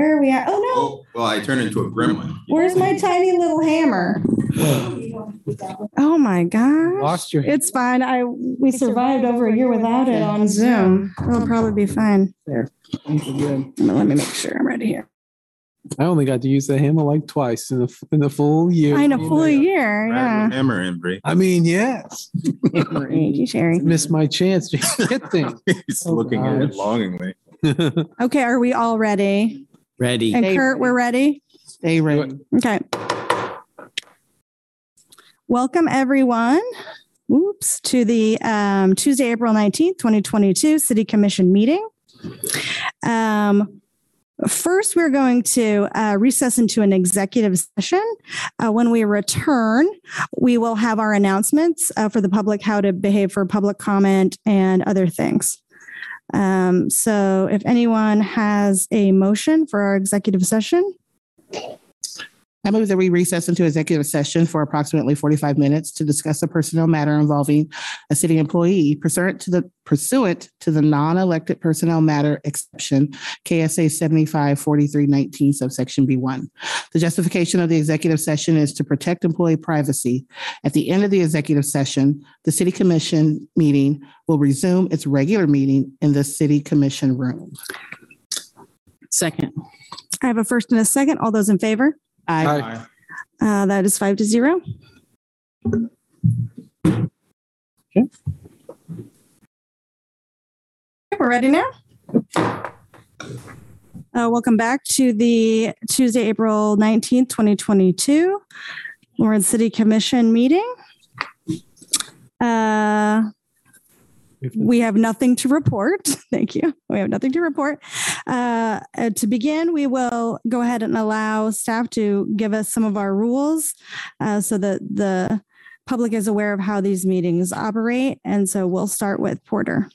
Where are we at? Oh no, Oh, well, I turned into a gremlin. where's my tiny little hammer? Oh my gosh. Lost your. It's fine. I, we survived over a year without it on Zoom. It'll probably be fine. Good. Let me make sure I'm ready here. I only got to use the hammer like twice in the in the full year. In a full year, yeah. Hammer, Embry. I mean, yes. Thank you, Sherry. Missed my chance to get things. He's Oh, looking at it longingly. Okay, are we all ready? Ready. And Kurt, we're ready? Stay ready. Okay. Welcome, everyone. Oops, to the um, Tuesday, April 19th, 2022 City Commission meeting. Um, first, we're going to uh, recess into an executive session. Uh, when we return, we will have our announcements uh, for the public, how to behave for public comment and other things. Um, so if anyone has a motion for our executive session, I move that we recess into executive session for approximately 45 minutes to discuss a personnel matter involving a city employee pursuant to the pursuant to the non-elected personnel matter exception KSA 754319 subsection B1. The justification of the executive session is to protect employee privacy. At the end of the executive session, the city commission meeting will resume its regular meeting in the city commission room. Second. I have a first and a second. All those in favor? I Aye. Uh, that is five to zero. Okay. We're ready now. Uh, welcome back to the Tuesday, April 19th, 2022 Lawrence City Commission meeting. Uh, we have nothing to report. Thank you. We have nothing to report. Uh, uh, to begin, we will go ahead and allow staff to give us some of our rules uh, so that the public is aware of how these meetings operate. And so we'll start with Porter.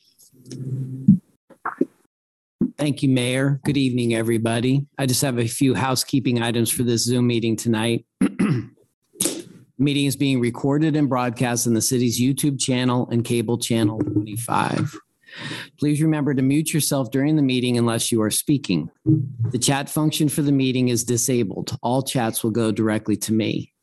Thank you, Mayor. Good evening, everybody. I just have a few housekeeping items for this Zoom meeting tonight. Meeting is being recorded and broadcast on the city's YouTube channel and cable channel 25. Please remember to mute yourself during the meeting unless you are speaking. The chat function for the meeting is disabled. All chats will go directly to me.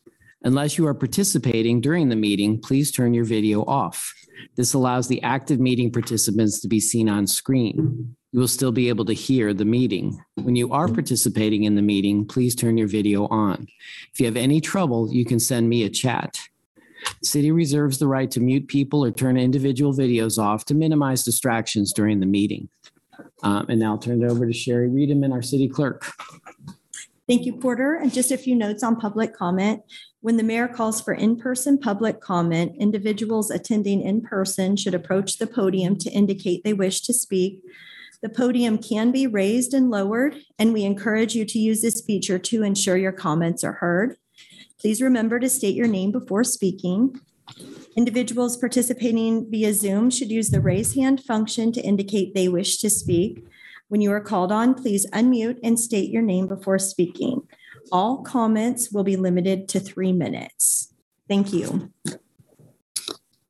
Unless you are participating during the meeting, please turn your video off. This allows the active meeting participants to be seen on screen. You will still be able to hear the meeting. When you are participating in the meeting, please turn your video on. If you have any trouble, you can send me a chat. City reserves the right to mute people or turn individual videos off to minimize distractions during the meeting. Um, and now I'll turn it over to Sherri Riedemann, our city clerk. Thank you, Porter. And just a few notes on public comment. When the mayor calls for in-person public comment, individuals attending in person should approach the podium to indicate they wish to speak. The podium can be raised and lowered, and we encourage you to use this feature to ensure your comments are heard. Please remember to state your name before speaking. Individuals participating via Zoom should use the raise hand function to indicate they wish to speak. When you are called on, please unmute and state your name before speaking. All comments will be limited to three minutes. Thank you.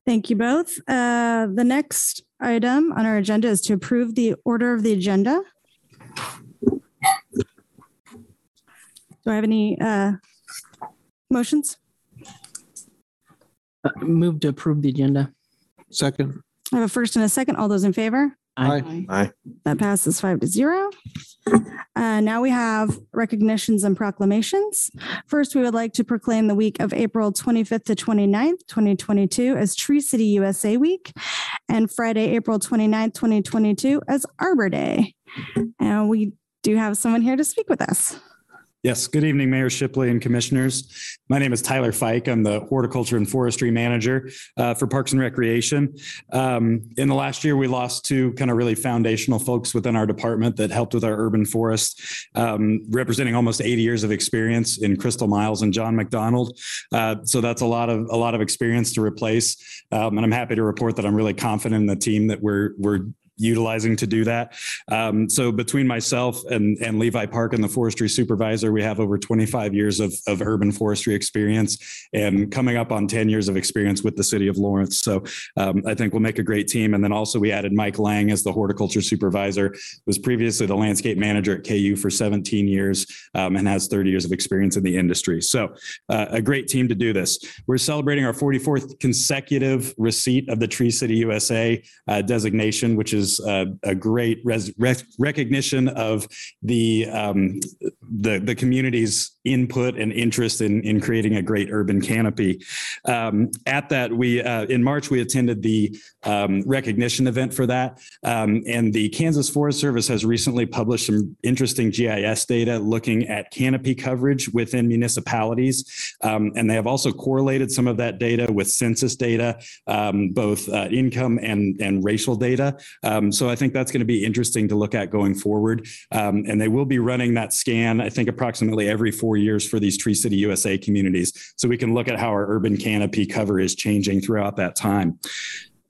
Thank you both. Uh, the next item on our agenda is to approve the order of the agenda. Do I have any uh, motions? Uh, Move to approve the agenda. Second. I have a first and a second. All those in favor? Aye. Aye. That passes five to zero. Uh, now we have recognitions and proclamations. First, we would like to proclaim the week of April 25th to 29th, 2022 as Tree City USA Week and Friday, April 29th, 2022 as Arbor Day. And we do have someone here to speak with us. Yes, good evening, Mayor Shipley and Commissioners. My name is Tyler Fike. I'm the Horticulture and Forestry Manager uh, for Parks and Recreation. Um, In the last year, we lost two kind of really foundational folks within our department that helped with our urban forest, um, representing almost 80 years of experience in Crystal Miles and John McDonald. Uh, So that's a lot of, a lot of experience to replace. Um, And I'm happy to report that I'm really confident in the team that we're, we're utilizing to do that. Um, so between myself and, and Levi Park and the forestry supervisor, we have over 25 years of, of urban forestry experience and coming up on 10 years of experience with the city of Lawrence. So um, I think we'll make a great team. And then also we added Mike Lang as the horticulture supervisor, was previously the landscape manager at KU for 17 years um, and has 30 years of experience in the industry. So uh, a great team to do this. We're celebrating our 44th consecutive receipt of the Tree City USA uh, designation, which is uh, a great res- rec- recognition of the, um, the the community's input and interest in in creating a great urban canopy. Um, at that, we uh, in March we attended the um, recognition event for that, um, and the Kansas Forest Service has recently published some interesting GIS data looking at canopy coverage within municipalities, um, and they have also correlated some of that data with census data, um, both uh, income and and racial data. Um, so I think that's going to be interesting to look at going forward, um, and they will be running that scan. I think approximately every four years for these Tree City USA communities, so we can look at how our urban canopy cover is changing throughout that time.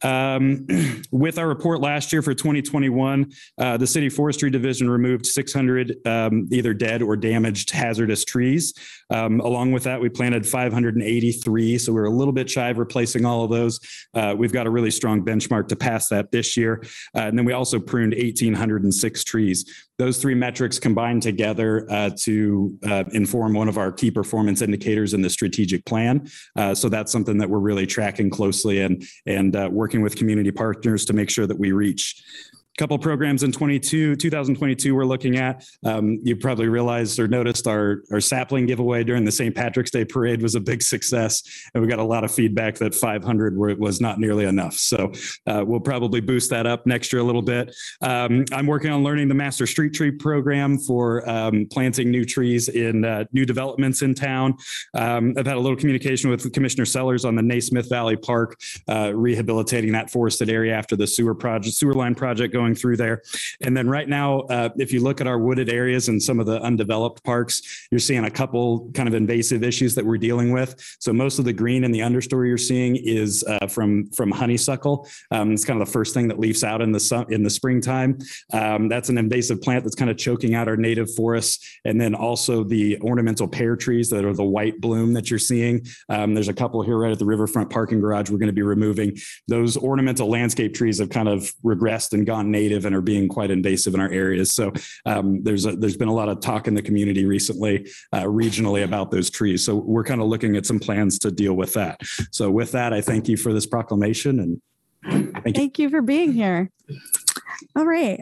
Um, with our report last year for 2021, uh, the city forestry division removed 600 um, either dead or damaged hazardous trees. Um, along with that, we planted 583. So we're a little bit shy of replacing all of those. Uh, we've got a really strong benchmark to pass that this year. Uh, and then we also pruned 1,806 trees. Those three metrics combined together uh, to uh, inform one of our key performance indicators in the strategic plan. Uh, so that's something that we're really tracking closely and and uh, working with community partners to make sure that we reach couple programs in 22 2022 we're looking at. Um, you probably realized or noticed our our sapling giveaway during the st patrick's day parade was a big success and we got a lot of feedback that 500 were, was not nearly enough. So uh, we'll probably boost that up next year a little bit. Um, i'm working on learning the master street tree program for um, planting new trees in uh, new developments in town. Um, i've had a little communication with commissioner sellers on the naismith valley park uh, rehabilitating that forested area after the sewer project sewer line project going through there. And then right now, uh, if you look at our wooded areas and some of the undeveloped parks, you're seeing a couple kind of invasive issues that we're dealing with. So most of the green in the understory you're seeing is uh, from from honeysuckle. Um, it's kind of the first thing that leaves out in the sun in the springtime. Um, that's an invasive plant that's kind of choking out our native forests. And then also the ornamental pear trees that are the white bloom that you're seeing. Um, there's a couple here right at the riverfront parking garage. We're going to be removing those ornamental landscape trees have kind of regressed and gone native and are being quite invasive in our areas. So um, there's a, there's been a lot of talk in the community recently, uh, regionally about those trees. So we're kind of looking at some plans to deal with that. So with that, I thank you for this proclamation and thank you. Thank you for being here. All right.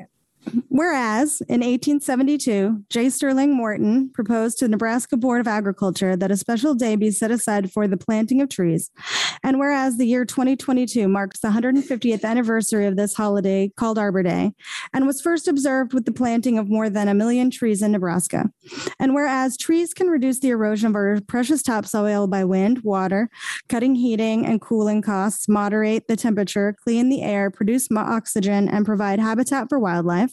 Whereas in 1872, J. Sterling Morton proposed to the Nebraska Board of Agriculture that a special day be set aside for the planting of trees. And whereas the year 2022 marks the 150th anniversary of this holiday called Arbor Day and was first observed with the planting of more than a million trees in Nebraska. And whereas trees can reduce the erosion of our precious topsoil by wind, water, cutting heating and cooling costs, moderate the temperature, clean the air, produce oxygen, and provide habitat for wildlife.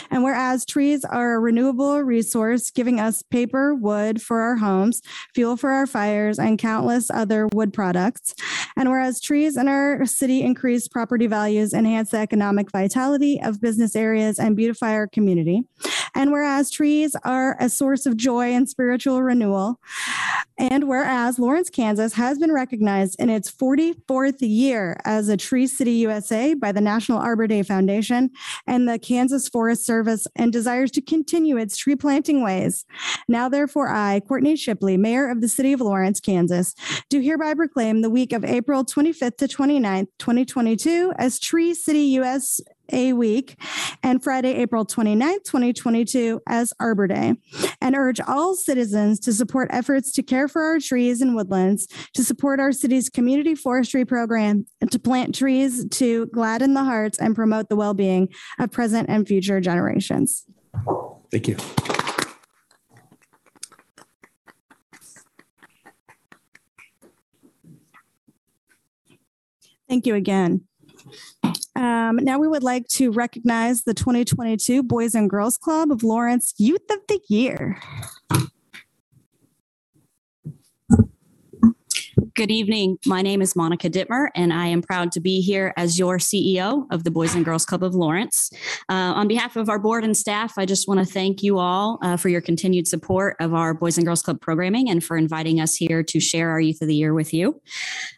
And whereas trees are a renewable resource, giving us paper, wood for our homes, fuel for our fires, and countless other wood products. And whereas trees in our city increase property values, enhance the economic vitality of business areas, and beautify our community. And whereas trees are a source of joy and spiritual renewal. And whereas Lawrence, Kansas has been recognized in its 44th year as a Tree City USA by the National Arbor Day Foundation and the Kansas Forest Service and desires to continue its tree planting ways. Now, therefore, I, Courtney Shipley, Mayor of the City of Lawrence, Kansas, do hereby proclaim the week of April 25th to 29th, 2022 as Tree City USA Week and Friday, April 29th, 2022 as Arbor Day, and urge all citizens to support efforts to care for our trees and woodlands, to support our city's community forestry program, and to plant trees to gladden the hearts and promote the well being of present and future generations. Thank you. Thank you again. Um, now we would like to recognize the 2022 Boys and Girls Club of Lawrence Youth of the Year. Good evening. My name is Monica Dittmer, and I am proud to be here as your CEO of the Boys and Girls Club of Lawrence. Uh, on behalf of our board and staff, I just want to thank you all uh, for your continued support of our Boys and Girls Club programming and for inviting us here to share our Youth of the Year with you.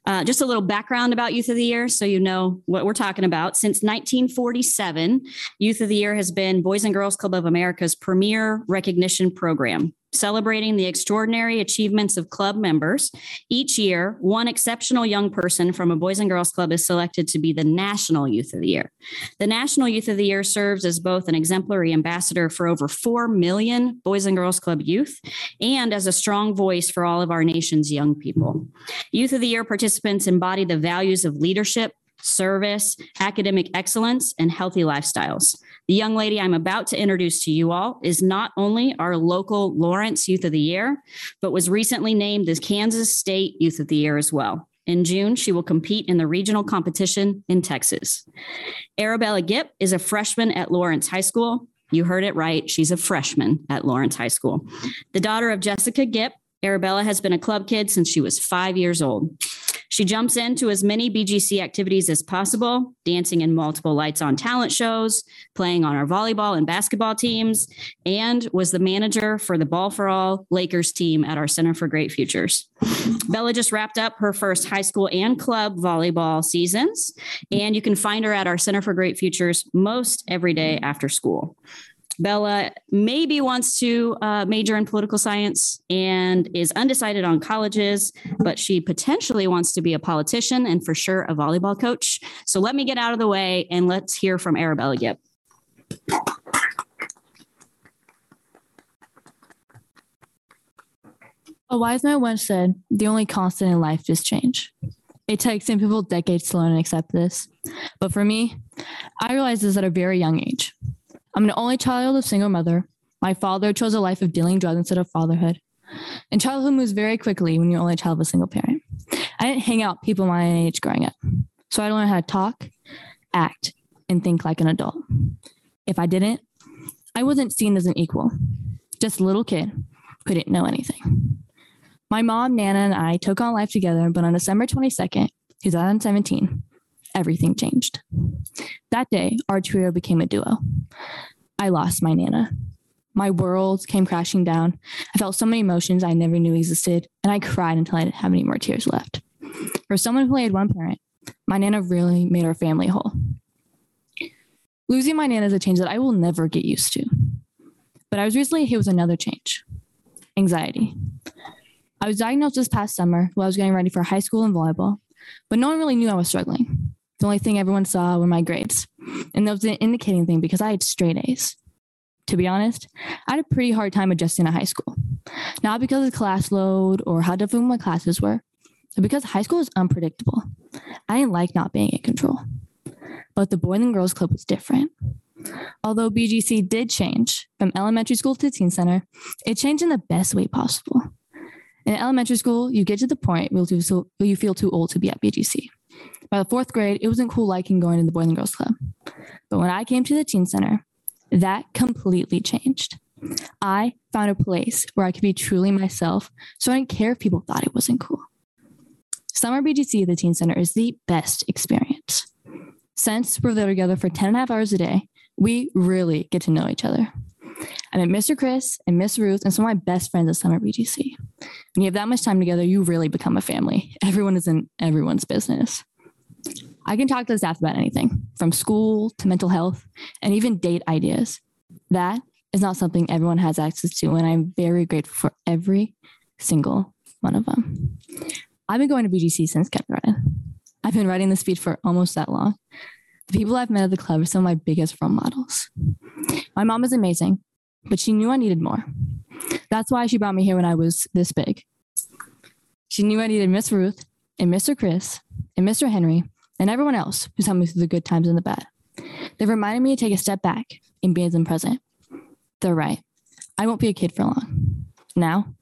Uh, just a little background about Youth of the Year so you know what we're talking about. Since 1947, Youth of the Year has been Boys and Girls Club of America's premier recognition program celebrating the extraordinary achievements of club members. Each year, one exceptional young person from a Boys and Girls Club is selected to be the National Youth of the Year. The National Youth of the Year serves as both an exemplary ambassador for over 4 million Boys and Girls Club youth and as a strong voice for all of our nation's young people. Youth of the Year participants embody the values of leadership, service, academic excellence, and healthy lifestyles. The young lady I'm about to introduce to you all is not only our local Lawrence Youth of the Year, but was recently named the Kansas State Youth of the Year as well. In June, she will compete in the regional competition in Texas. Arabella Gipp is a freshman at Lawrence High School. You heard it right. She's a freshman at Lawrence High School. The daughter of Jessica Gipp, Arabella has been a club kid since she was five years old. She jumps into as many BGC activities as possible, dancing in multiple lights on talent shows, playing on our volleyball and basketball teams, and was the manager for the Ball for All Lakers team at our Center for Great Futures. Bella just wrapped up her first high school and club volleyball seasons, and you can find her at our Center for Great Futures most every day after school. Bella maybe wants to uh, major in political science and is undecided on colleges, but she potentially wants to be a politician and for sure a volleyball coach. So let me get out of the way and let's hear from Arabella Gipp. A wise man once said, The only constant in life is change. It takes some people decades to learn and accept this. But for me, I realized this at a very young age. I'm an only child of single mother. My father chose a life of dealing drugs instead of fatherhood. And childhood moves very quickly when you're only a child of a single parent. I didn't hang out people my age growing up. So I learned how to talk, act, and think like an adult. If I didn't, I wasn't seen as an equal, just a little kid who didn't know anything. My mom, Nana, and I took on life together, but on December 22nd, 2017, everything changed. That day, our trio became a duo. I lost my Nana. My world came crashing down. I felt so many emotions I never knew existed, and I cried until I didn't have any more tears left. For someone who had one parent, my Nana really made our family whole. Losing my Nana is a change that I will never get used to. But I was recently hit with another change anxiety. I was diagnosed this past summer while I was getting ready for high school and volleyball, but no one really knew I was struggling. The only thing everyone saw were my grades. And that was an indicating thing because I had straight A's. To be honest, I had a pretty hard time adjusting to high school. Not because of the class load or how difficult my classes were, but because high school is unpredictable. I didn't like not being in control. But the Boys and Girls Club was different. Although BGC did change from elementary school to teen center, it changed in the best way possible. In elementary school, you get to the point where you feel too old to be at BGC. By the fourth grade, it wasn't cool liking going to the Boys and Girls Club. But when I came to the teen center, that completely changed. I found a place where I could be truly myself, so I didn't care if people thought it wasn't cool. Summer BGC at the Teen Center is the best experience. Since we're there together for 10 and a half hours a day, we really get to know each other. I met Mr. Chris and Miss Ruth and some of my best friends at Summer BGC. When you have that much time together, you really become a family. Everyone is in everyone's business. I can talk to the staff about anything from school to mental health and even date ideas. That is not something everyone has access to, and I'm very grateful for every single one of them. I've been going to BGC since kindergarten. I've been writing the speech for almost that long. The people I've met at the club are some of my biggest role models. My mom is amazing, but she knew I needed more. That's why she brought me here when I was this big. She knew I needed Miss Ruth and Mr. Chris and Mr. Henry and everyone else who's helped me through the good times and the bad. They've reminded me to take a step back and be in the present. They're right. I won't be a kid for long. Now,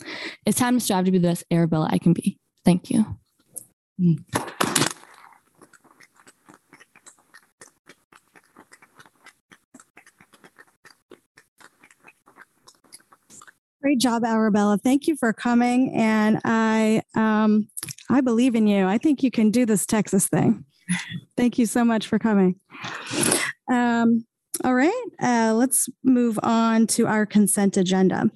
it's time to strive to be the best Arabella I can be. Thank you. Great job, Arabella. Thank you for coming. And I, um, I believe in you. I think you can do this Texas thing. Thank you so much for coming. Um, all right, uh, let's move on to our consent agenda.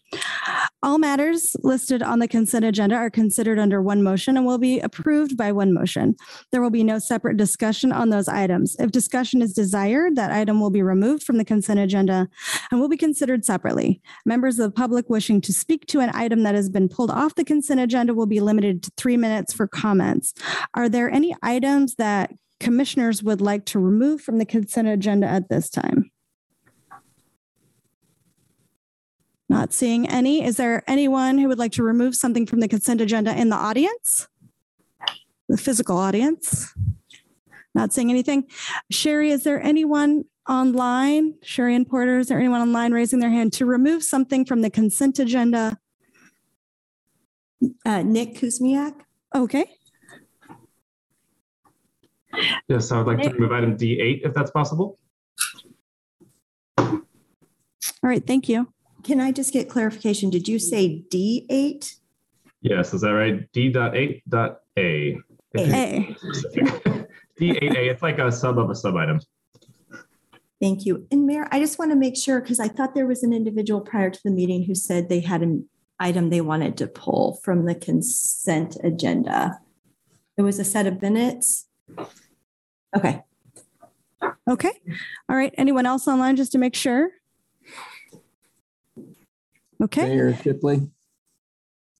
All matters listed on the consent agenda are considered under one motion and will be approved by one motion. There will be no separate discussion on those items. If discussion is desired, that item will be removed from the consent agenda and will be considered separately. Members of the public wishing to speak to an item that has been pulled off the consent agenda will be limited to three minutes for comments. Are there any items that commissioners would like to remove from the consent agenda at this time? Not seeing any. Is there anyone who would like to remove something from the consent agenda in the audience? The physical audience? Not seeing anything. Sherry, is there anyone online? Sherry and Porter, is there anyone online raising their hand to remove something from the consent agenda? Uh, Nick Kuzmiak? Okay, Yes, I would like to Nick? remove item D8 if that's possible. all right, thank you. Can I just get clarification? Did you say D8? Yes, is that right? D.8.A. Hey, D8A, it's like a sub of a sub item. Thank you. And Mayor, I just want to make sure, because I thought there was an individual prior to the meeting who said they had an item they wanted to pull from the consent agenda. It was a set of minutes. Okay. okay. All right, anyone else online just to make sure? Okay, Mayor Shipley.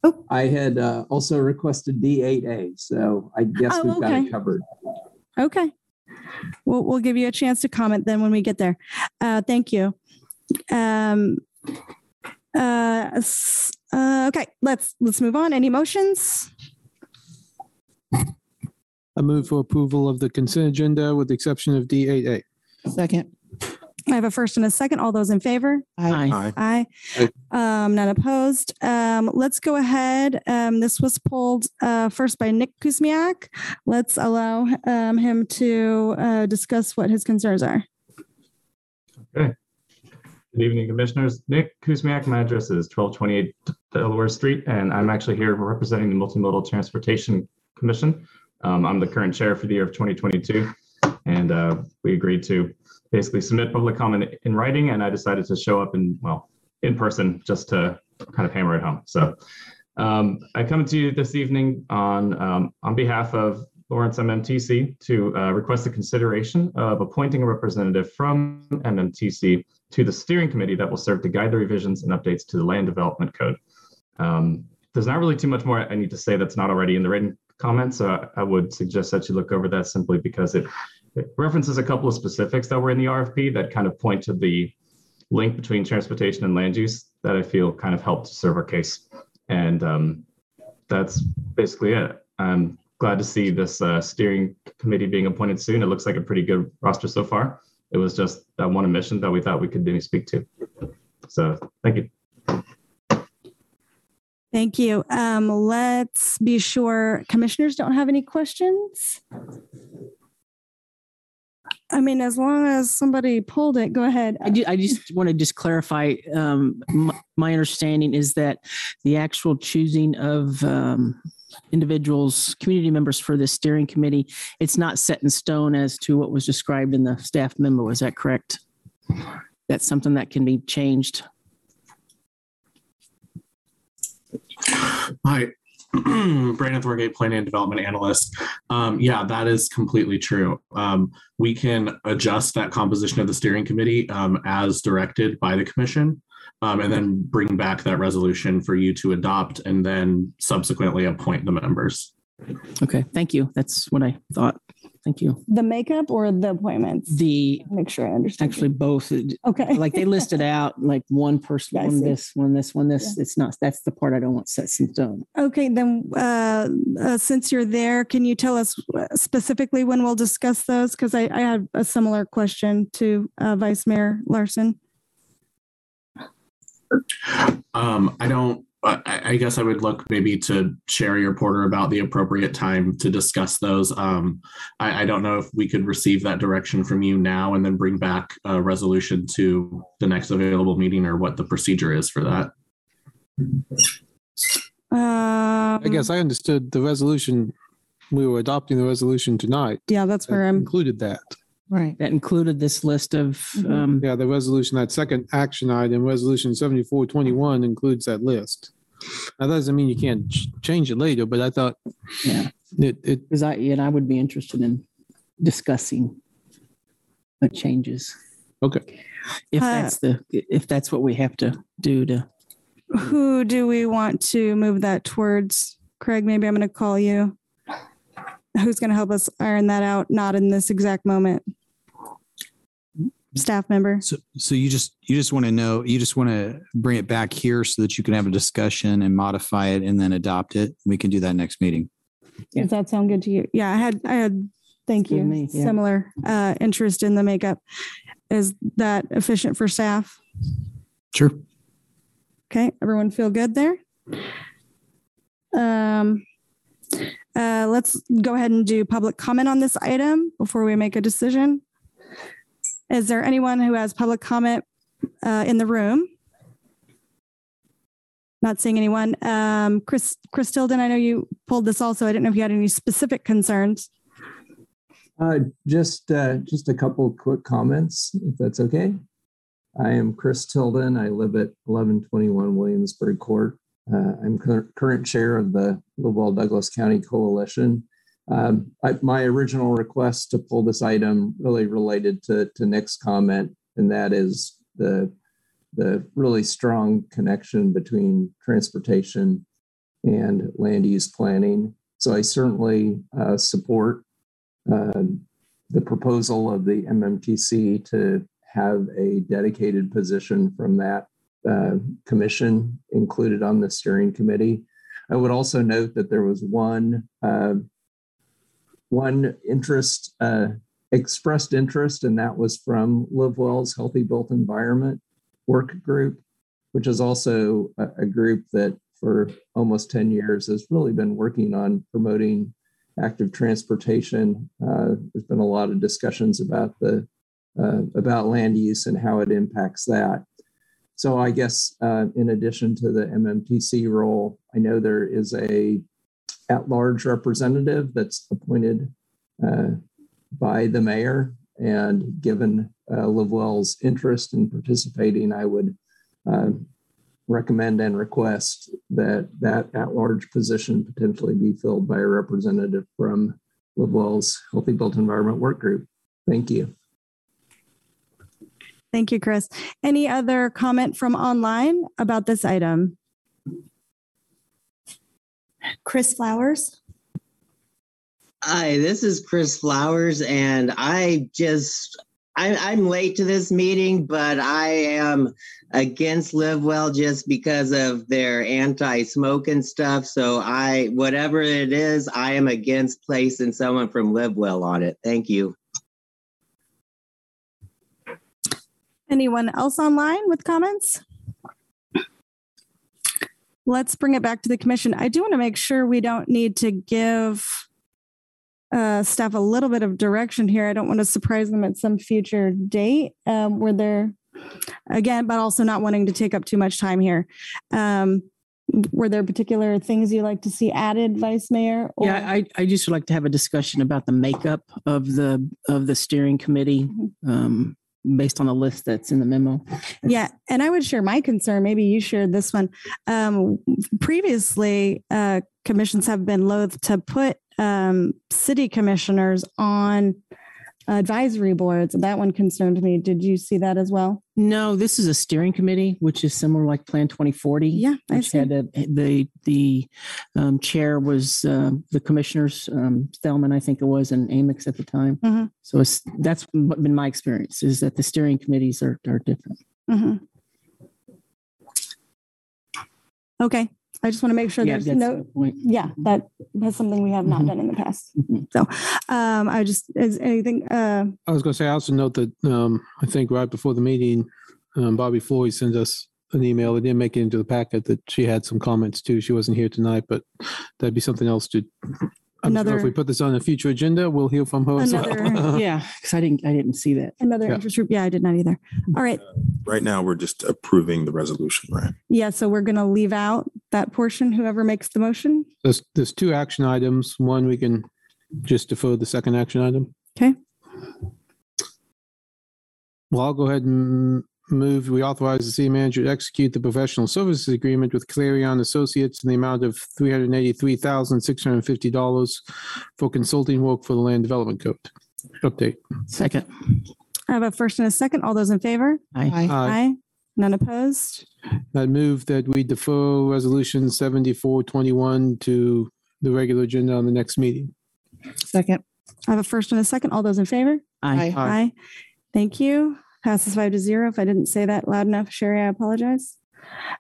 Oh. I had uh, also requested D8A, so I guess Oh, we've got it covered. okay. We'll, we'll give you a chance to comment then when we get there. Uh, thank you. Um, uh, uh, okay, let's, let's move on. Any motions? I move for approval of the consent agenda with the exception of D8A. Second. I have a first and a second. All those in favor? Aye. Aye. Um, none opposed. Um, let's go ahead. Um, this was pulled, uh, first by Nick Kuzmiak. Let's allow, um, him to, uh, discuss what his concerns are. Okay. Good evening, Commissioners. Nick Kuzmiak, my address is 1228 Delaware Street, and I'm actually here representing the Multimodal Transportation Commission. Um, I'm the current chair for the year of 2022, and uh, we agreed to basically submit public comment in writing, and I decided to show up in, well, in person just to kind of hammer it home. So um, I come to you this evening on, um, on behalf of Lawrence MMTC to uh, request the consideration of appointing a representative from MMTC to the steering committee that will serve to guide the revisions and updates to the land development code. Um, there's not really too much more I need to say that's not already in the written comments. So I would suggest that you look over that simply because it, it references a couple of specifics that were in the RFP that kind of point to the link between transportation and land use that I feel kind of helped serve our case. And um, that's basically it. I'm glad to see this uh, steering committee being appointed soon. It looks like a pretty good roster so far. It was just that one omission that we thought we could maybe speak to. So thank you. Thank you. Um, let's be sure commissioners don't have any questions. I mean, as long as somebody pulled it, go ahead. I, ju- I just want to just clarify, um, my, my understanding is that the actual choosing of, um, individuals, community members for the steering committee, it's not set in stone as to what was described in the staff memo. Is that correct? That's something that can be changed. Hi, Brandon Thorgate, Planning and Development Analyst. Um, yeah, that is completely true. Um, we can adjust that composition of the steering committee um, as directed by the commission. um, and then bring back that resolution for you to adopt and then subsequently appoint the members. Okay, thank you. That's what I thought. Thank you. The makeup or the appointments? The, Make sure I understand. actually both, Okay. like they listed out like one person, I one this, one this, one this. It's not, that's the part I don't want set in stone. Okay, then, uh, uh, since you're there, can you tell us specifically when we'll discuss those? Because I, I have a similar question to, uh, Vice Mayor Larsen. Um, I don't, I, I guess I would look maybe to Sherry or Porter about the appropriate time to discuss those. Um, I, I don't know if we could receive that direction from you now and then bring back a resolution to the next available meeting or what the procedure is for that. Um, I guess I understood the resolution we were adopting the resolution tonight. Yeah, that's that where I'm, Included that. Right. That included this list of, Mhm. um, Yeah, the resolution, that second action item, resolution seventy-four twenty-one includes that list. Now, that doesn't mean you can't ch- change it later, but I thought yeah, it, it, because I, and I would be interested in discussing the changes. okay. If Uh, that's the, if that's what we have to do to, who do we want to move that towards? Craig, maybe I'm going to call you. Who's going to help us iron that out? Not in this exact moment. Staff member. So, so you just, you just want to know, you just want to bring it back here so that you can have a discussion and modify it and then adopt it. We can do that next meeting. Does that sound good to you? Yeah, I had, I had, thank you, me, yeah. similar uh, interest in the makeup. Is that efficient for staff? Sure. Okay, everyone feel good there? Um, uh, let's go ahead and do public comment on this item before we make a decision. Is there anyone who has public comment uh, in the room? Not seeing anyone. Um, Chris, Chris Tilden, I know you pulled this also. I didn't know if you had any specific concerns. Uh, just, uh, just a couple quick comments, if that's okay. I am Chris Tilden. I live at eleven twenty-one Williamsburg Court. Uh, I'm cur- current chair of the Livewell Douglas County Coalition. Um, I, my original request to pull this item really related to, to Nick's comment, and that is the, the really strong connection between transportation and land use planning. So I certainly uh, support um, the proposal of the MMTC to have a dedicated position from that uh, commission included on the steering committee. I would also note that there was one uh, one interest uh, expressed interest, and that was from LiveWell's Healthy Built Environment Work Group, which is also a, a group that for almost 10 years has really been working on promoting active transportation. Uh, there's been a lot of discussions about the uh, about land use and how it impacts that. So I guess uh, in addition to the MMTC role, I know there is a at-large representative that's appointed uh, by the mayor, and given uh, Livewell's interest in participating, I would uh, recommend and request that that at-large position potentially be filled by a representative from Livewell's Healthy Built Environment Work Group. Thank you. Thank you, Chris. Any other comment from online about this item? Chris Flowers. Hi, this is Chris Flowers, and I just I, I'm late to this meeting, but I am against Livewell just because of their anti-smoke and stuff. So I, whatever it is, I am against placing someone from Livewell on it. Thank you. Anyone else online with comments? Let's bring it back to the commission. I do want to make sure we don't need to give uh, staff a little bit of direction here. I don't want to surprise them at some future date um, where they're, again, but also not wanting to take up too much time here. Um, were there particular things you like to see added, Vice Mayor? or- yeah, I, I just would like to have a discussion about the makeup of the, of the steering committee, um, based on the list that's in the memo. Yeah, and I would share my concern. Maybe you shared this one. Um, previously, uh, commissions have been loath to put um, city commissioners on advisory boards. That one concerned me. Did you see that as well? No, this is a steering committee, which is similar like Plan 2040. Yeah, I see. had a, the, the um, chair was uh, the commissioners, um, Thellman, I think it was, and Amyx at the time. Mhm. So it's, that's been my experience is that the steering committees are, are different. Mhm. Okay, I just want to make sure Yeah, there's that's no. the. Yeah, that that's something we have not Mhm. done in the past. Mhm. So, um, I just is anything. Uh, I was going to say, I also note that um, I think right before the meeting, um, Bobby Floyd sent us an email. It didn't make it into the packet that she had some comments too. She wasn't here tonight, but that'd be something else to. I'm sure Another- if we put this on a future agenda, we'll hear from her as well. Another- Yeah, because I didn't, I didn't see that. another Yeah. interest group. Yeah, I did not either. All right. Uh, right now, we're just approving the resolution, right? Yeah, so we're going to leave out that portion. Whoever makes the motion. There's, there's two action items. One, we can just defer the second action item. Okay. Well, I'll go ahead and move, we authorize the city manager to execute the professional services agreement with Clarion Associates in the amount of three hundred and eighty-three thousand, six hundred and fifty dollars for consulting work for the land development code. Update. Second. I have a first and a second. All those in favor? Aye. Aye. Aye. None opposed? I move that we defer resolution seventy-four twenty-one to the regular agenda on the next meeting. Second. I have a first and a second. All those in favor? Aye. Aye. Aye. Thank you. Passes five to zero. If I didn't say that loud enough, Sherry, I apologize.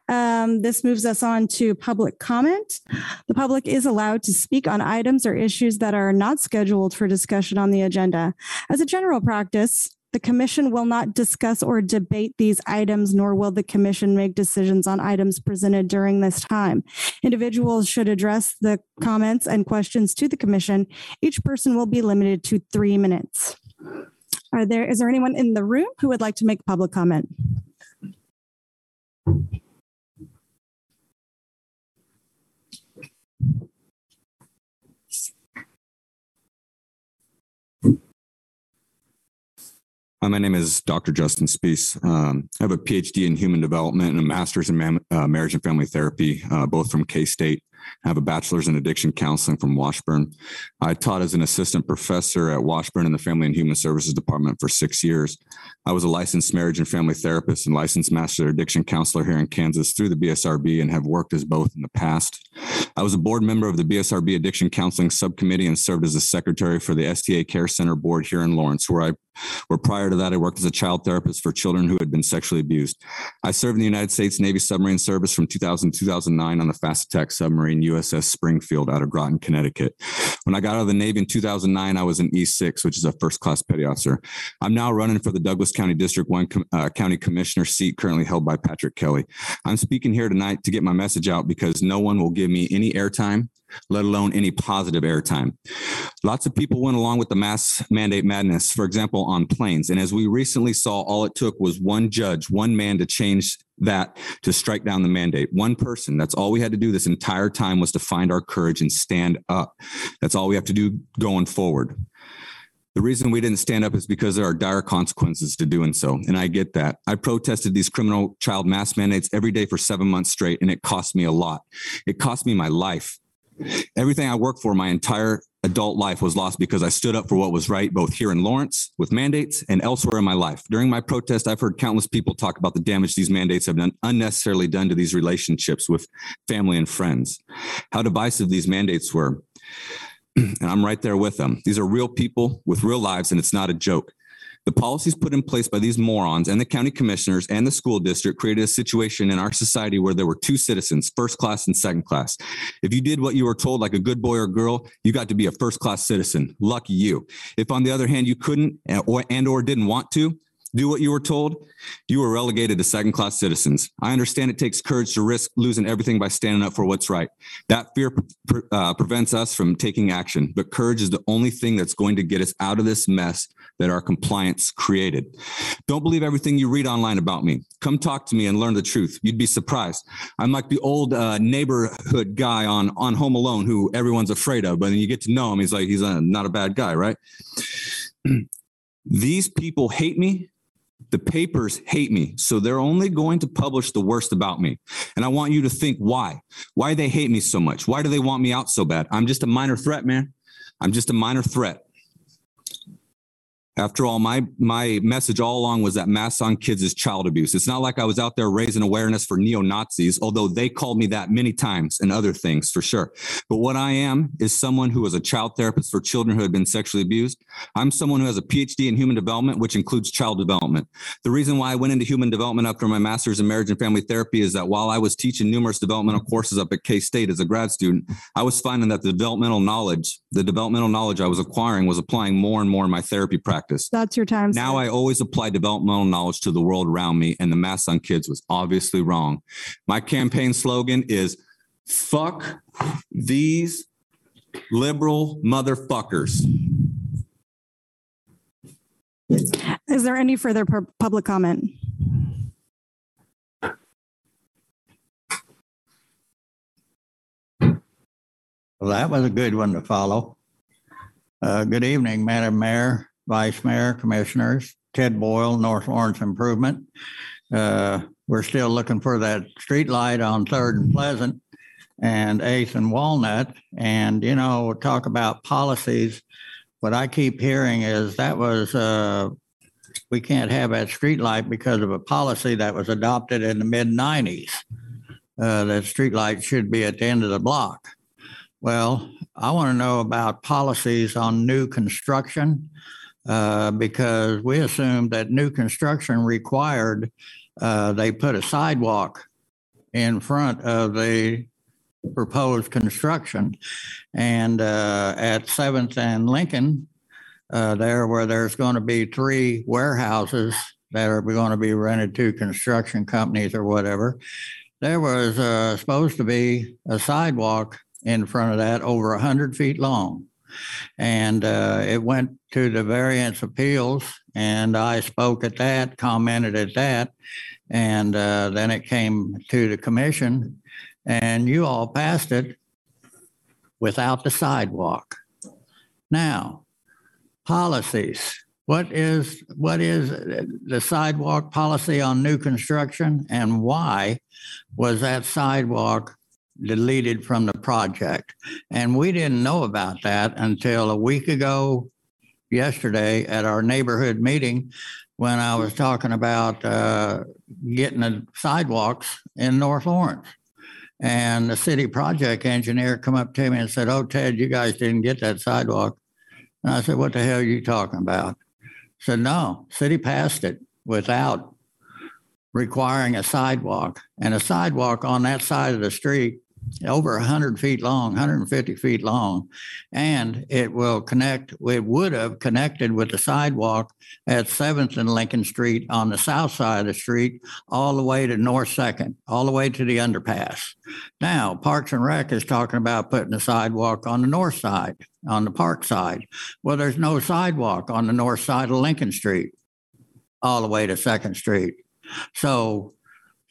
Um, this moves us on to public comment. The public is allowed to speak on items or issues that are not scheduled for discussion on the agenda. As a general practice, the commission will not discuss or debate these items, nor will the commission make decisions on items presented during this time. Individuals should address the comments and questions to the commission. Each person will be limited to three minutes. Are there, is there anyone in the room who would like to make public comment? My name is Dr. Justin Spiehs. Um, I have a PhD in human development and a master's in mam- uh, marriage and family therapy, uh, both from K State. I have a bachelor's in addiction counseling from Washburn. I taught as an assistant professor at Washburn in the Family and Human Services Department for six years. I was a licensed marriage and family therapist and licensed master addiction counselor here in Kansas through the BSRB and have worked as both in the past. I was a board member of the BSRB Addiction Counseling Subcommittee and served as a secretary for the STA Care Center Board here in Lawrence, where I where prior to that I worked as a child therapist for children who had been sexually abused. I served in the United States Navy submarine service from 2000 to 2009 on the fast attack submarine USS Springfield out of Groton, Connecticut. When I got out of the Navy in 2009, I was an E6, which is a first class petty officer. I'm now running for the Douglas County District 1 uh, County Commissioner seat currently held by Patrick Kelly. I'm speaking here tonight to get my message out because no one will give me any airtime, let alone any positive airtime. Lots of people went along with the mass mandate madness, for example, on planes. And as we recently saw, all it took was one judge, one man to change that to strike down the mandate. One person. That's all we had to do this entire time was to find our courage and stand up. That's all we have to do going forward. The reason we didn't stand up is because there are dire consequences to doing so. And I get that. I protested these criminal child mass mandates every day for seven months straight, and it cost me a lot. It cost me my life. Everything I worked for my entire adult life was lost because I stood up for what was right, both here in Lawrence with mandates and elsewhere in my life. During my protest, I've heard countless people talk about the damage these mandates have done unnecessarily done to these relationships with family and friends, how divisive these mandates were. and I'm right there with them. These are real people with real lives, and it's not a joke. The policies put in place by these morons and the county commissioners and the school district created a situation in our society where there were two citizens, first class and second class. If you did what you were told like a good boy or girl, you got to be a first class citizen. Lucky you. If on the other hand you couldn't and or, and or didn't want to, do what you were told, you were relegated to second class citizens. I understand it takes courage to risk losing everything by standing up for what's right. That fear pre- uh, prevents us from taking action, but courage is the only thing that's going to get us out of this mess that our compliance created. Don't believe everything you read online about me. Come talk to me and learn the truth. You'd be surprised. I'm like the old uh, neighborhood guy on on Home Alone who everyone's afraid of, but then you get to know him. He's like he's a, not a bad guy, right? These people hate me the papers hate me, so they're only going to publish the worst about me. And I want you to think why. Why they hate me so much? Why do they want me out so bad? I'm just a minor threat, man. I'm just a minor threat. After all, my my message all along was that mass on kids is child abuse. It's not like I was out there raising awareness for neo Nazis, although they called me that many times and other things for sure. But what I am is someone who is a child therapist for children who have been sexually abused. I'm someone who has a PhD in human development, which includes child development. The reason why I went into human development after my master's in marriage and family therapy is that while I was teaching numerous developmental courses up at K State as a grad student, I was finding that the developmental knowledge, the developmental knowledge I was acquiring, was applying more and more in my therapy practice. That's your time. Now I always apply developmental knowledge to the world around me, and the mass on kids was obviously wrong. My campaign slogan is fuck these liberal motherfuckers. Is there any further pu- public comment? Well, that was a good one to follow. Uh, Good evening, Madam Mayor, Vice Mayor, Commissioners. Ted Boyle, North Lawrence Improvement. Uh, We're still looking for that street light on Third and Pleasant and Eighth and Walnut. And, you know, talk about policies. What I keep hearing is that was, uh, we can't have that street light because of a policy that was adopted in the mid nineties. Uh, that street light should be at the end of the block. Well, I want to know about policies on new construction uh, because we assumed that new construction required uh, they put a sidewalk in front of the proposed construction. And uh, at Seventh and Lincoln, uh, there where there's going to be three warehouses that are going to be rented to construction companies or whatever, there was uh, supposed to be a sidewalk in front of that over 100 feet long. And uh, it went to the variance appeals, and I spoke at that, commented at that. And uh, then it came to the commission, and you all passed it without the sidewalk. Now, policies. What is what is the sidewalk policy on new construction, and why was that sidewalk deleted from the project? And we didn't know about that until a week ago, yesterday at our neighborhood meeting, when I was talking about uh, getting the sidewalks in North Lawrence. And the city project engineer come up to me and said, "Oh, Ted, you guys didn't get that sidewalk." And I said, "What the hell are you talking about?" said, "No, city passed it without requiring a sidewalk, and a sidewalk on that side of the street over 100 feet long, 150 feet long, and it will connect, it would have connected with the sidewalk at 7th and Lincoln Street on the south side of the street, all the way to North Second, all the way to the underpass. Now, Parks and Rec is talking about putting a sidewalk on the north side, on the park side. Well, there's no sidewalk on the north side of Lincoln Street, all the way to Second Street. So,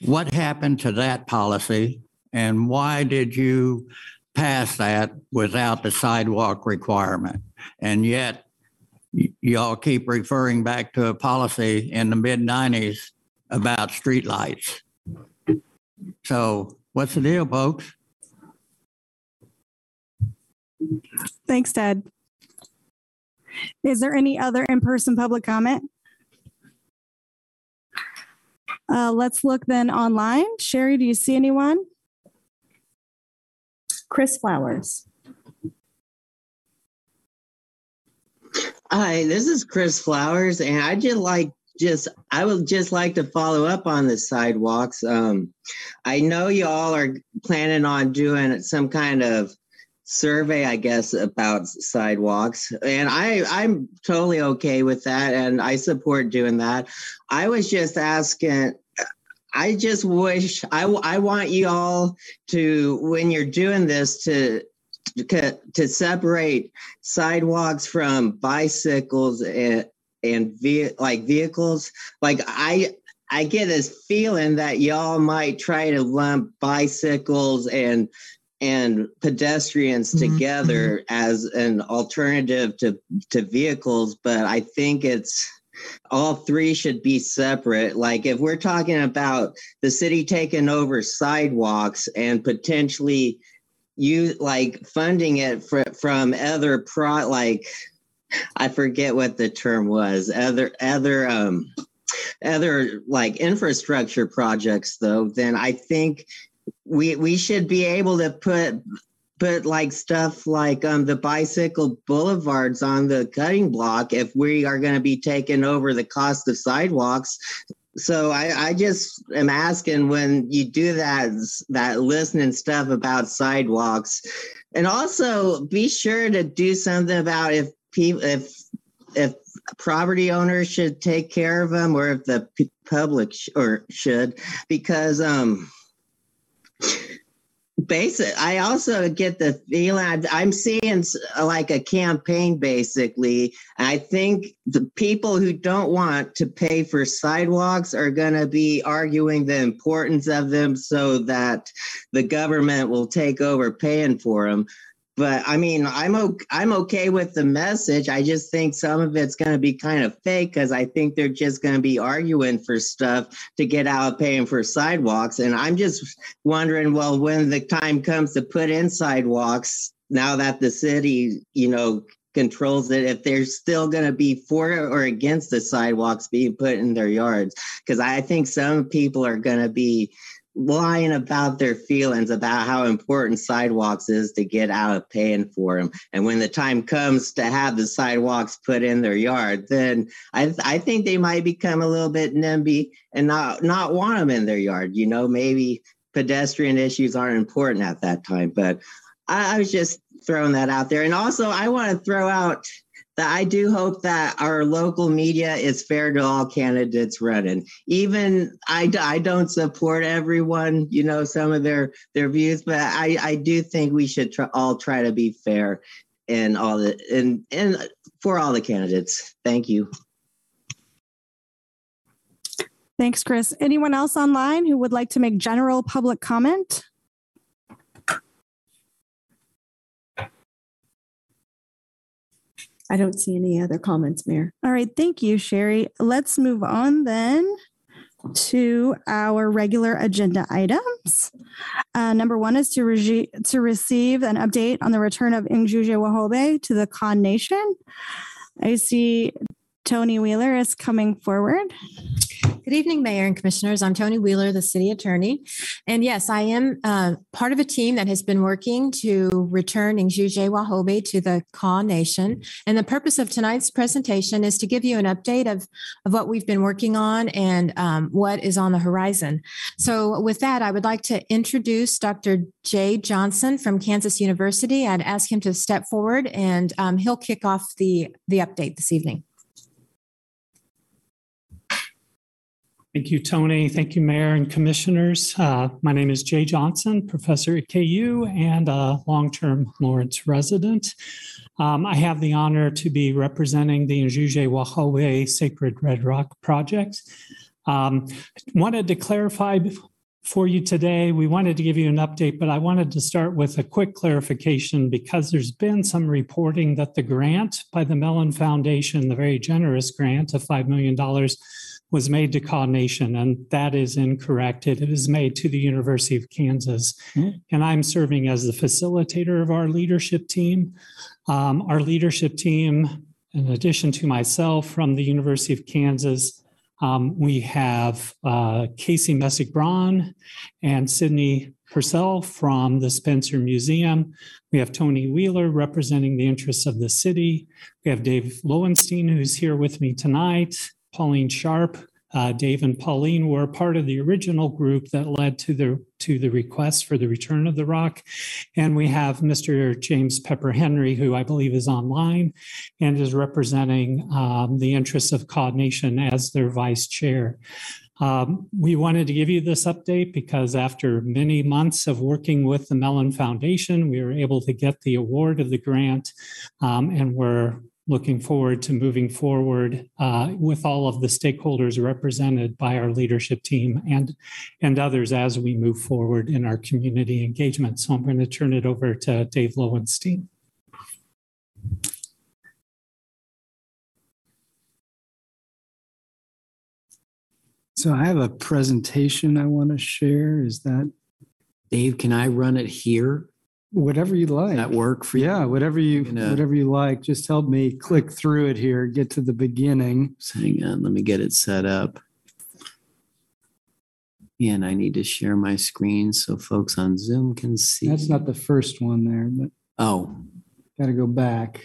what happened to that policy? And why did you pass that without the sidewalk requirement? And yet, y- y'all keep referring back to a policy in the mid 90s about streetlights. So, what's the deal, folks? Thanks, Ted. Is there any other in-person public comment? Uh, let's look then online. Sherri, do you see anyone? Chris Flowers. Hi, this is Chris Flowers, and I just like just I would just like to follow up on the sidewalks. Um, I know y'all are planning on doing some kind of survey, I guess, about sidewalks, and I I'm totally okay with that, and I support doing that. I was just asking. I just wish I I want you all to when you're doing this to to, to separate sidewalks from bicycles and and ve- like vehicles. Like i i get this feeling that y'all might try to lump bicycles and and pedestrians mm-hmm. together mm-hmm. as an alternative to to vehicles but i think it's all three should be separate. Like if we're talking about the city taking over sidewalks and potentially you like funding it fr- from other pro like I forget what the term was. Other other um other like infrastructure projects though, then I think we we should be able to put put like stuff like um the bicycle boulevards on the cutting block if we are going to be taking over the cost of sidewalks. So I, I just am asking when you do that that listening stuff about sidewalks. And also be sure to do something about if people if if property owners should take care of them or if the public sh- or should because um basic i also get the feeling I'm, I'm seeing like a campaign basically. I think the people who don't want to pay for sidewalks are going to be arguing the importance of them so that the government will take over paying for them but I mean, I'm okay, I'm okay with the message. I just think some of it's going to be kind of fake because I think they're just going to be arguing for stuff to get out of paying for sidewalks. And I'm just wondering, well, when the time comes to put in sidewalks, now that the city, you know, controls it, if they're still going to be for or against the sidewalks being put in their yards, because I think some people are going to be lying about their feelings about how important sidewalks is to get out of paying for them. And when the time comes to have the sidewalks put in their yard, then I, I think they might become a little bit NIMBY and not not want them in their yard. You know, maybe pedestrian issues aren't important at that time. But I, I was just throwing that out there. And also, I want to throw out I do hope that our local media is fair to all candidates running. Even I, I don't support everyone, you know, some of their their views, but I, I do think we should all try to be fair and all the and and for all the candidates. Thank you. Thanks, Chris. Anyone else online who would like to make general public comment? I don't see any other comments, Mayor. All right, thank you, Sherri. Let's move on then to our regular agenda items. Uh, number one is to, regi- to receive an update on the return of Njuje Wahobe to the Kaw Nation. I see Tony Wheeler is coming forward. Good evening, Mayor and Commissioners. I'm Tony Wheeler, the City Attorney. And yes, I am uh, part of a team that has been working to return Njuje Wahobe to the Kaw Nation. And the purpose of tonight's presentation is to give you an update of, of what we've been working on and um, what is on the horizon. So with that, I would like to introduce Dr. Jay Johnson from Kansas University. I'd ask him to step forward and um, he'll kick off the, the update this evening. Thank you, Tony. Thank you, Mayor and Commissioners. Uh, my name is Jay Johnson, professor at KU and a long-term Lawrence resident. Um, I have the honor to be representing the Njuje Wahobe Sacred Red Rock Project. Um, wanted to clarify for you today. We wanted to give you an update, but I wanted to start with a quick clarification because there's been some reporting that the grant by the Mellon Foundation, the very generous grant of $5 million, was made to Kaw Nation, and that is incorrect. It is made to the University of Kansas. Mm-hmm. And I'm serving as the facilitator of our leadership team. Um, our leadership team, in addition to myself from the University of Kansas, um, we have uh, Casey Messick Braun and Sydney Purcell from the Spencer Museum. We have Tony Wheeler representing the interests of the city. We have Dave Loewenstein, who's here with me tonight. Pauline Sharp, uh, Dave and Pauline were part of the original group that led to the to the request for the return of the rock, and we have Mr. James Pepper Henry, who I believe is online and is representing um, the interests of Kaw Nation as their vice chair. Um, we wanted to give you this update because after many months of working with the Mellon Foundation, we were able to get the award of the grant, um, and we're looking forward to moving forward uh, with all of the stakeholders represented by our leadership team and and others as we move forward in our community engagement. So I'm going to turn it over to Dave Loewenstein. So I have a presentation I want to share. Is that Dave? Can I run it here? Whatever you like. that work for you? Yeah, whatever you Gonna- whatever you like. Just help me click through it here. Get to the beginning. Hang on, let me get it set up. And I need to share my screen so folks on Zoom can see. That's not the first one there, but Oh, got to go back.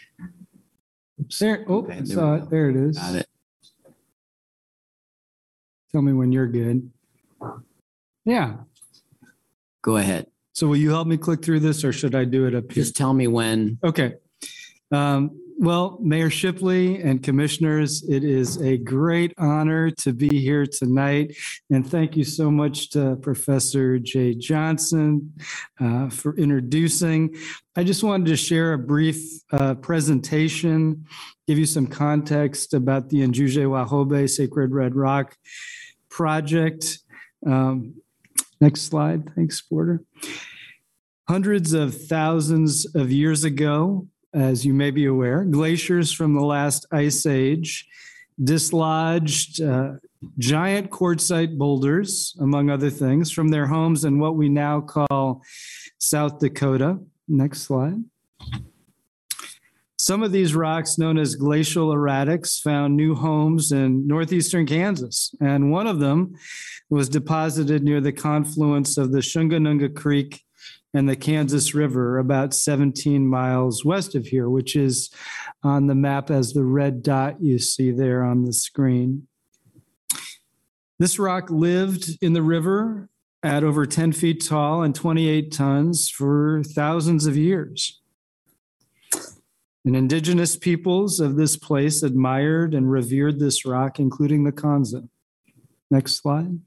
Oops, there. Oh, Okay, I there we saw it. There it is. got it. Tell me when you're good. Yeah. Go ahead. So will you help me click through this, or should I do it up here? Just tell me when. Okay. Um, well, Mayor Shipley and commissioners, it is a great honor to be here tonight. And thank you so much to Professor Jay Johnson uh, for introducing. I just wanted to share a brief uh, presentation, give you some context about the Njuje Wahobe Sacred Red Rock project. Um, next slide. Thanks, Porter. Hundreds of thousands of years ago, as you may be aware, glaciers from the last ice age dislodged uh, giant quartzite boulders, among other things, from their homes in what we now call South Dakota. Next slide. Some of these rocks, known as glacial erratics, found new homes in northeastern Kansas, and one of them was deposited near the confluence of the Shunganunga Creek and the Kansas River, about 17 miles west of here, which is on the map as the red dot you see there on the screen. This rock lived in the river at over 10 feet tall and 28 tons for thousands of years. And indigenous peoples of this place admired and revered this rock, including the Kanza. Next slide.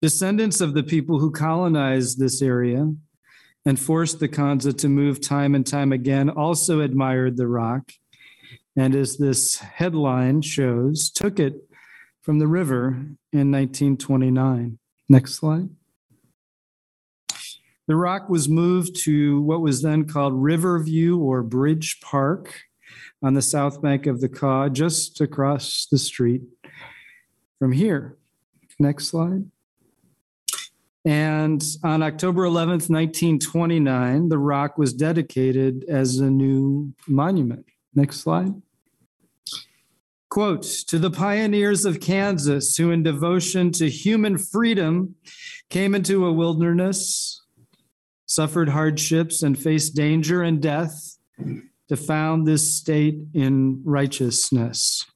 Descendants of the people who colonized this area and forced the Kanza to move time and time again also admired the rock. And as this headline shows, took it from the river in 1929. Next slide. The rock was moved to what was then called Riverview or Bridge Park on the south bank of the Kaw, just across the street from here. Next slide. And on October 11th, 1929, the rock was dedicated as a new monument. Next slide. Quote To the pioneers of Kansas who, in devotion to human freedom, came into a wilderness, suffered hardships, and faced danger and death to found this state in righteousness.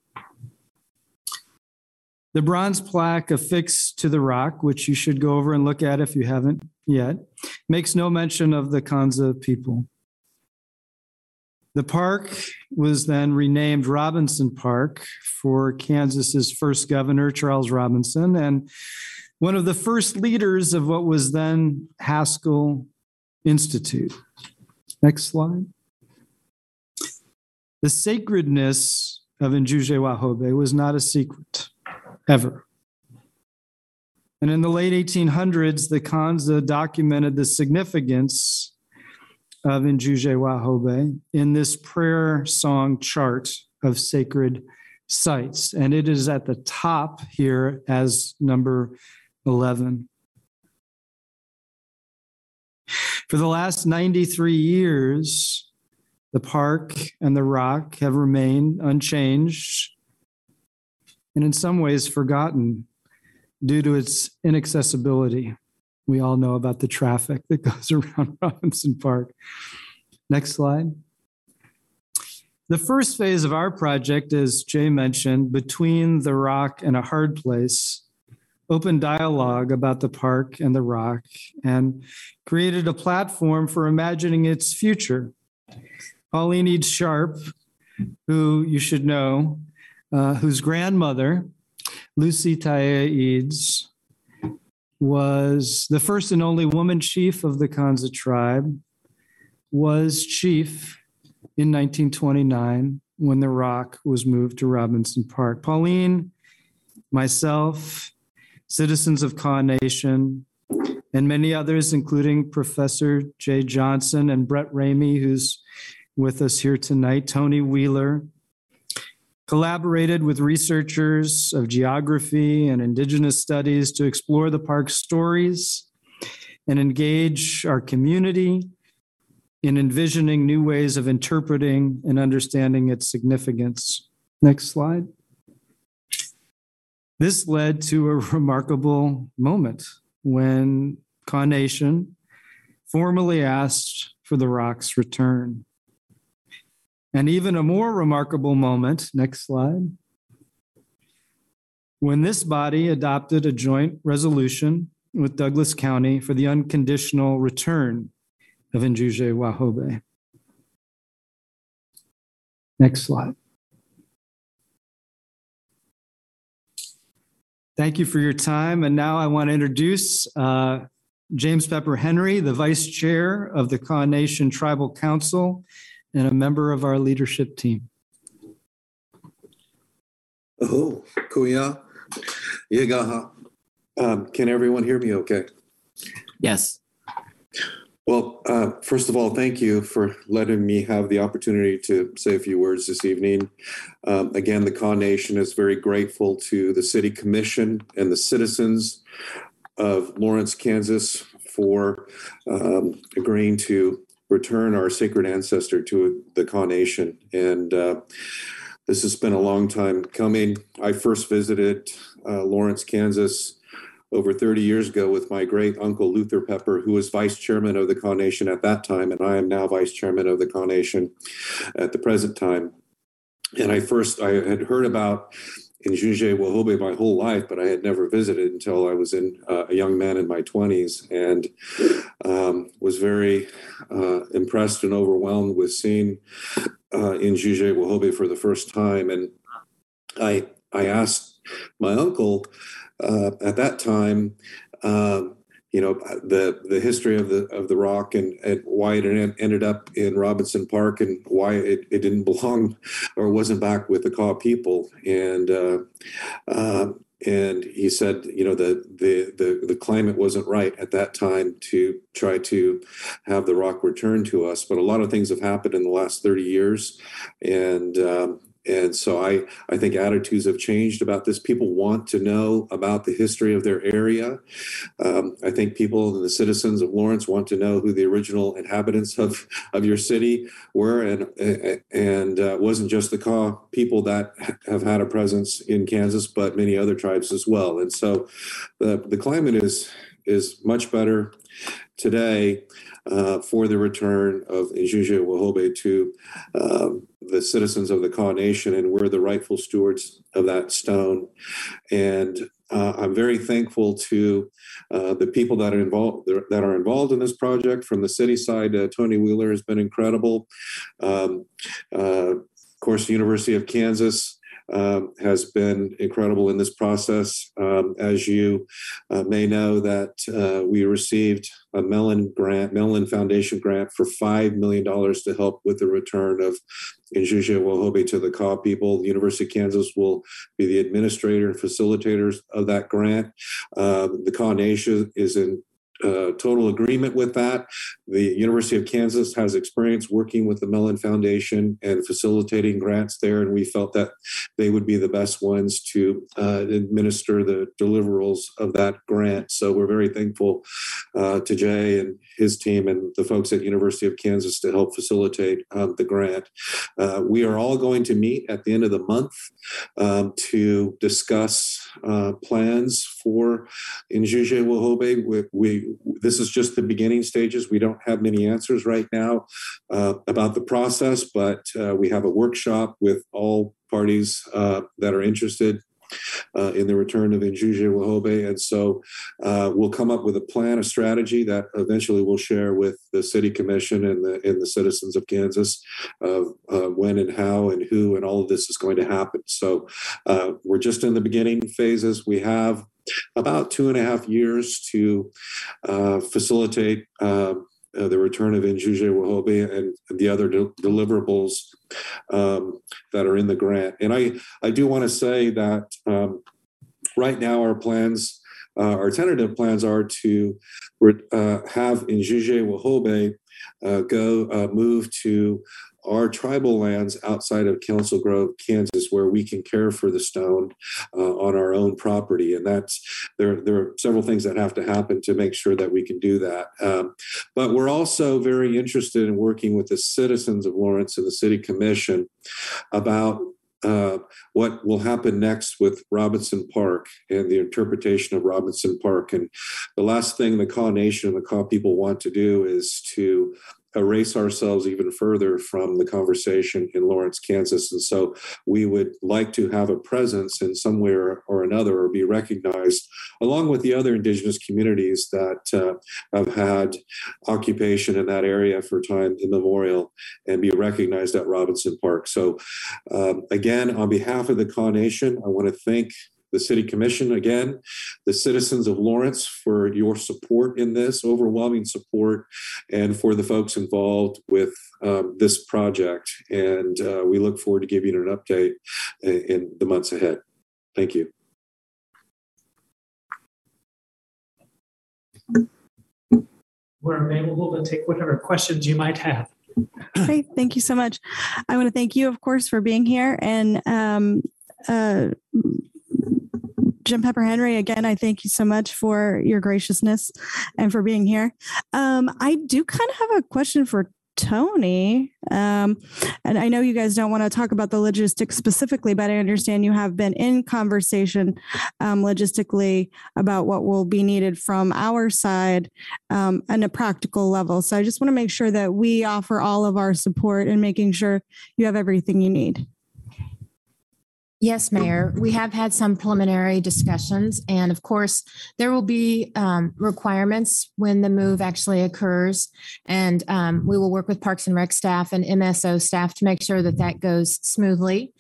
The bronze plaque affixed to the rock, which you should go over and look at if you haven't yet, makes no mention of the Kanza people. The park was then renamed Robinson Park for Kansas's first governor, Charles Robinson, and one of the first leaders of what was then Haskell Institute. Next slide. The sacredness of Njuje Wahobe was not a secret, ever. And in the late 1800s, the Kanza documented the significance of Njuje Wahobe in this prayer song chart of sacred sites. And it is at the top here as number 11. For the last 93 years, the park and the rock have remained unchanged and in some ways forgotten due to its inaccessibility. We all know about the traffic that goes around Robinson Park. Next slide. The first phase of our project, as Jay mentioned, between the rock and a hard place, open dialogue about the park and the rock and created a platform for imagining its future. Pauline Eads Sharp, who you should know, uh, whose grandmother, Lucy Tayiah Eads, was the first and only woman chief of the Kanza tribe, was chief in 1929 when the rock was moved to Robinson Park. Pauline, myself, citizens of Kaw Nation, and many others, including Professor Jay Johnson and Brett Ramey, who's with us here tonight, Tony Wheeler, collaborated with researchers of geography and indigenous studies to explore the park's stories and engage our community in envisioning new ways of interpreting and understanding its significance. Next slide. This led to a remarkable moment when Kaw Nation formally asked for the rock's return. And even a more remarkable moment, next slide, when this body adopted a joint resolution with Douglas County for the unconditional return of Njuje Wahobe. Next slide. Thank you for your time. And now I want to introduce uh, James Pepper Henry, the Vice Chair of the Kaw Nation Tribal Council and a member of our leadership team. Oh, Kuya. Yagaha. Um, can everyone hear me okay? Yes. Well, uh, first of all, thank you for letting me have the opportunity to say a few words this evening. Um, again, the Kaw Nation is very grateful to the City Commission and the citizens of Lawrence, Kansas for um, agreeing to return our sacred ancestor to the Kaw Nation. And uh, this has been a long time coming. I first visited uh, Lawrence, Kansas over 30 years ago with my great uncle Luther Pepper, who was vice chairman of the Kaw Nation at that time, and I am now vice chairman of the Kaw Nation at the present time. And I first I had heard about in Injuje Wahobeh my whole life, but I had never visited until I was in uh, a young man in my 20s, and um, was very uh, impressed and overwhelmed with seeing uh, Injuje Wahobeh for the first time. And I I asked my uncle uh, at that time, um, you know, the the history of the of the rock and, and why it ended up in Robinson Park and why it, it didn't belong or wasn't back with the Kaw people. And uh, uh, and he said, you know, the, the the the climate wasn't right at that time to try to have the rock returned to us. But a lot of things have happened in the last thirty years, and um, and so I, I think attitudes have changed about this. People want to know about the history of their area. Um, I think people, and the citizens of Lawrence, want to know who the original inhabitants of, of your city were, and and uh, wasn't just the Kaw people that have had a presence in Kansas, but many other tribes as well. And so, the the climate is is much better today uh, for the return of Injuje Wahobeh to um, the citizens of the Kaw Nation, and we're the rightful stewards of that stone. And uh, I'm very thankful to uh, the people that are involved that are involved in this project. From the city side, uh, Tony Wheeler has been incredible. Um, uh, of course, the University of Kansas um, has been incredible in this process. Um, as you uh, may know, that uh, we received a Mellon grant, Mellon Foundation grant for $5 million to help with the return of Injuje Wahobeh to the Kaw people. The University of Kansas will be the administrator and facilitators of that grant. Uh, the Kaw Nation is in uh, total agreement with that. The University of Kansas has experience working with the Mellon Foundation and facilitating grants there, and we felt that they would be the best ones to uh, administer the deliverables of that grant. So we're very thankful uh, to Jay and his team and the folks at University of Kansas to help facilitate um, the grant. Uh, we are all going to meet at the end of the month um, to discuss uh, plans for Injuje Wahobeh. We, we, this is just the beginning stages. We don't have many answers right now uh, about the process, but uh, we have a workshop with all parties uh, that are interested uh, in the return of Injuje Wahobeh. And so uh, we'll come up with a plan, a strategy that eventually we'll share with the city commission and the, and the citizens of Kansas of uh, when and how and who and all of this is going to happen. So uh, we're just in the beginning phases. We have about two and a half years to uh, facilitate uh, uh, the return of Injuje Wahobeh and the other de- deliverables um, that are in the grant. And I, I do want to say that um, right now our plans, uh, our tentative plans are to uh, have Injuje Wahobeh uh, go move to our tribal lands outside of Council Grove, Kansas, where we can care for the stone uh, on our own property. And that's there. There are several things that have to happen to make sure that we can do that. Um, but we're also very interested in working with the citizens of Lawrence and the City Commission about uh, what will happen next with Robinson Park and the interpretation of Robinson Park. And the last thing the Kaw Nation and the Kaw people want to do is to erase ourselves even further from the conversation in Lawrence, Kansas. And so we would like to have a presence in somewhere or another or be recognized along with the other indigenous communities that uh, have had occupation in that area for time immemorial and be recognized at Robinson Park. So um, again, on behalf of the Kaw Nation, I want to thank the City Commission again, the citizens of Lawrence for your support in this, overwhelming support, and for the folks involved with um, this project. And uh, we look forward to giving an update in, in the months ahead. Thank you. we're available to take whatever questions you might have. Okay, thank you so much. I want to thank you, of course, for being here. And um, uh, Jim Pepper Henry, again, I thank you so much for your graciousness and for being here. Um, I do kind of have a question for Tony. Um, and I know you guys don't want to talk about the logistics specifically, but I understand you have been in conversation um, logistically about what will be needed from our side um, on a practical level. So I just want to make sure that we offer all of our support in making sure you have everything you need. Yes, Mayor. We have had some preliminary discussions, and of course, there will be um, requirements when the move actually occurs. And um, we will work with Parks and Rec staff and MSO staff to make sure that that goes smoothly.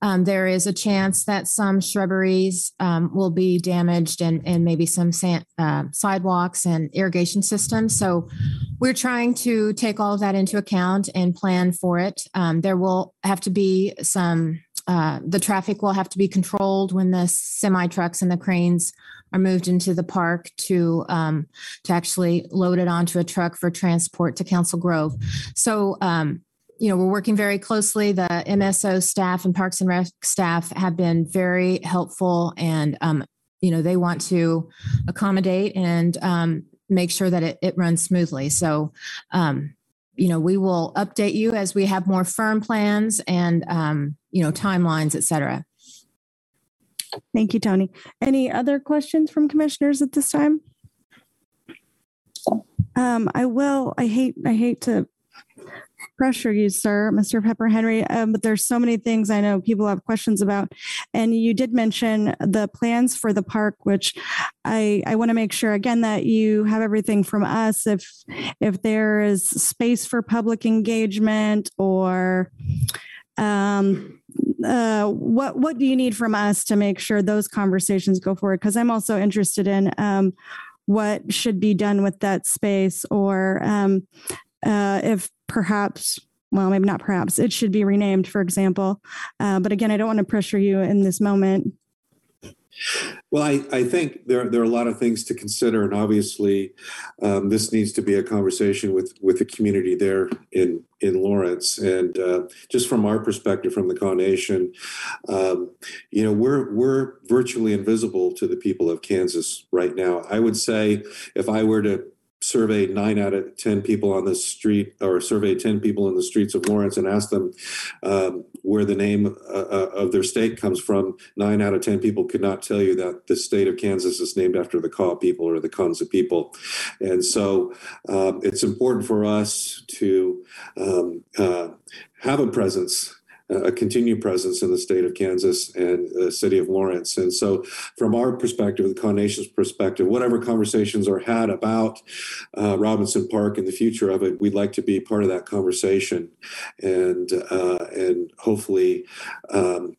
Um, there is a chance that some shrubberies um, will be damaged and, and maybe some sand, uh, sidewalks and irrigation systems. So we're trying to take all of that into account and plan for it. Um, there will have to be some uh, the traffic will have to be controlled when the semi trucks and the cranes are moved into the park to um, to actually load it onto a truck for transport to Council Grove. So. Um, you know, we're working very closely. The MSO staff and Parks and Rec staff have been very helpful, and um, you know, they want to accommodate and um, make sure that it, it runs smoothly. So, um, you know, we will update you as we have more firm plans and, um, you know, timelines, et cetera. Thank you, Tony. Any other questions from commissioners at this time? Um, I will, I hate, I hate to pressure you, sir, Mr. Pepper Henry, um, but there's so many things I know people have questions about. And you did mention the plans for the park, which I, I want to make sure again that you have everything from us. If if there is space for public engagement or um, uh, what what do you need from us to make sure those conversations go forward? Because I'm also interested in um, what should be done with that space, or um, uh, if perhaps well maybe not perhaps it should be renamed for example uh, but again i don't want to pressure you in this moment well, I, I think there, there are a lot of things to consider, and obviously, um, this needs to be a conversation with with the community there in in Lawrence. And uh, just from our perspective, from the Kaw Nation, um, you know, we're we're virtually invisible to the people of Kansas right now. I would say, if I were to survey nine out of 10 people on the street or survey 10 people in the streets of Lawrence and ask them um, where the name uh, uh, of their state comes from, nine out of 10 people could not tell you that the state of Kansas is named after the Kaw people or the Kansa people. And so um, it's important for us to um, uh, have a presence a continued presence in the state of Kansas and the city of Lawrence. And so, from our perspective, the Kaw Nation's perspective, whatever conversations are had about uh, Robinson Park and the future of it, we'd like to be part of that conversation, and uh, and hopefully. Um,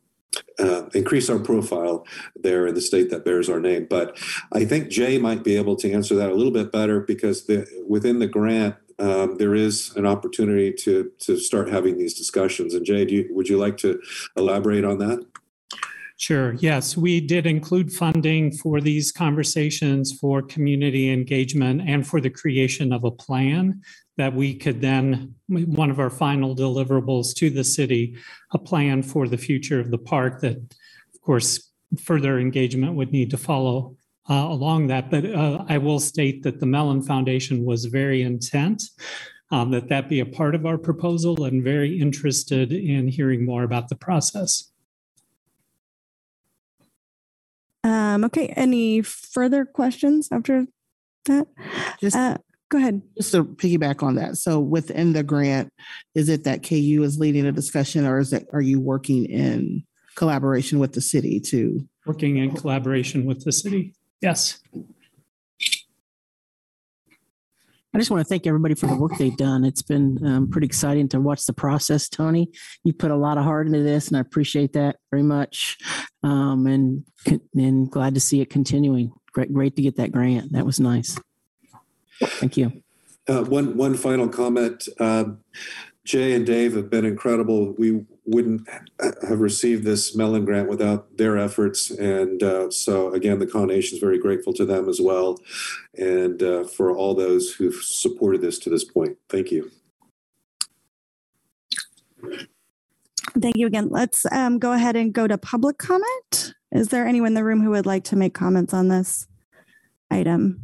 uh, increase our profile there in the state that bears our name. But I think Jay might be able to answer that a little bit better because the, within the grant, um, there is an opportunity to to start having these discussions. And Jay, you, would you like to elaborate on that? Sure. Yes, we did include funding for these conversations for community engagement and for the creation of a plan that we could then, one of our final deliverables to the city, a plan for the future of the park that, of course, further engagement would need to follow uh, along that. But uh, I will state that the Mellon Foundation was very intent um, that that be a part of our proposal and very interested in hearing more about the process. Um, okay, any further questions after that? Just uh, go ahead. Just to piggyback on that. So within the grant, is it that KU is leading a discussion or is it are you working in collaboration with the city to working in collaboration with the city? Yes. I just want to thank everybody for the work they've done. It's been um, pretty exciting to watch the process, Tony. You put a lot of heart into this, and I appreciate that very much. Um, and and glad to see it continuing. Great, great to get that grant. That was nice. Thank you. Uh, one one final comment. Uh, Jay and Dave have been incredible. We wouldn't have received this Mellon grant without their efforts. And uh, so, again, the Kaw Nation is very grateful to them as well, and uh, for all those who've supported this to this point. Thank you. Thank you again. Let's um, go ahead and go to public comment. Is there anyone in the room who would like to make comments on this item?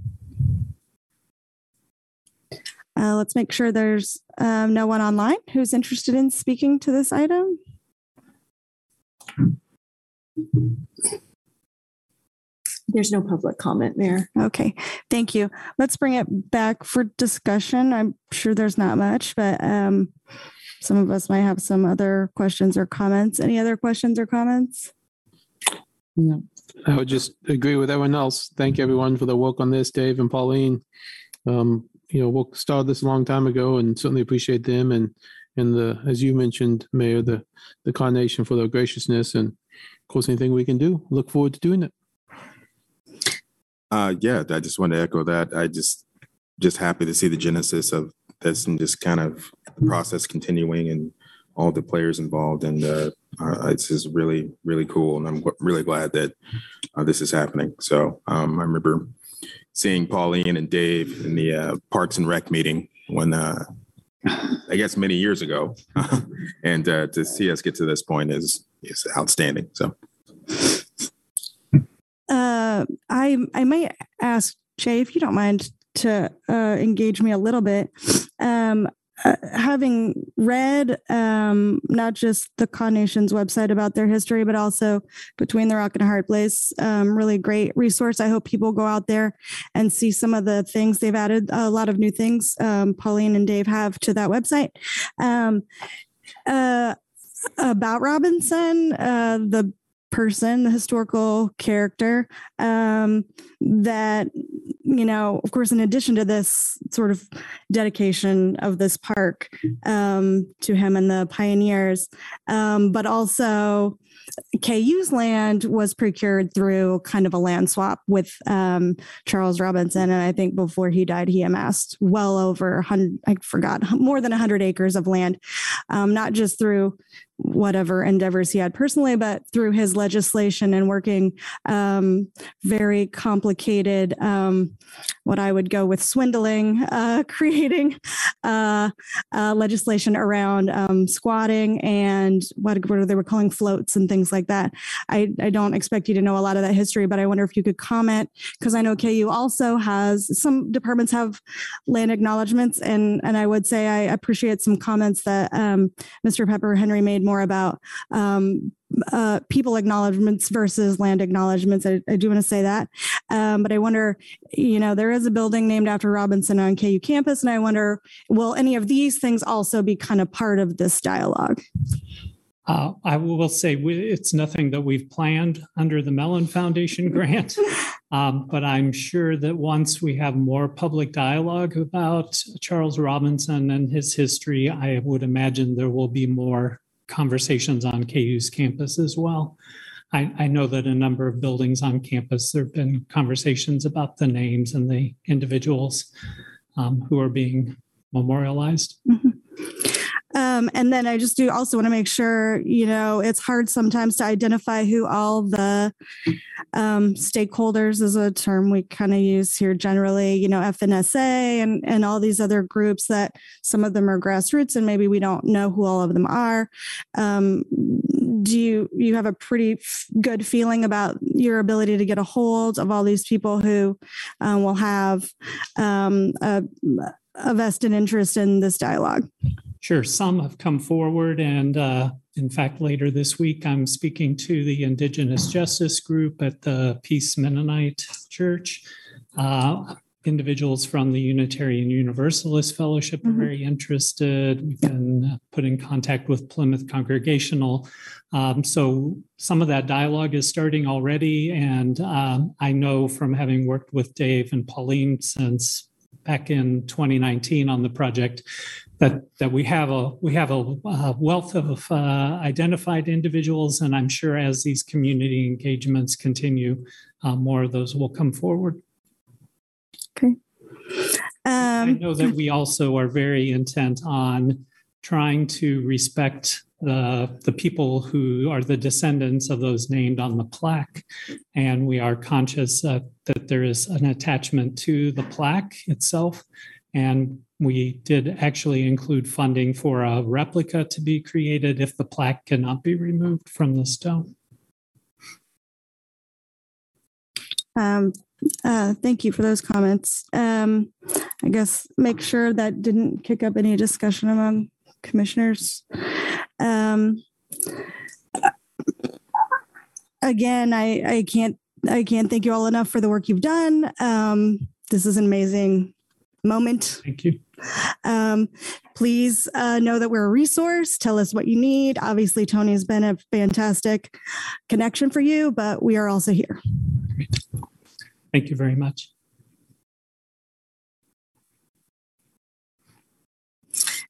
Uh, let's make sure there's um, no one online who's interested in speaking to this item. There's no public comment, Mayor. Okay, thank you. Let's bring it back for discussion. I'm sure there's not much, but um, some of us might have some other questions or comments. Any other questions or comments? No. I would just agree with everyone else. Thank everyone for the work on this, Dave and Pauline. Um, you know, we started this a long time ago and certainly appreciate them and and the as you mentioned, Mayor, the the Kaw Nation for their graciousness and of course anything we can do. Look forward to doing it. Uh, yeah, I just want to echo that. I just just happy to see the genesis of this and just kind of the process continuing and all the players involved. And uh, uh, it's just really, really cool. And I'm really glad that uh, this is happening. So um, I remember seeing Pauline and Dave in the uh, Parks and Rec meeting when uh, I guess many years ago, and uh, to see us get to this point is is outstanding. So. Uh, I I might ask Jay if you don't mind to uh, engage me a little bit. Um, uh, having read um, not just the Kaw Nation's website about their history, but also Between the Rock and a Hard Place, um, really great resource. I hope people go out there and see some of the things they've added, a lot of new things um, Pauline and Dave have to that website. Um, uh, about Robinson, uh, the person, the historical character, um, that, you know, of course, in addition to this sort of dedication of this park um, to him and the pioneers, um, but also KU's land was procured through kind of a land swap with um, Charles Robinson. And I think before he died, he amassed well over 100, I forgot, more than 100 acres of land, um, not just through whatever endeavors he had personally, but through his legislation and working um, very complicated, um, what I would go with swindling, uh, creating uh, uh, legislation around um, squatting and what, what they were calling floats and things like that. I, I don't expect you to know a lot of that history, but I wonder if you could comment because I know KU also has some departments have land acknowledgements, and and I would say I appreciate some comments that um, Mr. Pepper Henry made more about um, uh, people acknowledgements versus land acknowledgements. I, I do want to say that. Um, but I wonder, you know, there is a building named after Robinson on KU campus, and I wonder, will any of these things also be kind of part of this dialogue? Uh, I will say we, it's nothing that we've planned under the Mellon Foundation grant, um, but I'm sure that once we have more public dialogue about Charles Robinson and his history, I would imagine there will be more conversations on KU's campus as well. I, I know that a number of buildings on campus, there have been conversations about the names and the individuals um, who are being memorialized. Um, and then I just do also want to make sure, you know, it's hard sometimes to identify who all the um, stakeholders is a term we kind of use here generally, you know, FNSA and, and all these other groups that some of them are grassroots and maybe we don't know who all of them are. Um, do you you have a pretty f- good feeling about your ability to get a hold of all these people who um, will have um, a, a vested interest in this dialogue? Sure, some have come forward, and uh, in fact, later this week, I'm speaking to the Indigenous Justice Group at the Peace Mennonite Church. Uh, individuals from the Unitarian Universalist Fellowship are very interested. We've been put in contact with Plymouth Congregational. Um, so some of that dialogue is starting already. And um, I know from having worked with Dave and Pauline since back in 2019 on the project that that we have a we have a, uh wealth of uh, identified individuals, and I'm sure as these community engagements continue, uh, more of those will come forward. Okay. I Um, know that we also are very intent on trying to respect the, the people who are the descendants of those named on the plaque. And we are conscious uh, that there is an attachment to the plaque itself. And we did actually include funding for a replica to be created if the plaque cannot be removed from the stone. Um, uh, thank you for those comments. Um, I guess make sure that didn't kick up any discussion among commissioners. Um, again, I, I can't I can't thank you all enough for the work you've done. Um, this is an amazing moment. Thank you. Um, please uh, know that we're a resource. Tell us what you need. Obviously, Tony's been a fantastic connection for you, but we are also here. Thank you very much.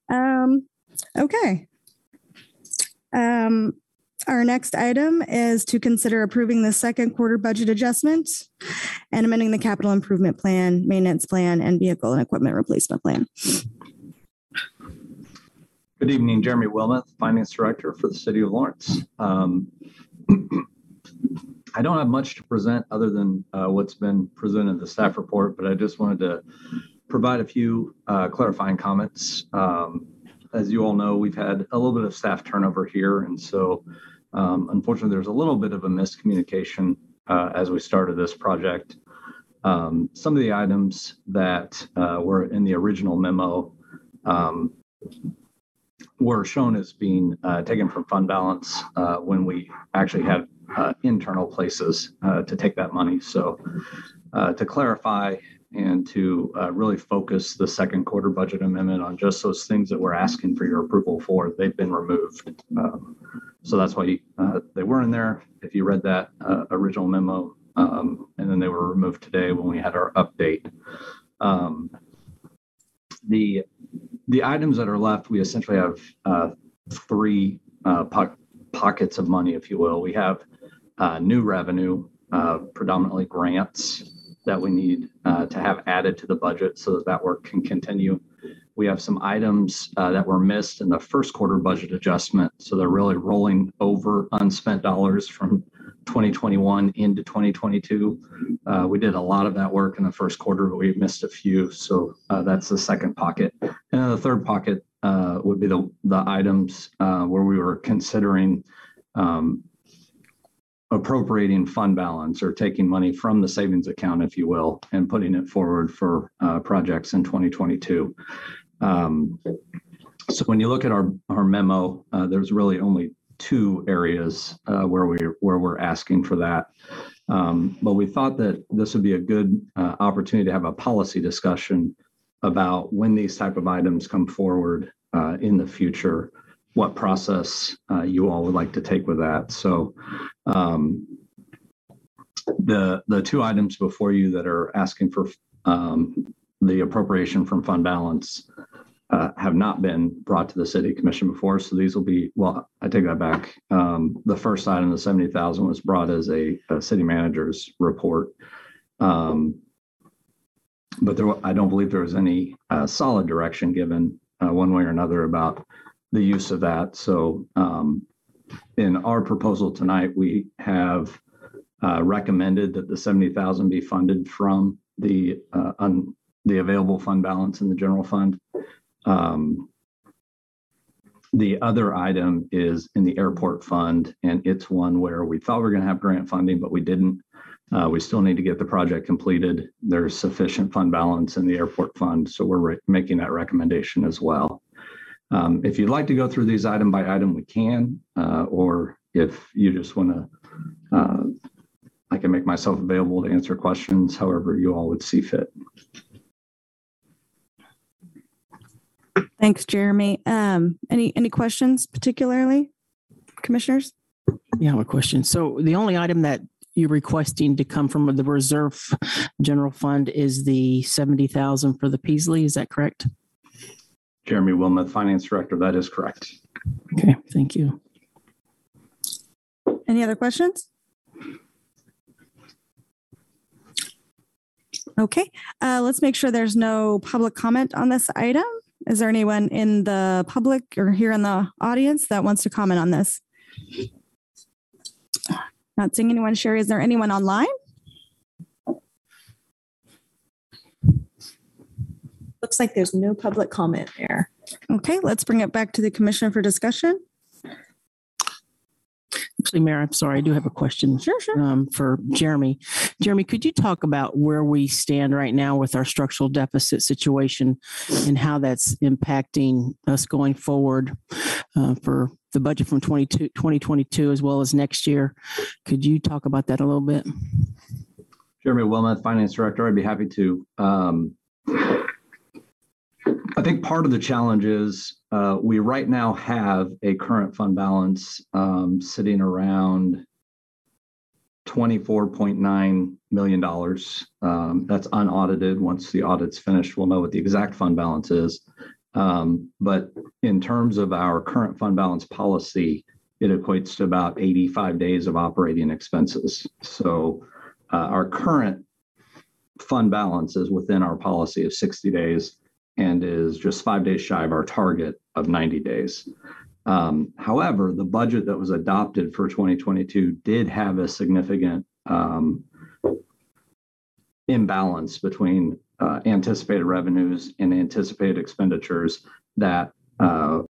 Um, okay. Um, our next item is to consider approving the second quarter budget adjustment and amending the capital improvement plan, maintenance plan, and vehicle and equipment replacement plan. Good evening, Jeremy Wilmoth, Finance Director for the City of Lawrence. Um, I don't have much to present other than uh, what's been presented in the staff report, but I just wanted to provide a few uh, clarifying comments. Um, as you all know, we've had a little bit of staff turnover here, and so um, unfortunately, there's a little bit of a miscommunication uh, as we started this project. Um, some of the items that uh, were in the original memo um, were shown as being uh, taken from fund balance uh, when we actually had uh, internal places uh, to take that money. So, to clarify and to really focus the second quarter budget amendment on just those things that we're asking for your approval for, they've been removed. Um, so that's why uh, they were in there. If you read that uh, original memo, um, and then they were removed today when we had our update. Um, the the items that are left, we essentially have uh, three uh, po- pockets of money, if you will. We have uh, new revenue, uh, predominantly grants that we need to have added to the budget so that that work can continue. We have some items uh, that were missed in the first quarter budget adjustment. So they're really rolling over unspent dollars from 2021 into 2022. Uh, we did a lot of that work in the first quarter, but we missed a few. So uh, that's the second pocket. And then the third pocket uh, would be the, the items uh, where we were considering um, appropriating fund balance or taking money from the savings account, if you will, and putting it forward for uh, projects in 2022. Um, so when you look at our, our memo, uh, there's really only two areas uh, where we where we're asking for that. Um, but we thought that this would be a good uh, opportunity to have a policy discussion about when these type of items come forward uh, in the future, what process uh, you all would like to take with that. So um, the the two items before you that are asking for um, the appropriation from fund balance uh, have not been brought to the city commission before. So these will be, well, I take that back. Um, the first item, the 70,000 was brought as a, a city manager's report. Um, but there, I don't believe there was any uh, solid direction given uh, one way or another about the use of that. So um, in our proposal tonight, we have uh, recommended that the 70,000 be funded from the uh, un, the available fund balance in the general fund. Um, the other item is in the airport fund, and it's one where we thought we were going to have grant funding, but we didn't. Uh, we still need to get the project completed. There's sufficient fund balance in the airport fund, so we're re- making that recommendation as well. Um, if you'd like to go through these item by item, we can, uh, or if you just want to, uh, I can make myself available to answer questions however you all would see fit. Thanks, Jeremy. Um, any any questions particularly, commissioners? Yeah, I have a question. So the only item that you're requesting to come from the reserve general fund is the seventy thousand for the Peaslee. Is that correct? Jeremy Wilmoth, Finance Director. That is correct. Okay, thank you. Any other questions? Okay, uh, let's make sure there's no public comment on this item. Is there anyone in the public or here in the audience that wants to comment on this? Not seeing anyone. Sherri, is there anyone online? Looks like there's no public comment there. Okay, let's bring it back to the commission for discussion. Actually, Mayor, I'm sorry, I do have a question. Sure, sure. Um, for Jeremy. Jeremy, could you talk about where we stand right now with our structural deficit situation and how that's impacting us going forward uh, for the budget from 22, 2022 as well as next year? Could you talk about that a little bit? Jeremy Wilmoth, Finance Director. I'd be happy to. Um, I think part of the challenge is uh, we right now have a current fund balance um, sitting around $24.9 million. Um, that's unaudited. Once the audit's finished, we'll know what the exact fund balance is. Um, but in terms of our current fund balance policy, it equates to about 85 days of operating expenses. So uh, our current fund balance is within our policy of 60 days and is just five days shy of our target of 90 days. Um, however, the budget that was adopted for 2022 did have a significant um, imbalance between uh, anticipated revenues and anticipated expenditures that uh,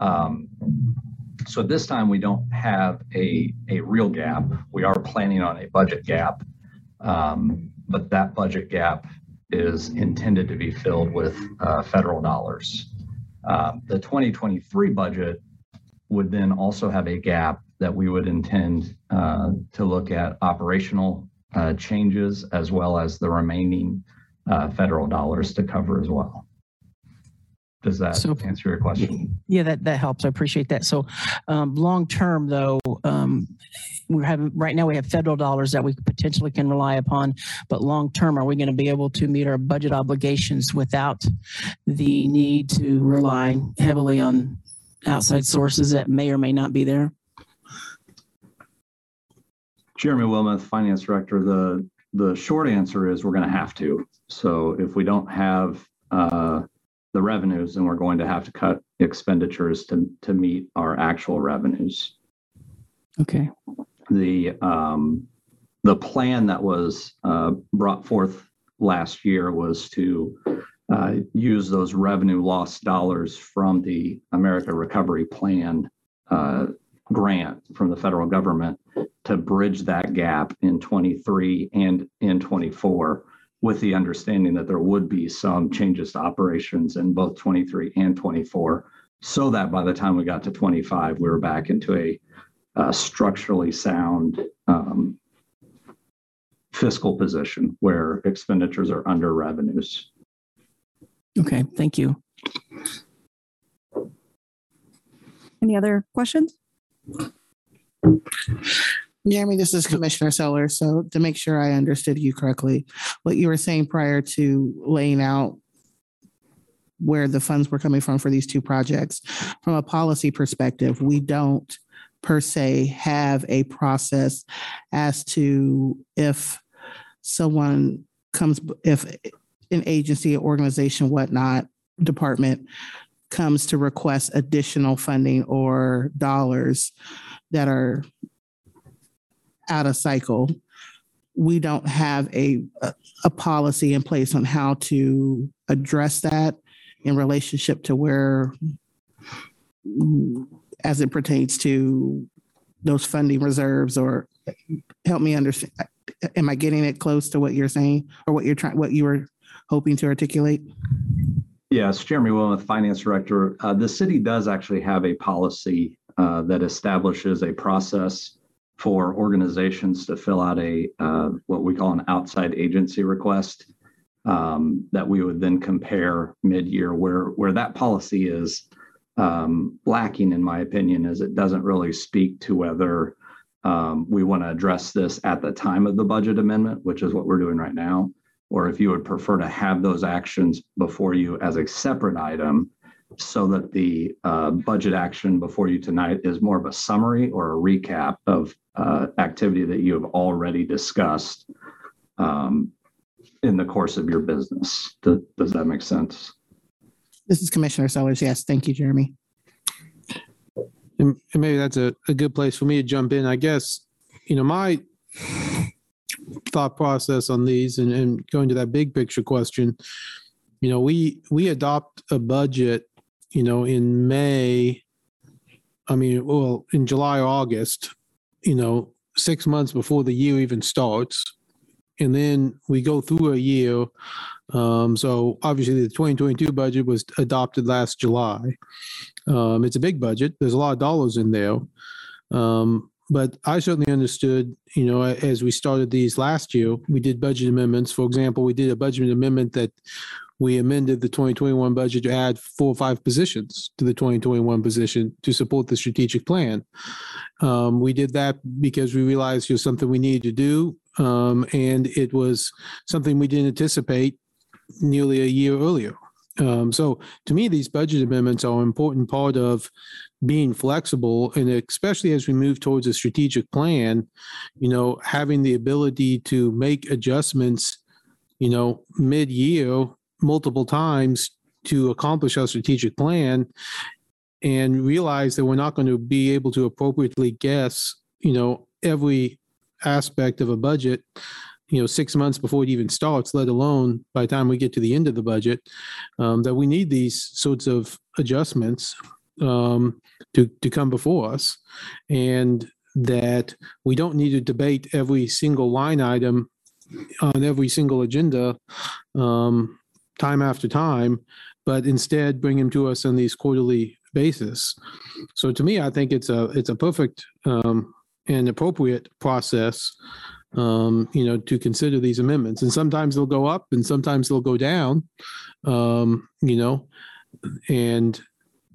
um, so this time we don't have a, a real gap. We are planning on a budget gap, um, but that budget gap is intended to be filled with uh, federal dollars. Uh, the 2023 budget would then also have a gap that we would intend uh, to look at operational uh, changes as well as the remaining uh, federal dollars to cover as well. Does that So- answer your question? Yeah, that, that helps. I appreciate that. So, um, long term though, um, we're having, right now we have federal dollars that we potentially can rely upon. But long term, are we going to be able to meet our budget obligations without the need to rely heavily on outside sources that may or may not be there? Jeremy Wilmoth, Finance Director, the, the short answer is we're going to have to. So if we don't have uh, the revenues, and we're going to have to cut expenditures to, to meet our actual revenues. Okay. The, um, the plan that was uh, brought forth last year was to uh, use those revenue loss dollars from the America Recovery Plan uh, grant from the federal government to bridge that gap in 23 and in 24 with the understanding that there would be some changes to operations in both 23 and 24 so that by the time we got to 25 we were back into a structurally sound um, fiscal position where expenditures are under revenues Okay, thank you. Any other questions? Jeremy, this is Commissioner Sellers. So to make sure I understood you correctly, what you were saying prior to laying out where the funds were coming from for these two projects, from a policy perspective, we don't per se have a process as to if someone comes, if an agency, organization, whatnot, department comes to request additional funding or dollars that are out of cycle, we don't have a, a, policy in place on how to address that in relationship to where, as it pertains to those funding reserves or help me understand. Am I getting it close to what you're saying or what you're trying, what you were hoping to articulate? Yes, Jeremy Wilmoth, Finance Director. Uh, the city does actually have a policy uh, that establishes a process for organizations to fill out a uh, what we call an outside agency request um, that we would then compare mid-year. Where where that policy is um, lacking, in my opinion, is it doesn't really speak to whether um, we want to address this at the time of the budget amendment, which is what we're doing right now, or if you would prefer to have those actions before you as a separate item so that the uh, budget action before you tonight is more of a summary or a recap of uh, activity that you have already discussed um, in the course of your business. Does, does that make sense? This is Commissioner Sellers. Yes, thank you, Jeremy. And and maybe that's a, a good place for me to jump in. I guess, you know, my thought process on these and, and going to that big picture question, you know, we we adopt a budget, you know, in May, I mean, well, in July, August, you know, six months before the year even starts. And then we go through a year. Um, so obviously the 2022 budget was adopted last July. Um, it's a big budget. There's a lot of dollars in there. Um, but I certainly understood, you know, as we started these last year, we did budget amendments. For example, we did a budget amendment that we amended the 2021 budget to add four or five positions to the 2021 position to support the strategic plan. Um, we did that because we realized it was something we needed to do. Um, and it was something we didn't anticipate nearly a year earlier. Um, so to me, these budget amendments are an important part of being flexible and especially as we move towards a strategic plan, you know, having the ability to make adjustments, you know, mid-year multiple times to accomplish our strategic plan and realize that we're not going to be able to appropriately guess, you know, every aspect of a budget you know six months before it even starts let alone by the time we get to the end of the budget um, that we need these sorts of adjustments um, to to come before us. And that we don't need to debate every single line item on every single agenda um, time after time but instead bring them to us on these quarterly basis so to me i think it's a it's a perfect um, and appropriate process um, you know, to consider these amendments. And sometimes they'll go up and sometimes they'll go down, um, you know, and,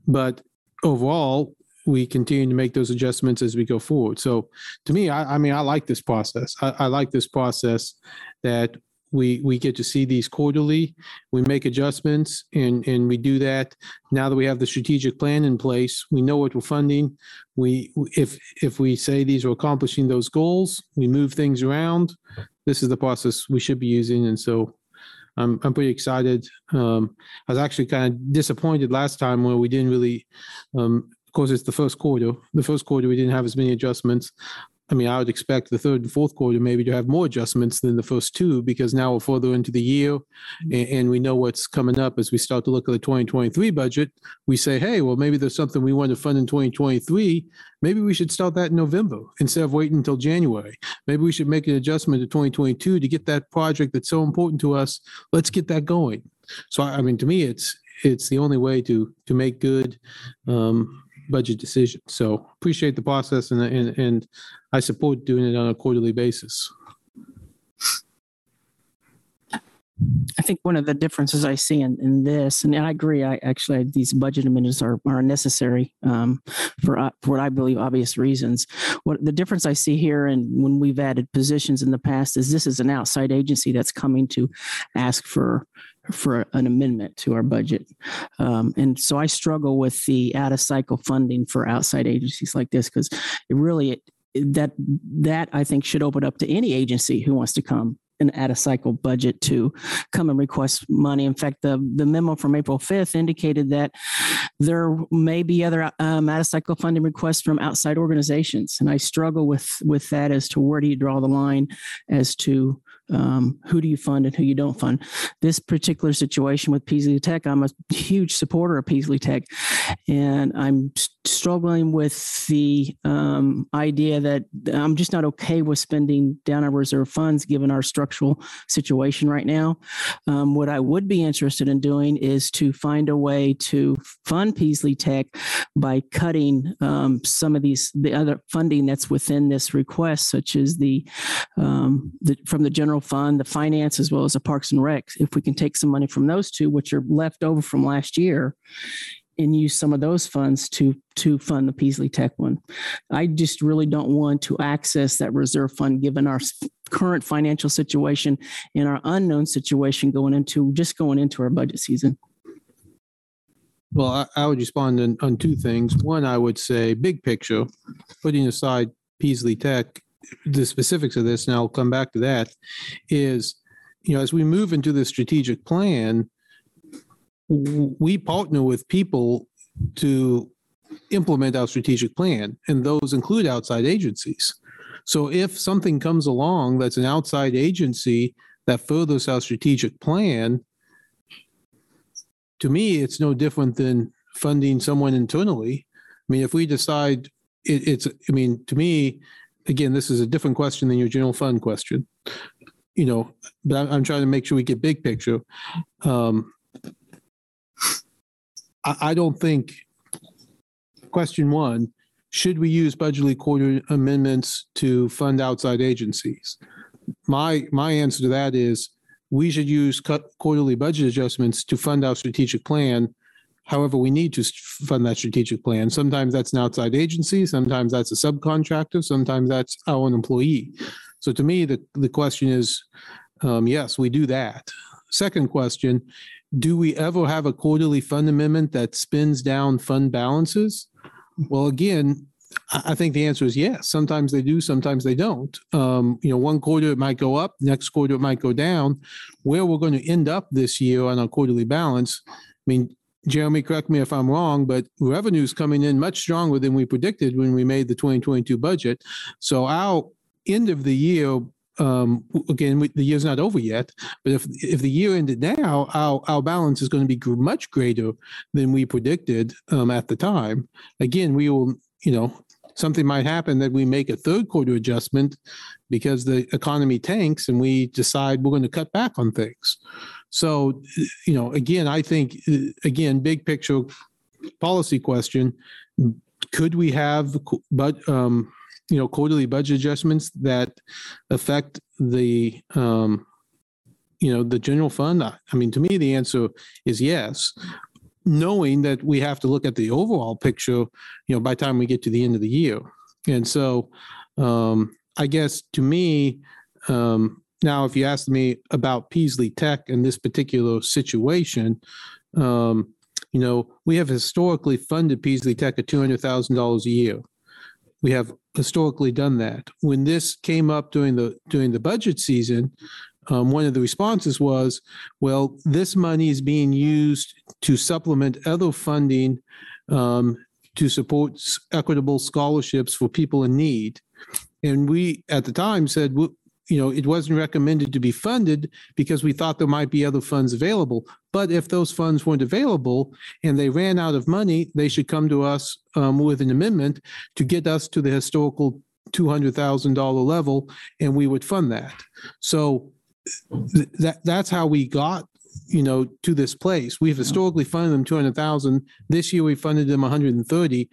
but overall, we continue to make those adjustments as we go forward. So to me, I, I mean, I like this process. I, I like this process that we we get to see these quarterly. We make adjustments and and we do that. Now that we have the strategic plan in place we know what we're funding. We if if we say these are accomplishing those goals we move things around this is the process we should be using. And so i'm, I'm pretty excited. Um, i was actually kind of disappointed last time where we didn't really um, of course, it's the first quarter. The first quarter, we didn't have as many adjustments. I mean, I would expect the third and fourth quarter maybe to have more adjustments than the first two because now we're further into the year and, and, we know what's coming up as we start to look at the 2023 budget. We say, hey, well, maybe there's something we want to fund in 2023. Maybe we should start that in November instead of waiting until January. Maybe we should make an adjustment to 2022 to get that project that's so important to us. Let's get that going. So, I mean, to me, it's it's the only way to to make good um, budget decisions. So appreciate the process and, and, and I support doing it on a quarterly basis. I think one of the differences I see in, in this, and I agree, I actually these budget amendments are, are necessary um, for, uh, for what I believe obvious reasons. What the difference I see here, and when we've added positions in the past, is this is an outside agency that's coming to ask for for an amendment to our budget. Um, and so I struggle with the out of cycle funding for outside agencies like this because it really it, that that I think should open up to any agency who wants to come and add a cycle budget to come and request money. In fact, the, the memo from April 5th indicated that there may be other um, out of cycle funding requests from outside organizations. And I struggle with, with that as to where do you draw the line as to um, who do you fund and who you don't fund. This particular situation with Peaslee Tech, I'm a huge supporter of Peaslee Tech, and I'm struggling with the um, idea that I'm just not okay with spending down our reserve funds given our structural situation right now. Um, what I would be interested in doing is to find a way to fund Peaslee Tech by cutting um, some of these the other funding that's within this request, such as the, um, the from the general general fund, the finance, as well as the parks and recs. If we can take some money from those two, which are left over from last year, and use some of those funds to to fund the Peaslee Tech one. I just really don't want to access that reserve fund given our current financial situation and our unknown situation going into just going into our budget season. Well, I, I would respond on, on two things. One, I would say big picture, putting aside Peaslee Tech, the specifics of this, and I'll come back to that, is, you know, as we move into the strategic plan, we partner with people to implement our strategic plan, and those include outside agencies. So if something comes along that's an outside agency that furthers our strategic plan, to me, it's no different than funding someone internally. I mean, if we decide it, it's, I mean, to me, again, this is a different question than your general fund question. You know, but I'm, trying to make sure we get big picture. Um, I, I don't think, question one, should we use budgetary quarter amendments to fund outside agencies? My, my answer to that is we should use quarterly budget adjustments to fund our strategic plan. However, we need to fund that strategic plan. Sometimes that's an outside agency, sometimes that's a subcontractor, sometimes that's our own employee. So to me, the, the question is, um, yes, we do that. Second question, do we ever have a quarterly fund amendment that spins down fund balances? Well, again, I, think the answer is yes. Sometimes they do, sometimes they don't. Um, you know, one quarter it might go up, next quarter it might go down. Where we're going to end up this year on our quarterly balance, I mean, Jeremy, correct me if I'm wrong, but revenue's coming in much stronger than we predicted when we made the 2022 budget. So our end of the year, um, again, we- the year's not over yet, but if, if the year ended now, our, our balance is going to be much greater than we predicted um, at the time. Again, we will, you know, something might happen that we make a third quarter adjustment because the economy tanks and we decide we're going to cut back on things. So, you know, again, I think, uh, again, big picture policy question, could we have, but, um, you know, quarterly budget adjustments that affect the, um, you know, the general fund? I mean, to me, the answer is yes, knowing that we have to look at the overall picture, you know, by time we get to the end of the year. And so, um, I guess to me, um, now, if you asked me about Peaslee Tech in this particular situation, um, you know, we have historically funded Peaslee Tech at two hundred thousand dollars a year. We have historically done that. When this came up during the during the budget season, um, one of the responses was, "Well, this money is being used to supplement other funding um, to support equitable scholarships for people in need." And we, at the time, said, "W- you know, it wasn't recommended to be funded because we thought there might be other funds available. But if those funds weren't available and they ran out of money, they should come to us um, with an amendment to get us to the historical $200,000 level, and we would fund that. So th- that, that's how we got you know to this place. We've historically funded them 200,000 this year we funded them 130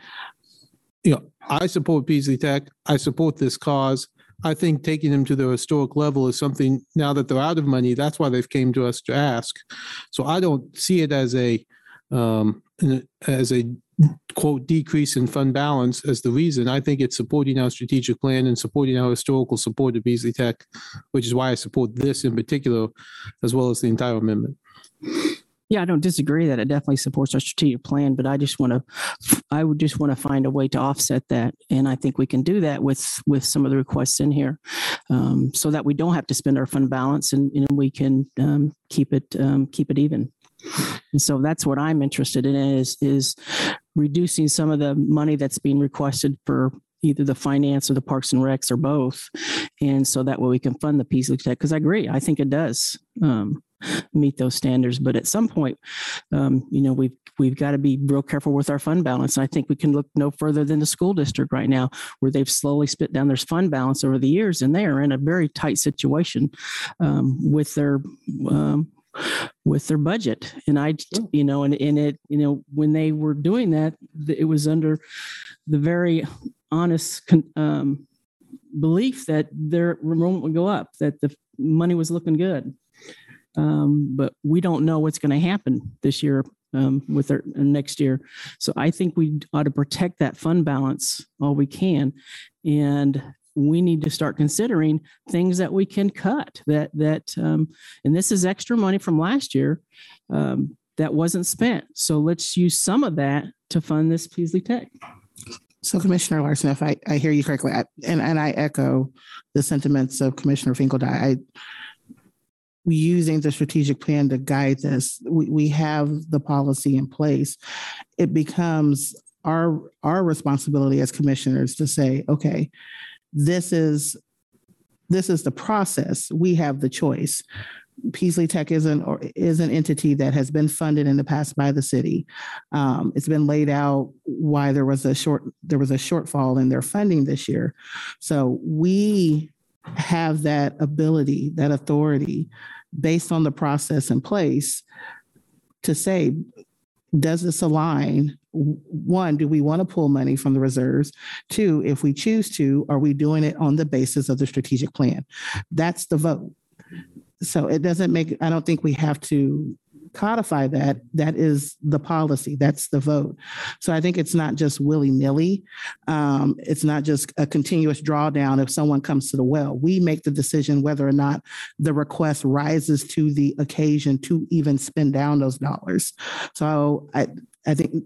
you know i support Peaslee Tech. I support this cause I think taking them to their historic level is something now that they're out of money. That's why they've came to us to ask. So I don't see it as a um, as a quote decrease in fund balance as the reason. I think it's supporting our strategic plan and supporting our historical support of Peaslee Tech, which is why I support this in particular, as well as the entire amendment. Yeah, I don't disagree that it definitely supports our strategic plan, but I just want to, I would just want to find a way to offset that. And I think we can do that with, with some of the requests in here. um, So that we don't have to spend our fund balance and, and we can um, keep it, um, keep it even. And so that's what I'm interested in is, is reducing some of the money that's being requested for either the finance or the parks and recs or both. And so that way we can fund the Peaslee Tech, because I agree, I think it does um, meet those standards. But at some point, um, you know, we've, we've got to be real careful with our fund balance. And I think we can look no further than the school district right now, where they've slowly spit down their fund balance over the years, and they are in a very tight situation um, with their um, with their budget. And I, you know, and, and it, you know, when they were doing that, it was under the very honest um, belief that their enrollment would go up, that the money was looking good. Um, but we don't know what's going to happen this year um, with our uh, next year. So I think we ought to protect that fund balance all we can. And we need to start considering things that we can cut that, that, um, and this is extra money from last year. Um, that wasn't spent. So let's use some of that to fund this Peaslee Tech. So Commissioner Larsen, if I, I hear you correctly, I- and, and I echo the sentiments of Commissioner Finkeldei, I, using the strategic plan to guide this, we, we have the policy in place. It becomes our, our responsibility as commissioners to say, okay, this is, this is the process. We have the choice. Peaslee Tech is an, or is an entity that has been funded in the past by the city. Um, it's been laid out why there was a short, there was a shortfall in their funding this year. So we have that ability, that authority, based on the process in place to say, does this align? One, do we want to pull money from the reserves? Two, if we choose to, are we doing it on the basis of the strategic plan? That's the vote. So it doesn't make, I don't think we have to codify that. That is the policy. That's the vote. So I think it's not just willy nilly. Um, it's not just a continuous drawdown if someone comes to the well. We make the decision whether or not the request rises to the occasion to even spend down those dollars. So I, I think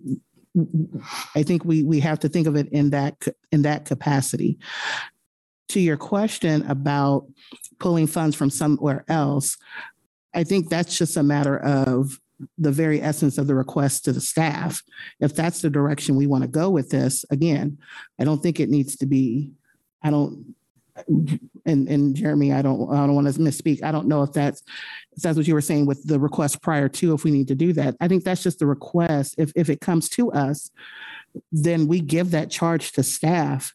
I think we we have to think of it in that in that capacity. To your question about pulling funds from somewhere else, I think that's just a matter of the very essence of the request to the staff. If that's the direction we want to go with this, again, I don't think it needs to be, I don't, and, and Jeremy, I don't, I don't want to misspeak. I don't know if that's, if that's what you were saying with the request prior to, if we need to do that. I think that's just the request. If, if it comes to us, then we give that charge to staff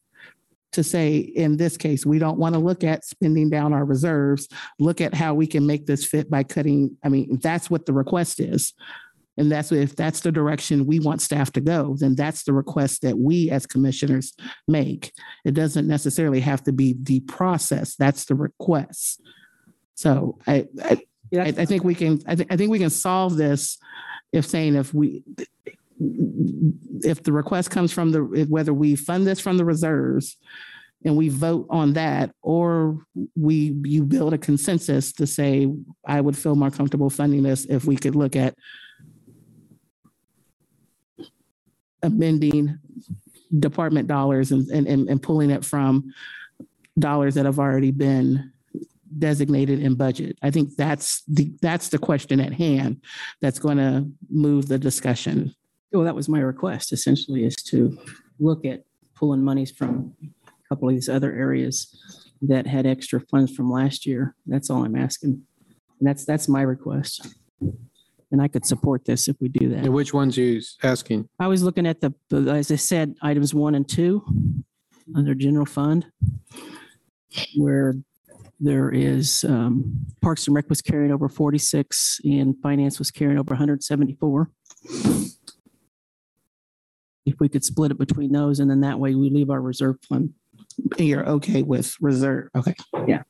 to say, in this case, we don't want to look at spending down our reserves, look at how we can make this fit by cutting. I mean, that's what the request is. And that's if that's the direction we want staff to go, then that's the request that we as commissioners make. It doesn't necessarily have to be the process. That's the request. So I, I, I, I think we can, I, th- I think we can solve this if saying if we, if the request comes from the, whether we fund this from the reserves and we vote on that, or we, you build a consensus to say, I would feel more comfortable funding this if we could look at amending department dollars and, and, and pulling it from dollars that have already been designated in budget. I think that's the, that's the question at hand that's going to move the discussion. Well, that was my request essentially is to look at pulling monies from a couple of these other areas that had extra funds from last year. That's all I'm asking. And that's, that's my request. And I could support this if we do that. And which ones are you asking? I was looking at the, the- as I said, items one and two under general fund, where there is um, Parks and Rec was carrying over 46 and finance was carrying over 174. If we could split it between those and then that way we leave our reserve fund. And you're okay with reserve? Okay. Yeah.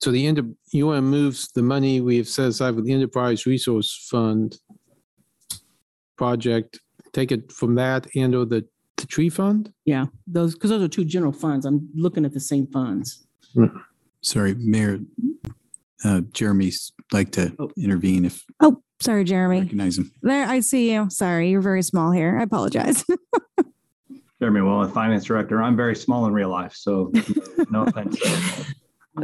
So the end, you want to move the money we have set aside for the Enterprise Resource Fund project, take it from that and or the, the tree fund? Yeah, those, because those are two general funds. I'm looking at the same funds. Sorry, Mayor, uh, Jeremy's like to intervene if Oh, sorry, Jeremy. recognize him. There, I see you. Sorry, you're very small here. I apologize. Jeremy Well, a Finance Director. I'm very small in real life, so no offense.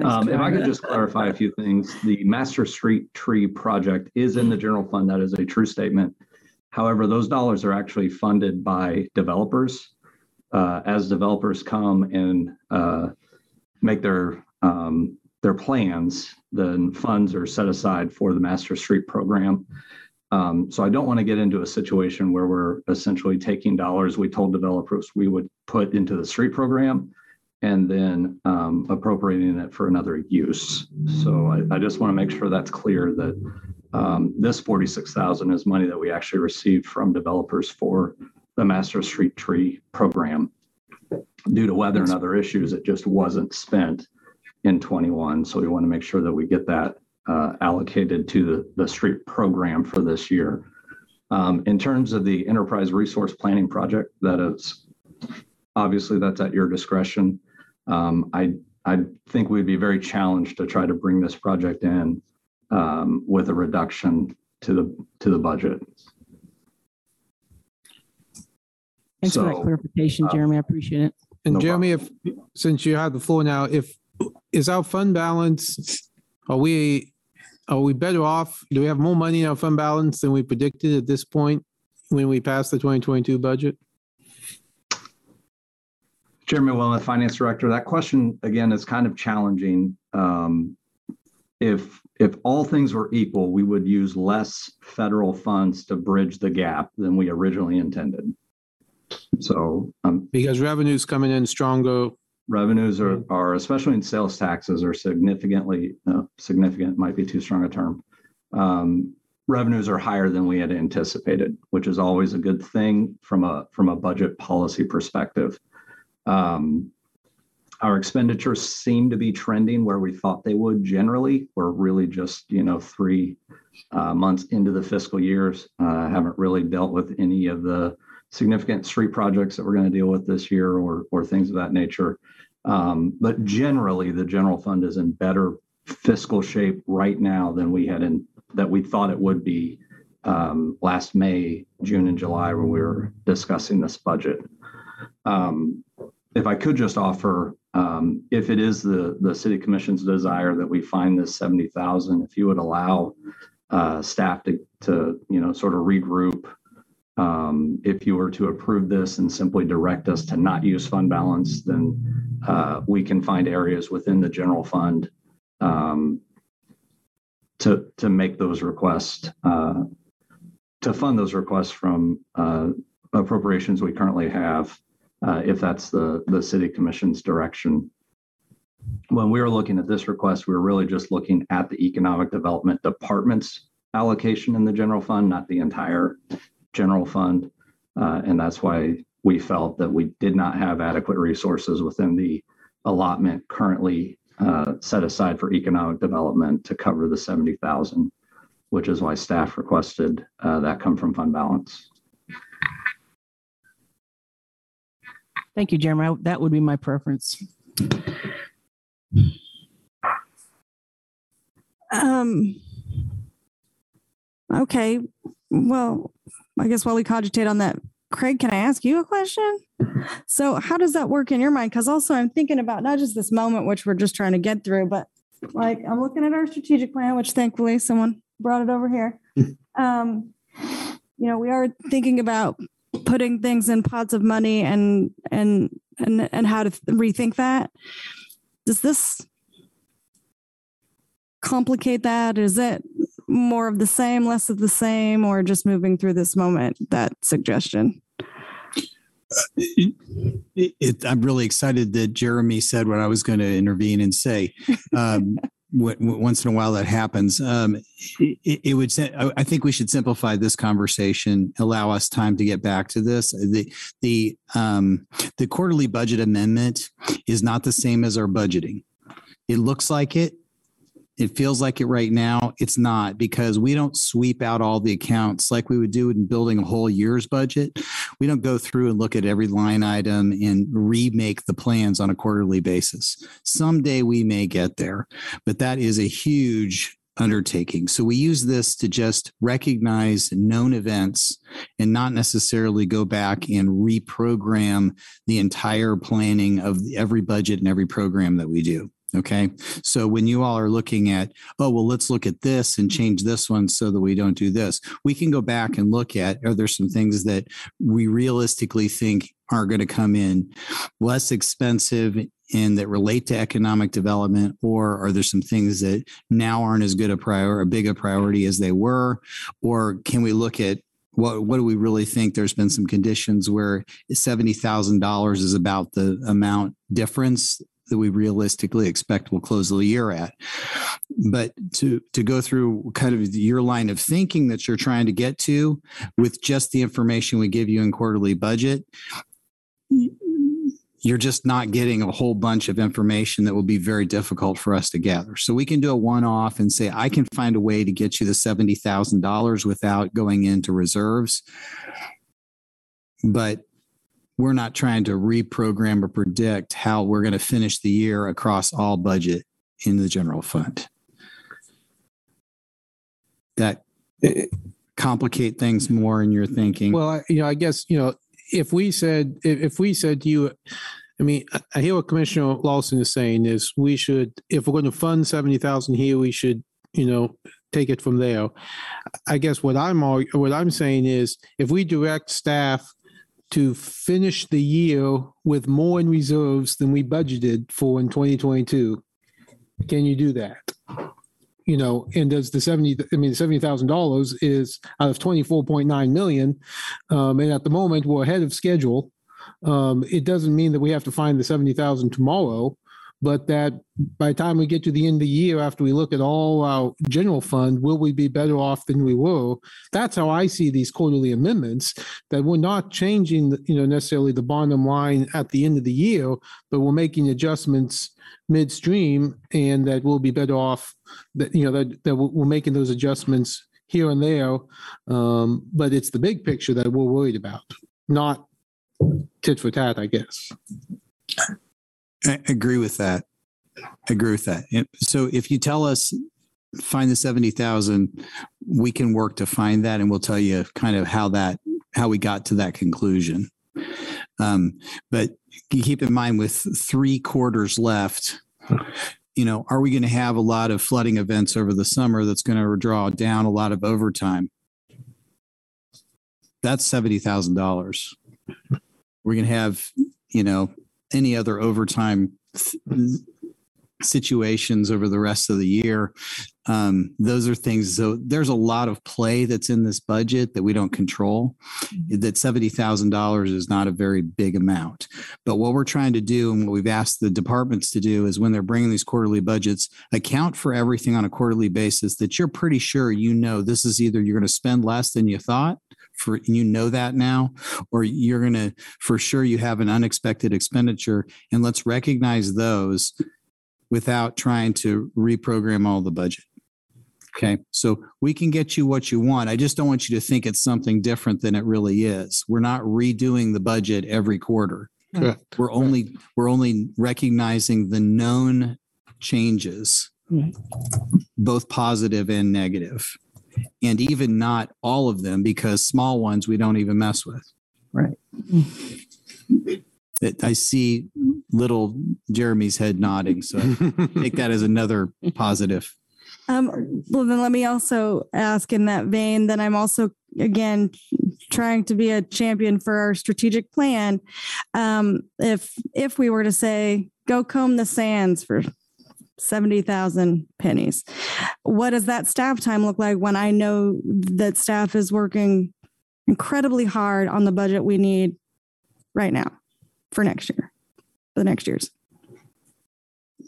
Um, if I could just clarify a few things, the Master Street Tree project is in the general fund. That is a true statement. However, those dollars are actually funded by developers. Uh, as developers come and uh, make their um, their plans, then funds are set aside for the Master Street program. Um, so I don't want to get into a situation where we're essentially taking dollars we told developers we would put into the street program and then um, appropriating it for another use. So I, I just want to make sure that's clear that um, this 46,000 is money that we actually received from developers for the Master Street Tree program. Due to weather and other issues, it just wasn't spent in 21. So we want to make sure that we get that uh, allocated to the, the street program for this year. Um, in terms of the enterprise resource planning project, that is obviously that's at your discretion. Um, I I think we'd be very challenged to try to bring this project in um, with a reduction to the, to the budget. Thanks for that So, clarification, uh, Jeremy. I appreciate it. And No Jeremy, if, since you have the floor now, if, is our fund balance, are we, are we better off? Do we have more money in our fund balance than we predicted at this point when we passed the 2022 budget? Chairman, Jeremy Willen, Finance Director, that question again is kind of challenging. Um, If, if all things were equal, we would use less federal funds to bridge the gap than we originally intended. So um, Because revenue's coming in stronger. Revenues are, are, especially in sales taxes, are significantly, uh, significant might be too strong a term. Um, Revenues are higher than we had anticipated, which is always a good thing from a, from a budget policy perspective. Um, Our expenditures seem to be trending where we thought they would generally. We're really just, you know, three uh, months into the fiscal years. Uh, Haven't really dealt with any of the significant street projects that we're going to deal with this year or, or things of that nature. Um, But generally, the general fund is in better fiscal shape right now than we had in, that we thought it would be um, last May, June, and July when we were discussing this budget. Um, If I could just offer, um, if it is the, the city commission's desire that we find this 70,000, if you would allow uh, staff to, to, you know, sort of regroup, um, if you were to approve this and simply direct us to not use fund balance, then uh, we can find areas within the general fund um, to, to make those requests, uh, to fund those requests from uh, appropriations we currently have, if that's the, the city commission's direction. When we were looking at this request, we were really just looking at the economic development department's allocation in the general fund, not the entire general fund. Uh, and that's why we felt that we did not have adequate resources within the allotment currently uh, set aside for economic development to cover the 70,000, which is why staff requested uh, that come from fund balance. Thank you, Jeremy. That would be my preference. Um, okay, well, I guess while we cogitate on that, Craig, can I ask you a question? So how does that work in your mind? Because also I'm thinking about not just this moment, which we're just trying to get through, but like I'm looking at our strategic plan, which thankfully someone brought it over here. Um, you know, we are thinking about putting things in pots of money and and and and how to rethink that. Does this complicate that? Is it more of the same, less of the same, or just moving through this moment? That suggestion. It, it, I'm really excited that Jeremy said what I was going to intervene and say. Um, w- w- once in a while that happens. Um, it, it would. I I think we should simplify this conversation. Allow us time to get back to this. The the um, the quarterly budget amendment is not the same as our budgeting. It looks like it. It feels like it right now. It's not because we don't sweep out all the accounts like we would do in building a whole year's budget. We don't go through and look at every line item and remake the plans on a quarterly basis. Someday we may get there, but that is a huge undertaking. So we use this to just recognize known events and not necessarily go back and reprogram the entire planning of every budget and every program that we do. Okay. So when you all are looking at, oh, well, let's look at this and change this one so that we don't do this, we can go back and look at are there some things that we realistically think are going to come in less expensive and that relate to economic development, or are there some things that now aren't as good a prior, a big a priority as they were? Or can we look at what what do we really think? There's been some conditions where seventy thousand dollars is about the amount difference that we realistically expect will close the year at. But to to go through kind of your line of thinking that you're trying to get to with just the information we give you in quarterly budget, you're just not getting a whole bunch of information that will be very difficult for us to gather. So we can do a one off and say, I can find a way to get you the $70,000 without going into reserves. But we're not trying to reprogram or predict how we're going to finish the year across all budget in the general fund. that complicate things more in your thinking. Well, I- you know, I guess, you know, if we said, if, if we said to you, I mean, I- I hear what Commissioner Lawson is saying is we should, if we're going to fund seventy thousand here, we should, you know, take it from there. I guess what I'm, arg- what I'm saying is if we direct staff to finish the year with more in reserves than we budgeted for in twenty twenty-two, can you do that? You know, and does the seventy, I mean, seventy thousand dollars is out of twenty-four point nine million. Um, and at the moment, we're ahead of schedule. Um, it doesn't mean that we have to find the seventy thousand tomorrow, but that by the time we get to the end of the year, after we look at all our general fund, will we be better off than we were? That's how I see these quarterly amendments, that we're not changing, you know, necessarily the bottom line at the end of the year, but we're making adjustments midstream and that we'll be better off, that, you know, that, that we're making those adjustments here and there. Um, but it's the big picture that we're worried about, not tit for tat, I guess. I agree with that. I agree with that. So if you tell us, find the 70,000, we can work to find that and we'll tell you kind of how that, how we got to that conclusion. Um, but keep in mind with three quarters left, you know, are we going to have a lot of flooding events over the summer that's going to draw down a lot of overtime? That's $70,000. We're going to have, you know, any other overtime th- situations over the rest of the year. Um, those are things. So there's a lot of play that's in this budget that we don't control. That seventy thousand dollars is not a very big amount. But what we're trying to do, and what we've asked the departments to do, is when they're bringing these quarterly budgets, account for everything on a quarterly basis that you're pretty sure you know this is either you're going to spend less than you thought for you know that now or you're going to for sure you have an unexpected expenditure and let's recognize those without trying to reprogram all the budget. Okay? So we can get you what you want. I just don't want you to think it's something different than it really is. We're not redoing the budget every quarter. Correct. we're only we're only recognizing the known changes mm-hmm. both positive and negative and even not all of them because small ones we don't even mess with Right. that I see little Jeremy's head nodding. So I take that as another positive. Um, well, then let me also ask in that vein, then I'm also, again, trying to be a champion for our strategic plan. Um, if, if we were to say, go comb the sands for 70,000 pennies, what does that staff time look like when I know that staff is working incredibly hard on the budget we need right now for next year, for the next years?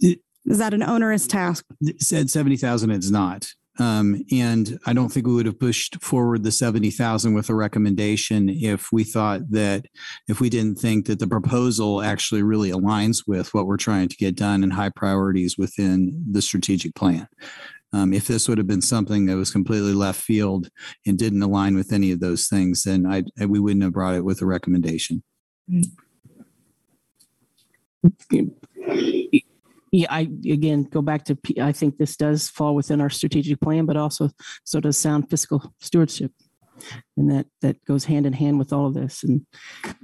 Is that an onerous task? Said 70,000, it's not. Um, and I don't think we would have pushed forward the 70,000 with a recommendation if we thought that, if we didn't think that the proposal actually really aligns with what we're trying to get done and high priorities within the strategic plan. Um, if this would have been something that was completely left field and didn't align with any of those things, then I, we wouldn't have brought it with a recommendation. Yeah, I, again, go back to, I think this does fall within our strategic plan, but also so does sound fiscal stewardship. And that, that goes hand in hand with all of this. And,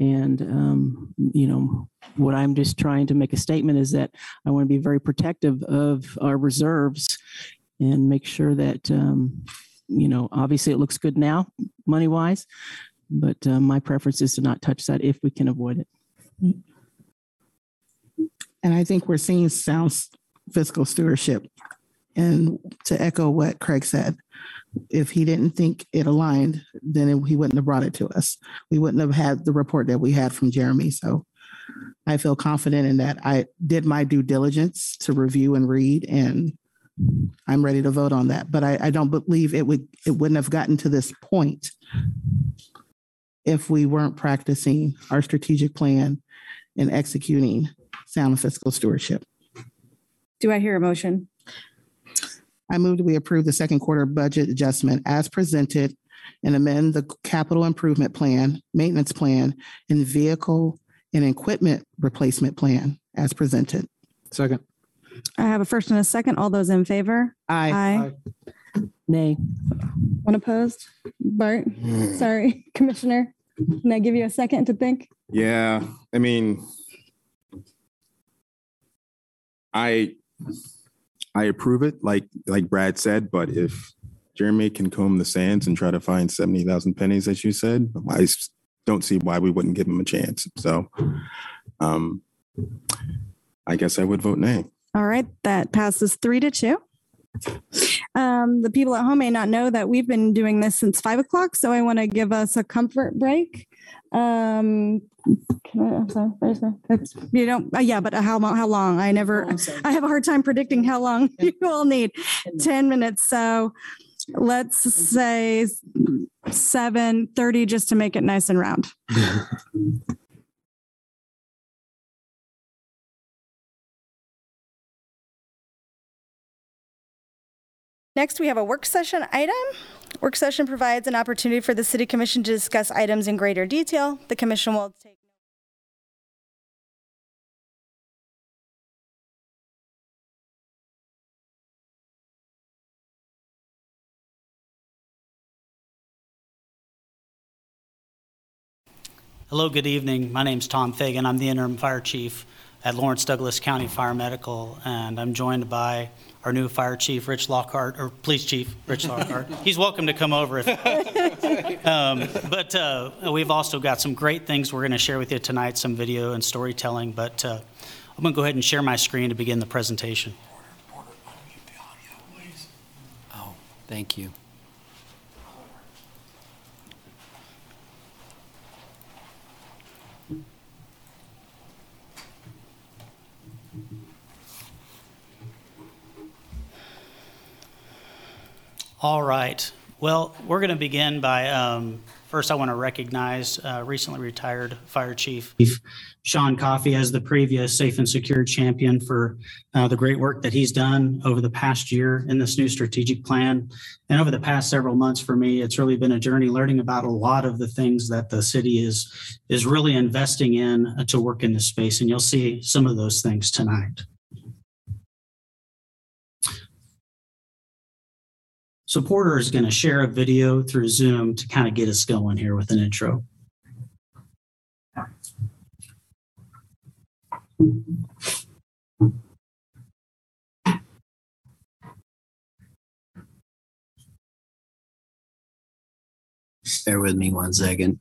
and, um, you know, what I'm just trying to make a statement is that I want to be very protective of our reserves and make sure that, um, you know, obviously it looks good now, money wise, but uh, my preference is to not touch that if we can avoid it. And I think we're seeing sound fiscal stewardship. And to echo what Craig said, if he didn't think it aligned, then it- he wouldn't have brought it to us. We wouldn't have had the report that we had from Jeremy. So I feel confident in that. I did my due diligence to review and read, and I'm ready to vote on that. But I, I don't believe it would, it wouldn't have gotten to this point if we weren't practicing our strategic plan and executing sound fiscal stewardship. Do I hear a motion? I move that we approve the second quarter budget adjustment as presented and amend the capital improvement plan, maintenance plan, and vehicle and equipment replacement plan as presented. Second. I have a first and a second. All those in favor? Aye. Aye. Nay. One opposed? Bart? Mm. Sorry, Commissioner. Can I give you a second to think? Yeah, I mean, I I approve it, like like Brad said. But if Jeremy can comb the sands and try to find seventy thousand pennies, as you said, I don't see why we wouldn't give him a chance. So, um, I guess I would vote nay. All right, that passes three to two. Um, the people at home may not know that we've been doing this since five o'clock, so I want to give us a comfort break. Um, can I, I'm sorry, where's my- you don't, uh, yeah, but how long, how long? I never, I have a hard time predicting how long you all need. Ten minutes, so let's say seven thirty, just to make it nice and round. Next, we have a work session item. Work session provides an opportunity for the city commission to discuss items in greater detail. The commission will take Hello, good evening. My name's Tom Fagan. I'm the interim fire chief at Lawrence Douglas County Fire Medical, and I'm joined by our new fire chief, Rich Lockhart, or police chief, Rich Lockhart. He's welcome to come over if. Um, But uh, we've also got some great things we're going to share with you tonight, some video and storytelling, but uh, I'm going to go ahead and share my screen to begin the presentation. Oh, thank you. All right. Well, we're going to begin by, um, first, I want to recognize uh, recently retired Fire Chief Sean Coffey as the previous Safe and Secure champion for uh, the great work that he's done over the past year in this new strategic plan. And over the past several months for me, it's really been a journey learning about a lot of the things that the city is, is really investing in uh, to work in this space. And you'll see some of those things tonight. So Porter is going to share a video through Zoom to kind of get us going here with an intro. Bear with me one second.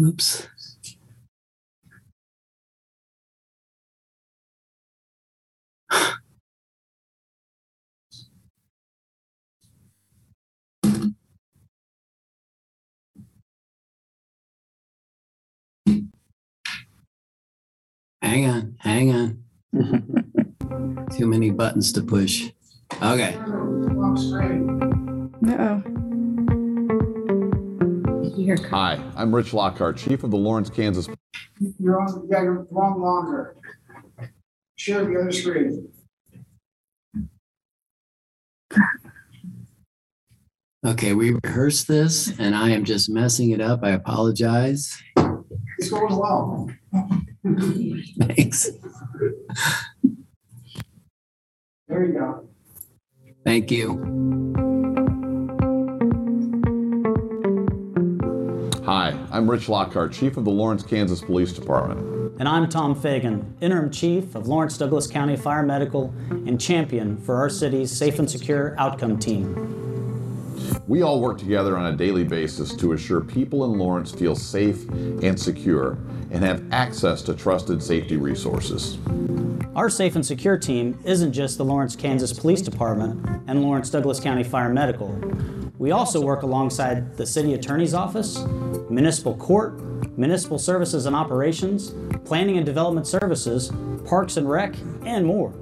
Oops. Hang on, hang on. Too many buttons to push. Okay. Uh-oh. Hi, I'm Rich Lockhart, Chief of the Lawrence, Kansas. You're on, you got your wrong longer. Share the other screen. Okay, we rehearsed this and I am just messing it up. I apologize. It's going well. Thanks. There you go. Thank you. Hi, I'm Rich Lockhart, Chief of the Lawrence, Kansas Police Department. And I'm Tom Fagan, Interim Chief of Lawrence Douglas County Fire Medical and champion for our city's safe and secure outcome team. We all work together on a daily basis to assure people in Lawrence feel safe and secure and have access to trusted safety resources. Our safe and secure team isn't just the Lawrence, Kansas Police Department and Lawrence Douglas County Fire Medical. We also work alongside the City Attorney's Office, Municipal Court, Municipal Services and Operations, Planning and Development Services, Parks and Rec, and more.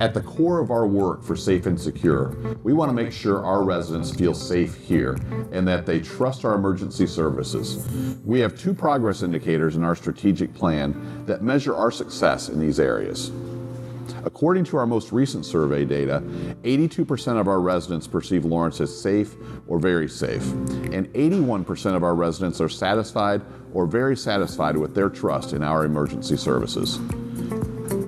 At the core of our work for Safe and Secure, we want to make sure our residents feel safe here and that they trust our emergency services. We have two progress indicators in our strategic plan that measure our success in these areas. According to our most recent survey data, 82% of our residents perceive Lawrence as safe or very safe, and 81% of our residents are satisfied or very satisfied with their trust in our emergency services.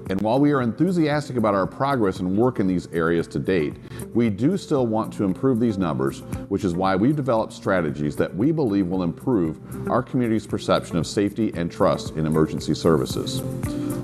And while we are enthusiastic about our progress and work in these areas to date, we do still want to improve these numbers, which is why we've developed strategies that we believe will improve our community's perception of safety and trust in emergency services.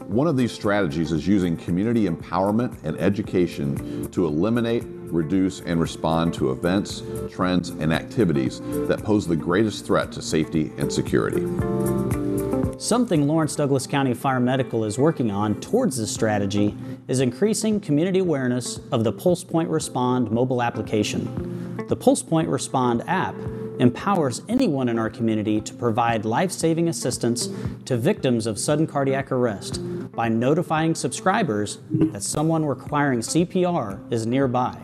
One of these strategies is using community empowerment and education to eliminate, reduce, and respond to events, trends, and activities that pose the greatest threat to safety and security. Something Lawrence Douglas County Fire Medical is working on towards this strategy is increasing community awareness of the Pulse Point Respond mobile application. The Pulse Point Respond app empowers anyone in our community to provide life saving assistance to victims of sudden cardiac arrest by notifying subscribers that someone requiring CPR is nearby.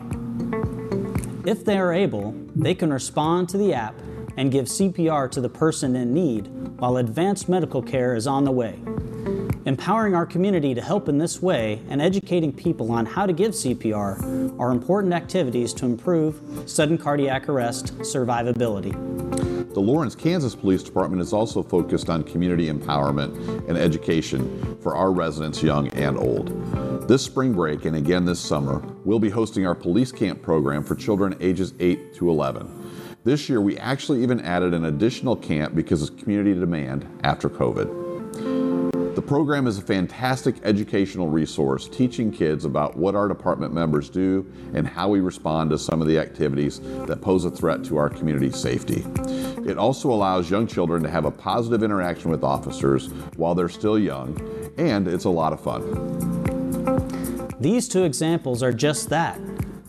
If they are able, they can respond to the app and give CPR to the person in need while advanced medical care is on the way. Empowering our community to help in this way and educating people on how to give CPR are important activities to improve sudden cardiac arrest survivability. The Lawrence, Kansas Police Department is also focused on community empowerment and education for our residents, young and old. This spring break and again this summer, we'll be hosting our police camp program for children ages 8 to 11. This year, we actually even added an additional camp because of community demand after COVID. The program is a fantastic educational resource teaching kids about what our department members do and how we respond to some of the activities that pose a threat to our community safety. It also allows young children to have a positive interaction with officers while they're still young, and it's a lot of fun. These two examples are just that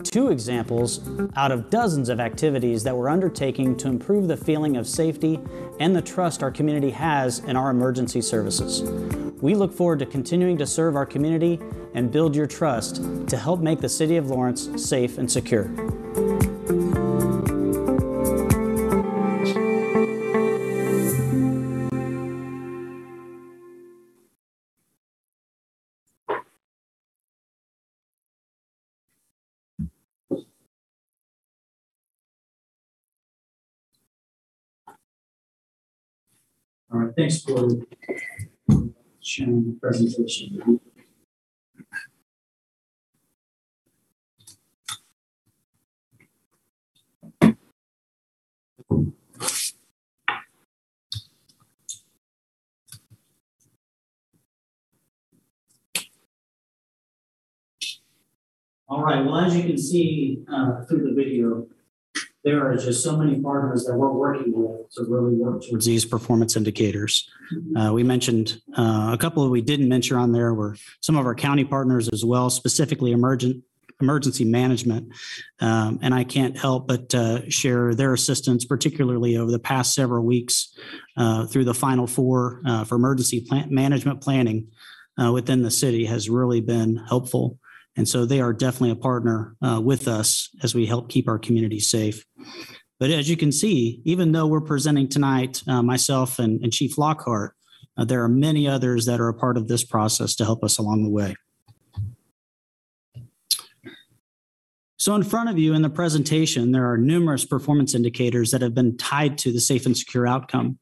two examples out of dozens of activities that we're undertaking to improve the feeling of safety and the trust our community has in our emergency services. We look forward to continuing to serve our community and build your trust to help make the City of Lawrence safe and secure. All right, thanks for sharing the presentation. All right, well, as you can see uh, through the video, there are just so many partners that we're working with to really work towards these performance indicators. Uh, we mentioned uh, a couple we didn't mention on there were some of our county partners as well, specifically emergent emergency management. Um, and I can't help but uh, share their assistance, particularly over the past several weeks uh, through the Final Four uh, for emergency management planning uh, within the city has really been helpful. And so they are definitely a partner uh, with us as we help keep our community safe. But as you can see, even though we're presenting tonight, uh, myself and, and, Chief Lockhart, uh, there are many others that are a part of this process to help us along the way. So in front of you in the presentation, there are numerous performance indicators that have been tied to the safe and secure outcome,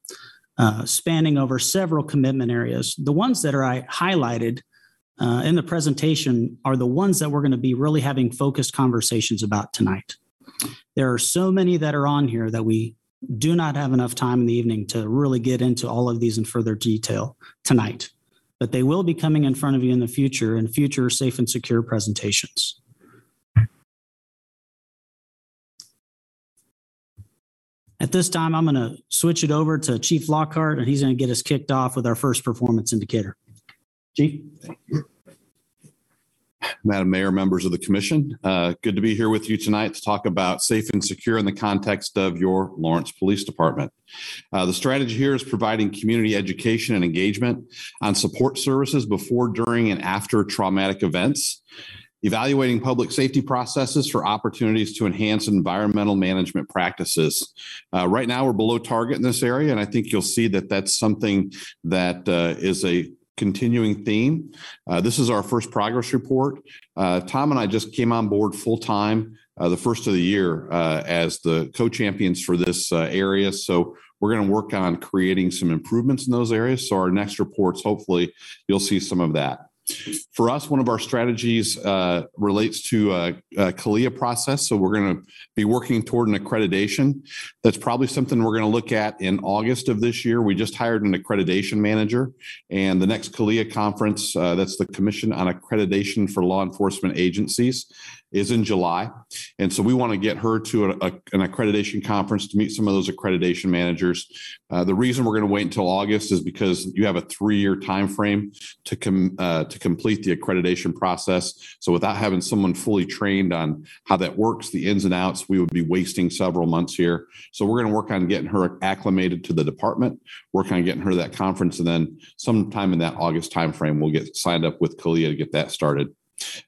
uh, spanning over several commitment areas. The ones that are I highlighted uh, in the presentation are the ones that we're going to be really having focused conversations about tonight. There are so many that are on here that we do not have enough time in the evening to really get into all of these in further detail tonight, but they will be coming in front of you in the future in future safe and secure presentations. At this time, I'm going to switch it over to Chief Lockhart, and he's going to get us kicked off with our first performance indicator. Chief. Madam Mayor, members of the commission, uh, good to be here with you tonight to talk about safe and secure in the context of your Lawrence Police Department. Uh, the strategy here is providing community education and engagement on support services before, during, and after traumatic events evaluating public safety processes for opportunities to enhance environmental management practices. Uh, right now, we're below target in this area, and I think you'll see that that's something that uh, is a continuing theme. Uh, this is our first progress report. Uh, Tom and I just came on board full time uh, the first of the year uh, as the co-champions for this uh, area. So we're going to work on creating some improvements in those areas. So our next reports, hopefully, you'll see some of that. For us, one of our strategies uh, relates to a, a CALEA process. So we're going to be working toward an accreditation. That's probably something we're going to look at in August of this year. We just hired an accreditation manager, and the next CALEA conference, uh, that's the Commission on Accreditation for Law Enforcement Agencies, is in July. And so we want to get her to a, a, an accreditation conference to meet some of those accreditation managers. Uh, the reason we're going to wait until August is because you have a three-year time frame to com, uh, to complete the accreditation process. So without having someone fully trained on how that works, the ins and outs, we would be wasting several months here. So we're going to work on getting her acclimated to the department, work on getting her to that conference, and then sometime in that August timeframe, we'll get signed up with CALEA to get that started.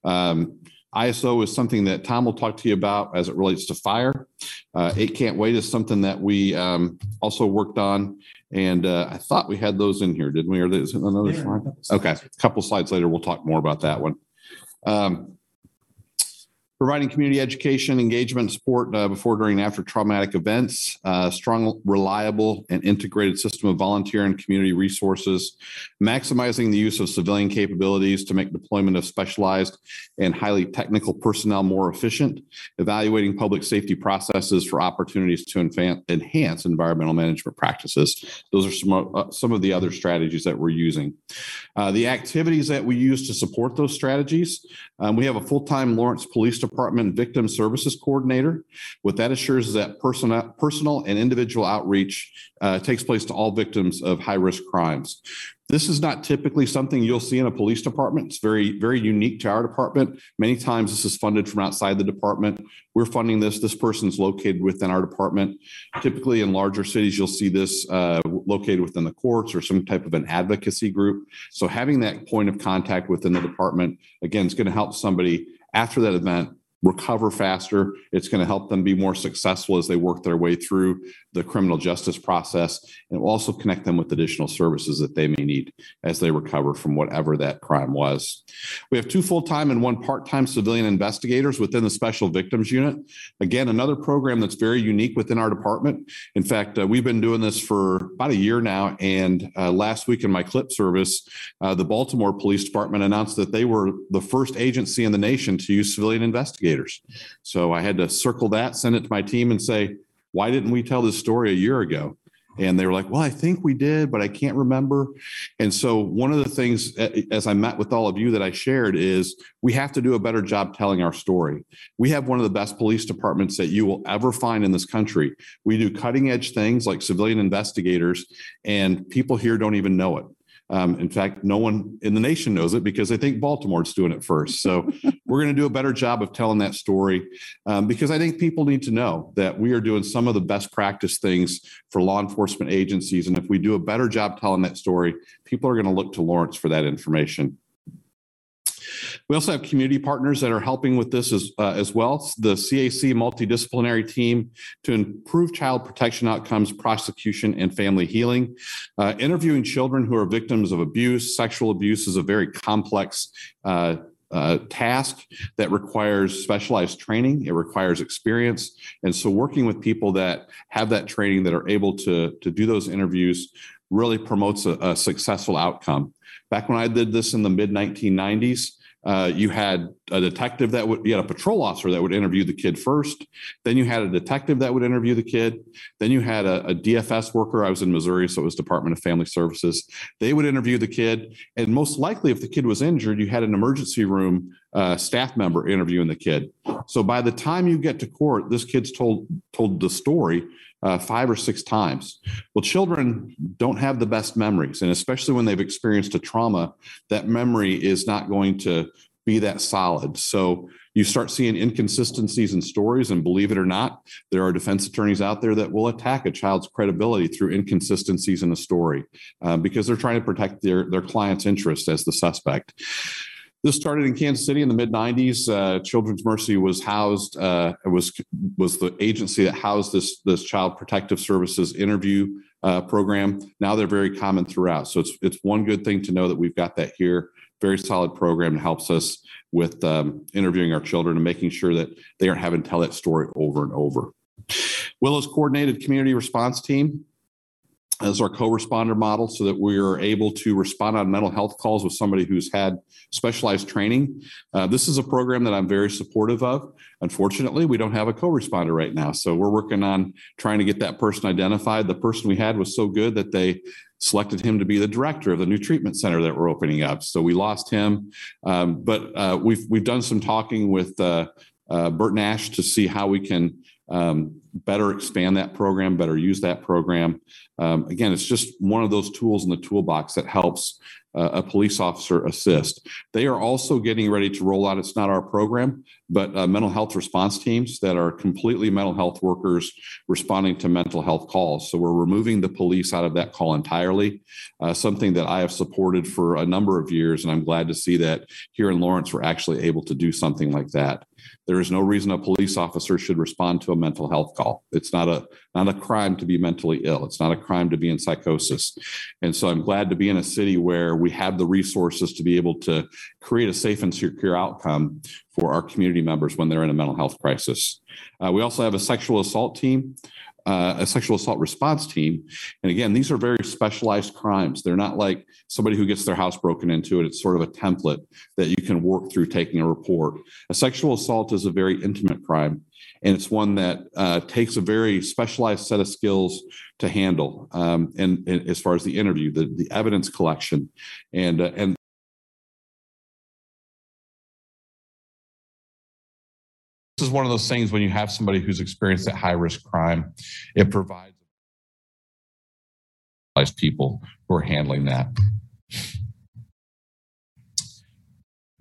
Um, ISO is something that Tom will talk to you about as it relates to fire. Uh, Eight Can't Wait is something that we um, also worked on. And uh, I thought we had those in here, didn't we? Or is it another Yeah, slide? a couple slides. Okay, a couple slides later, we'll talk more about that one. Um, Providing community education, engagement, support uh, before, during, and after traumatic events, uh, strong, reliable, and integrated system of volunteer and community resources, maximizing the use of civilian capabilities to make deployment of specialized and highly technical personnel more efficient, evaluating public safety processes for opportunities to enhance environmental management practices. Those are some, of- uh, some of the other strategies that we're using. Uh, the activities that we use to support those strategies, um, we have a full-time Lawrence Police Department Victim Services Coordinator. What that assures is that personal, personal and individual outreach uh, takes place to all victims of high-risk crimes. This is not typically something you'll see in a police department. It's very, very unique to our department. Many times this is funded from outside the department. We're funding this. This person's located within our department. Typically in larger cities, you'll see this uh, located within the courts or some type of an advocacy group. So having that point of contact within the department, again, is going to help somebody after that event recover faster. It's going to help them be more successful as they work their way through the criminal justice process. And also connect them with additional services that they may need as they recover from whatever that crime was. We have two full-time and one part-time civilian investigators within the Special Victims Unit. Again, another program that's very unique within our department. In fact, uh, we've been doing this for about a year now. And uh, last week in my clip service, uh, the Baltimore Police Department announced that they were the first agency in the nation to use civilian investigators. So I had to circle that, send it to my team and say, why didn't we tell this story a year ago? And they were like, well, I think we did, but I can't remember. And so one of the things, as I met with all of you that I shared is we have to do a better job telling our story. We have one of the best police departments that you will ever find in this country. We do cutting edge things like civilian investigators and people here don't even know it. Um, in fact, no one in the nation knows it because they think Baltimore's doing it first. So we're going to do a better job of telling that story um, because I think people need to know that we are doing some of the best practice things for law enforcement agencies. And if we do a better job telling that story, people are going to look to Lawrence for that information. We also have community partners that are helping with this as, uh, as well. The CAC multidisciplinary team to improve child protection outcomes, prosecution, and family healing. Uh, interviewing children who are victims of abuse, sexual abuse is a very complex uh, uh, task that requires specialized training. It requires experience. And so working with people that have that training that are able to, to do those interviews really promotes a, a successful outcome. Back when I did this in the mid 1990s, uh, you had a detective that would, you had a patrol officer that would interview the kid first. Then you had a detective that would interview the kid. Then you had a, a DFS worker. I was in Missouri, so it was Department of Family Services. They would interview the kid. And most likely, if the kid was injured, you had an emergency room uh, staff member interviewing the kid. So by the time you get to court, this kid's told told the story uh, five or six times. Well, children don't have the best memories, and especially when they've experienced a trauma, that memory is not going to be that solid. So you start seeing inconsistencies in stories, and believe it or not, there are defense attorneys out there that will attack a child's credibility through inconsistencies in a story uh, because they're trying to protect their their client's interest as the suspect. This started in Kansas City in the mid '90s. Uh, Children's Mercy was housed uh, was was the agency that housed this this Child Protective Services interview uh, program. Now they're very common throughout. So it's it's one good thing to know that we've got that here. Very solid program that helps us with um, interviewing our children and making sure that they aren't having to tell that story over and over. Willow's coordinated community response team as our co-responder model so that we are able to respond on mental health calls with somebody who's had specialized training. Uh, this is a program that I'm very supportive of. Unfortunately, we don't have a co-responder right now. So we're working on trying to get that person identified. The person we had was so good that they selected him to be the director of the new treatment center that we're opening up. So we lost him. Um, but uh, we've, we've done some talking with uh, uh, Bert Nash to see how we can um, better expand that program, better use that program. Um, again, it's just one of those tools in the toolbox that helps uh, a police officer assist. They are also getting ready to roll out, it's not our program, but uh, mental health response teams that are completely mental health workers responding to mental health calls. So we're removing the police out of that call entirely, uh, something that I have supported for a number of years. And I'm glad to see that here in Lawrence, we're actually able to do something like that. There is no reason a police officer should respond to a mental health call. It's not a not a crime to be mentally ill. It's not a crime to be in psychosis. And so I'm glad to be in a city where we have the resources to be able to create a safe and secure outcome for our community members when they're in a mental health crisis. Uh, we also have a sexual assault team uh, a sexual assault response team. And again, these are very specialized crimes. They're not like somebody who gets their house broken into it. It's sort of a template that you can work through taking a report. A sexual assault is a very intimate crime. And it's one that uh, takes a very specialized set of skills to handle. Um, and, and, as far as the interview, the, the evidence collection, and uh, and one of those things when you have somebody who's experienced that high risk crime, it provides people who are handling that.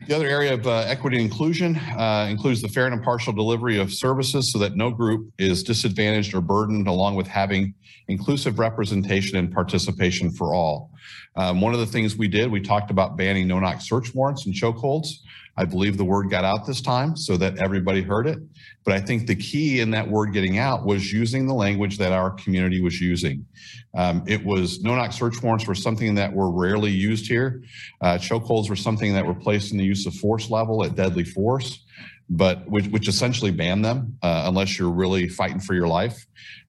The other area of uh, equity and inclusion uh, includes the fair and impartial delivery of services so that no group is disadvantaged or burdened, along with having inclusive representation and participation for all. Um, one of the things we did, we talked about banning no-knock search warrants and chokeholds. I believe the word got out this time so that everybody heard it. But I think the key in that word getting out was using the language that our community was using. Um, it was no-knock search warrants were something that were rarely used here. Uh, chokeholds were something that were placed in the use of force level at deadly force, but which, which essentially banned them uh, unless you're really fighting for your life.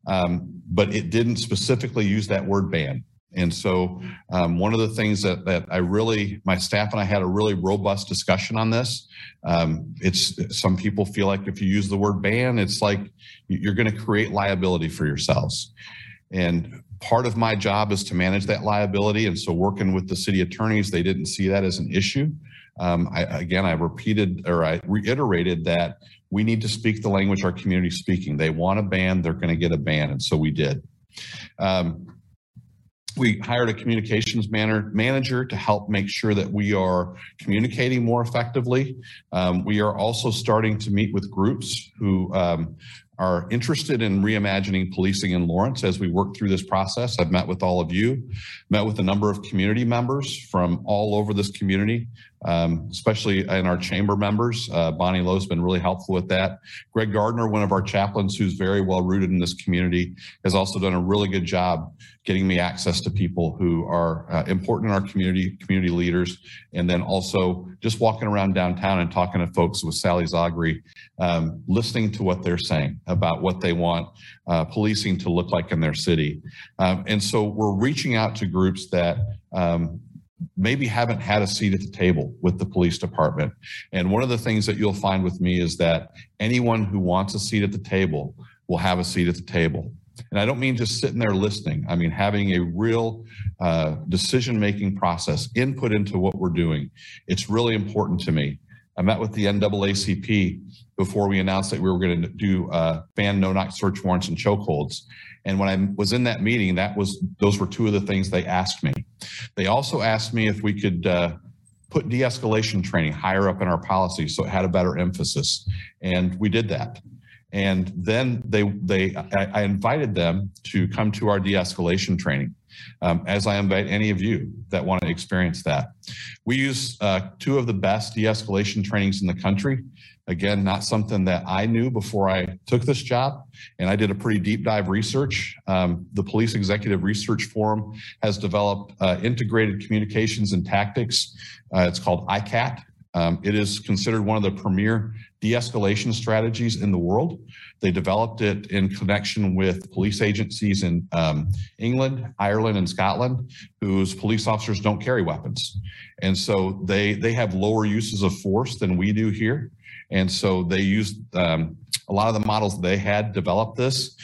Um, but it didn't specifically use that word ban. And so um, one of the things that, that I really, my staff and I had a really robust discussion on this. Um, it's some people feel like if you use the word ban, it's like you're going to create liability for yourselves. And part of my job is to manage that liability. And so working with the city attorneys, they didn't see that as an issue. Um, I, again, I repeated or I reiterated that we need to speak the language our community speaking. They want a ban, they're going to get a ban. And so we did. Um, we hired a communications manager to help make sure that we are communicating more effectively. Um, we are also starting to meet with groups who um, are interested in reimagining policing in Lawrence as we work through this process. I've met with all of you, met with a number of community members from all over this community um, especially in our chamber members. Uh, Bonnie Lowe's been really helpful with that. Greg Gardner, one of our chaplains who's very well rooted in this community, has also done a really good job getting me access to people who are uh, important in our community, community leaders, and then also just walking around downtown and talking to folks with Sally Zogry, um, listening to what they're saying about what they want uh, policing to look like in their city. Um, and so we're reaching out to groups that um, maybe haven't had a seat at the table with the police department. And one of the things that you'll find with me is that anyone who wants a seat at the table will have a seat at the table. And I don't mean just sitting there listening. I mean having a real uh, decision-making process, input into what we're doing. It's really important to me. I met with the NAACP before we announced that we were going to do uh, ban no-knock search warrants and chokeholds. And when I was in that meeting, that was those were two of the things they asked me. They also asked me if we could uh, put de-escalation training higher up in our policy so it had a better emphasis, and we did that. And then they they I, I invited them to come to our de-escalation training. um, as I invite any of you that want to experience that. We use uh, two of the best de-escalation trainings in the country. Again, not something that I knew before I took this job, and I did a pretty deep dive research. Um, the Police Executive Research Forum has developed uh, integrated communications and tactics. Uh, it's called ICAT. Um, it is considered one of the premier de-escalation strategies in the world. They developed it in connection with police agencies in um, England, Ireland, and Scotland, whose police officers don't carry weapons. And so they, they have lower uses of force than we do here. And so they used um, a lot of the models they had developed this.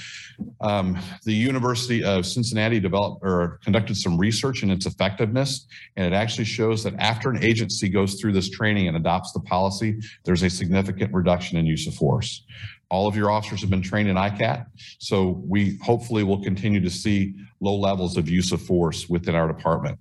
Um, the University of Cincinnati developed or conducted some research in its effectiveness, and it actually shows that after an agency goes through this training and adopts the policy, there's a significant reduction in use of force. All of your officers have been trained in ICAT, so we hopefully will continue to see low levels of use of force within our department.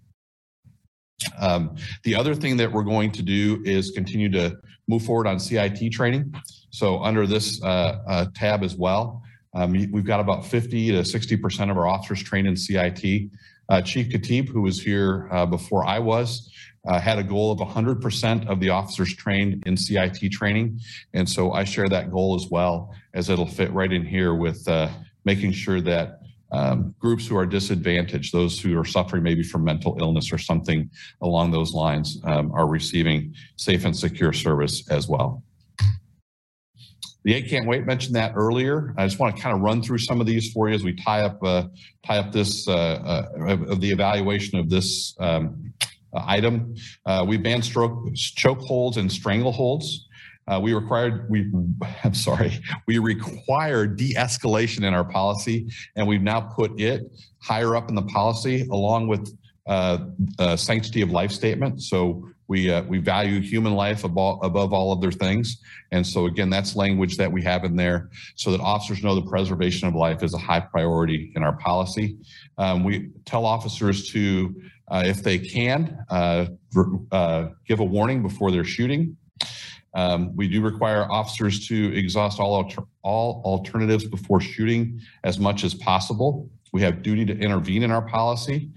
Um, the other thing that we're going to do is continue to move forward on CIT training. So under this uh, uh, tab as well, um, we've got about 50 to 60% of our officers trained in CIT. Uh, Chief Khatib, who was here uh, before I was, uh, had a goal of 100% of the officers trained in CIT training. And so I share that goal as well, as it'll fit right in here with uh, making sure that um, groups who are disadvantaged, those who are suffering maybe from mental illness or something along those lines, um, are receiving safe and secure service as well. The eight can't wait mentioned that earlier. I just want to kind of run through some of these for you as we tie up uh, tie up this uh, uh, of the evaluation of this um, item. Uh, we banned stroke choke holds and strangleholds. Uh, we required we I'm sorry we require de-escalation in our policy, and we've now put it higher up in the policy along with uh, uh, sanctity of life statement. So we uh, we value human life above, above all other things, and so again, that's language that we have in there, so that officers know the preservation of life is a high priority in our policy. Um, we tell officers to, uh, if they can, uh, give a warning before they're shooting. Um, we do require officers to exhaust all alter all alternatives before shooting as much as possible. We have duty to intervene in our policy.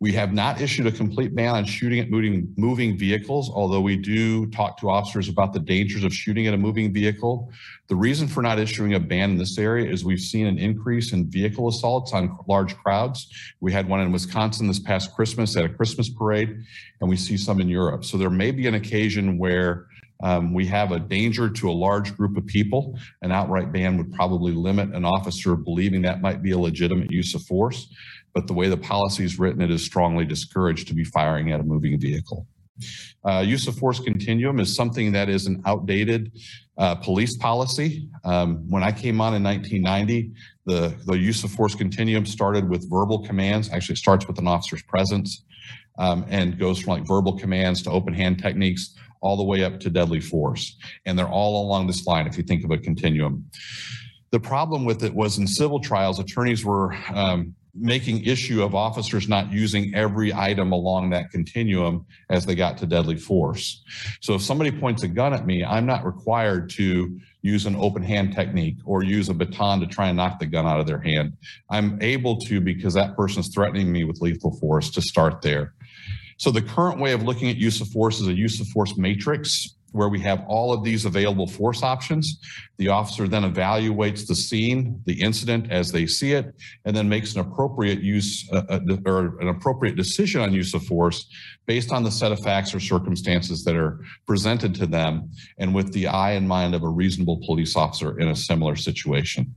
We have not issued a complete ban on shooting at moving, moving vehicles, although we do talk to officers about the dangers of shooting at a moving vehicle. The reason for not issuing a ban in this area is we've seen an increase in vehicle assaults on large crowds. We had one in Wisconsin this past Christmas at a Christmas parade, and we see some in Europe. So there may be an occasion where um, we have a danger to a large group of people. An outright ban would probably limit an officer believing that might be a legitimate use of force but the way the policy is written, it is strongly discouraged to be firing at a moving vehicle. Uh, use of force continuum is something that is an outdated uh, police policy. Um, when I came on in 1990, the, the use of force continuum started with verbal commands. Actually, starts with an officer's presence um, and goes from like verbal commands to open hand techniques all the way up to deadly force. And they're all along this line if you think of a continuum. The problem with it was in civil trials, attorneys were um, making issue of officers not using every item along that continuum as they got to deadly force. So if somebody points a gun at me, I'm not required to use an open hand technique or use a baton to try and knock the gun out of their hand. I'm able to because that person's threatening me with lethal force to start there. So the current way of looking at use of force is a use of force matrix where we have all of these available force options. The officer then evaluates the scene, the incident as they see it, and then makes an appropriate use uh, uh or an appropriate decision on use of force based on the set of facts or circumstances that are presented to them and with the eye and mind of a reasonable police officer in a similar situation.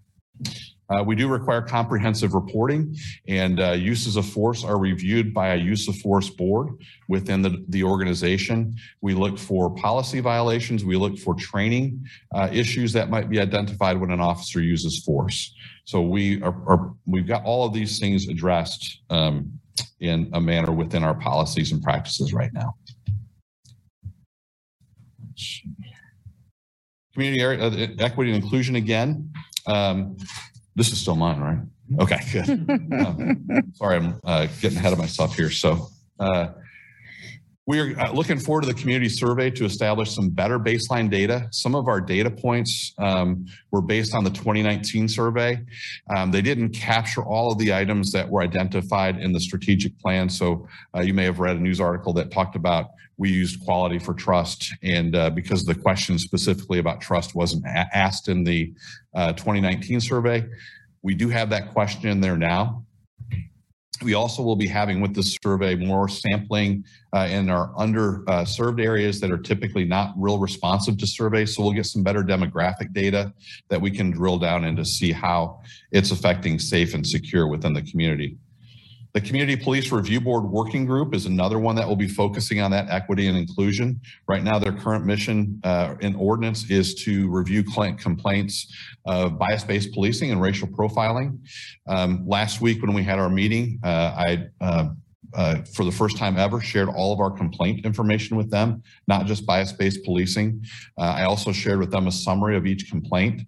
Uh, we do require comprehensive reporting and uh, uses of force are reviewed by a use of force board within the, the organization. We look for policy violations. We look for training uh, issues that might be identified when an officer uses force. So we are, are we've got all of these things addressed um, in a manner within our policies and practices right now. Community area, uh, equity and inclusion again. Um, this is still mine, right? Okay, good. um, sorry, I'm uh, getting ahead of myself here. So, uh, We are uh, looking forward to the community survey to establish some better baseline data. Some of our data points um, were based on the 2019 survey. Um, they didn't capture all of the items that were identified in the strategic plan. So uh, you may have read a news article that talked about we used quality for trust. And uh, because the question specifically about trust wasn't asked in the uh, 2019 survey, we do have that question in there now. We also will be having with this survey more sampling uh, in our underserved uh, areas that are typically not real responsive to surveys. So we'll get some better demographic data that we can drill down into see how it's affecting safe and secure within the community. The Community Police Review Board Working Group is another one that will be focusing on that equity and inclusion. Right now, their current mission uh, in ordinance is to review complaints of bias-based policing and racial profiling. Um, last week when we had our meeting, uh, I uh, uh, for the first time ever, shared all of our complaint information with them, not just bias-based policing. Uh, I also shared with them a summary of each complaint.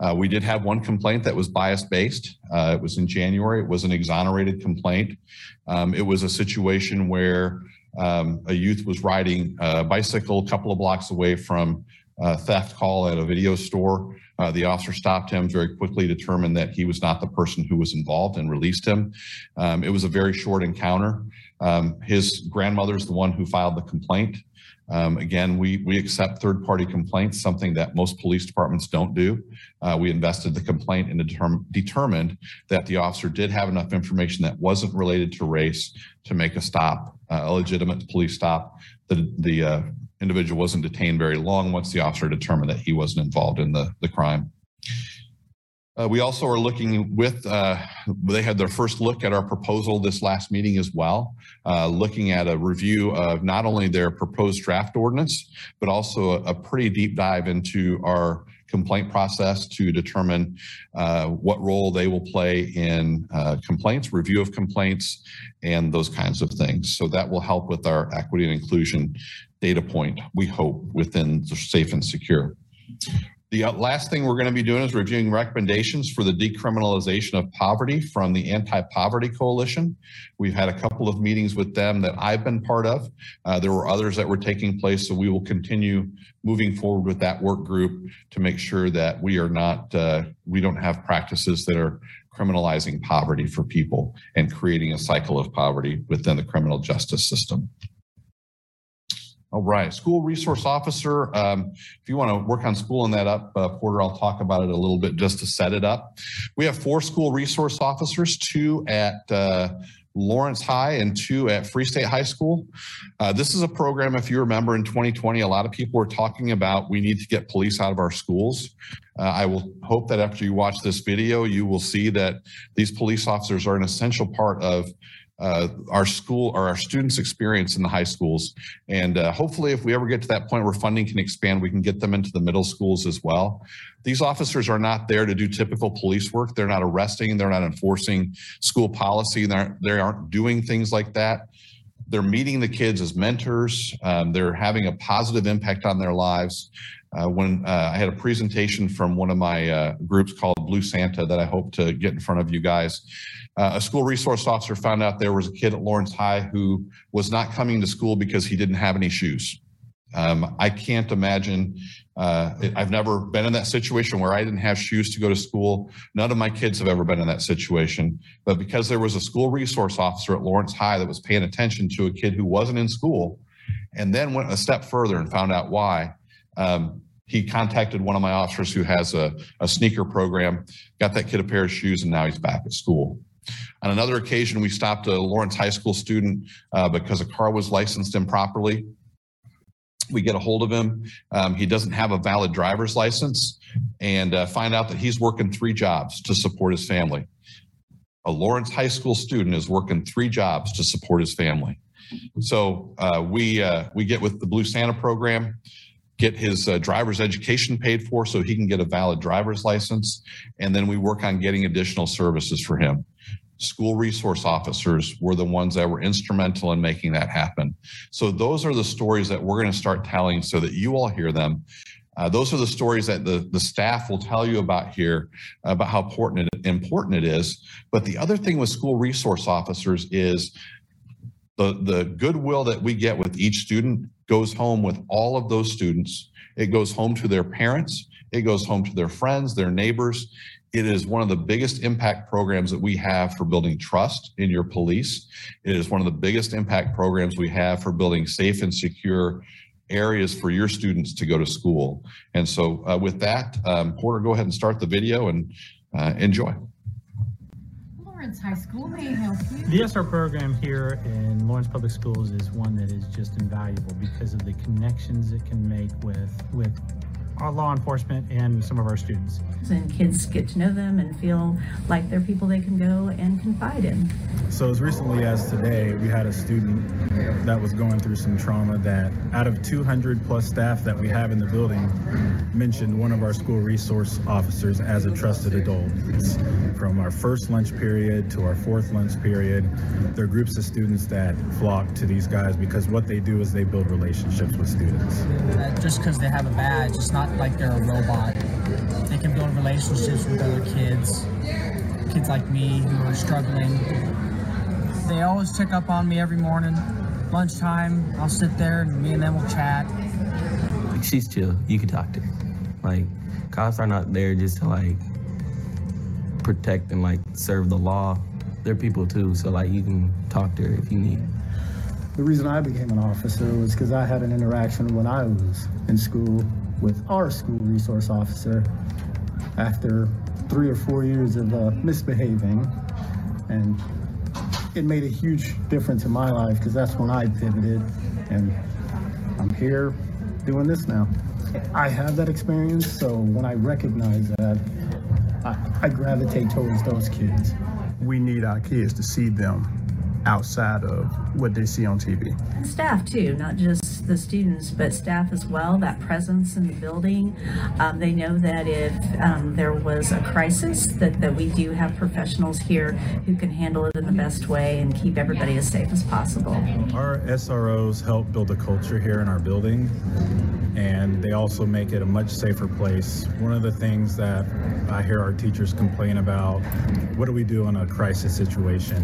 Uh, we did have one complaint that was bias-based. Uh, it was in January. It was an exonerated complaint. Um, it was a situation where um, a youth was riding a bicycle a couple of blocks away from a theft call at a video store. Uh, the officer stopped him, very quickly determined that he was not the person who was involved and released him. Um, it was a very short encounter. Um, his grandmother is the one who filed the complaint. Um, again, we, we accept third-party complaints, something that most police departments don't do. Uh, we invested the complaint and determ determined that the officer did have enough information that wasn't related to race to make a stop, uh, a legitimate police stop. The, the uh, individual wasn't detained very long once the officer determined that he wasn't involved in the, the crime. Uh, we also are looking with, uh, they had their first look at our proposal this last meeting as well, uh, looking at a review of not only their proposed draft ordinance, but also a, a pretty deep dive into our complaint process to determine uh, what role they will play in uh, complaints, review of complaints, and those kinds of things. So that will help with our equity and inclusion data point, we hope, within safe and secure. The uh, last thing we're going to be doing is reviewing recommendations for the decriminalization of poverty from the Anti-Poverty Coalition. We've had a couple of meetings with them that I've been part of. Uh, there were others that were taking place, so we will continue moving forward with that work group to make sure that we are not, uh, we don't have practices that are criminalizing poverty for people and creating a cycle of poverty within the criminal justice system. All right, school resource officer. Um, if you want to work on spooling that up, uh, Porter, I'll talk about it a little bit just to set it up. We have four school resource officers, two at uh, Lawrence High and two at Free State High School. Uh, this is a program, if you remember in 2020, a lot of people were talking about we need to get police out of our schools. Uh, I will hope that after you watch this video, you will see that these police officers are an essential part of uh, our school or our students experience in the high schools. And uh, hopefully if we ever get to that point where funding can expand, we can get them into the middle schools as well. These officers are not there to do typical police work. They're not arresting, they're not enforcing school policy, they're, they aren't doing things like that. They're meeting the kids as mentors. Um, they're having a positive impact on their lives. Uh, when uh, I had a presentation from one of my uh, groups called Blue Santa that I hope to get in front of you guys. Uh, a school resource officer found out there was a kid at Lawrence High who was not coming to school because he didn't have any shoes. Um, I can't imagine. Uh, I've never been in that situation where I didn't have shoes to go to school. None of my kids have ever been in that situation. But because there was a school resource officer at Lawrence High that was paying attention to a kid who wasn't in school and then went a step further and found out why, um, he contacted one of my officers who has a, a sneaker program, got that kid a pair of shoes, and now he's back at school. On another occasion, we stopped a Lawrence High School student uh, because a car was licensed improperly. We get a hold of him. Um, he doesn't have a valid driver's license and uh, find out that he's working three jobs to support his family. A Lawrence High School student is working three jobs to support his family. So uh, we uh, we get with the Blue Santa program get his uh, driver's education paid for so he can get a valid driver's license. And then we work on getting additional services for him. School resource officers were the ones that were instrumental in making that happen. So those are the stories that we're going to start telling so that you all hear them. Uh, those are the stories that the, the staff will tell you about here about how important it, important it is. But the other thing with school resource officers is the, the goodwill that we get with each student goes home with all of those students. It goes home to their parents. It goes home to their friends, their neighbors. It is one of the biggest impact programs that we have for building trust in your police. It is one of the biggest impact programs we have for building safe and secure areas for your students to go to school. And so uh, with that, um, Porter, go ahead and start the video and uh, enjoy. High School may I help you. The ESR program here in Lawrence Public Schools is one that is just invaluable because of the connections it can make with with law enforcement and some of our students. And kids get to know them and feel like they're people they can go and confide in. So as recently as today, we had a student that was going through some trauma that out of 200 plus staff that we have in the building mentioned one of our school resource officers as a trusted adult. It's from our first lunch period to our fourth lunch period, there are groups of students that flock to these guys because what they do is they build relationships with students. Just because they have a badge, it's not like they're a robot. They can build relationships with other kids, kids like me who are struggling. They always check up on me every morning. Lunchtime, I'll sit there and me and them will chat. Like she's chill. You can talk to her. Like cops are not there just to like protect and like serve the law. They're people too, so like you can talk to her if you need. The reason I became an officer was because I had an interaction when I was in school with our school resource officer after three or four years of uh, misbehaving. And it made a huge difference in my life because that's when I pivoted and I'm here doing this now. I have that experience, so when I recognize that, I, I gravitate towards those kids. We need our kids to see them outside of what they see on TV. And staff too, not just the students, but staff as well, that presence in the building. Um, they know that if um, there was a crisis, that, that we do have professionals here who can handle it in the best way and keep everybody as safe as possible. Our SROs help build a culture here in our building and they also make it a much safer place. One of the things that I hear our teachers complain about, what do we do in a crisis situation?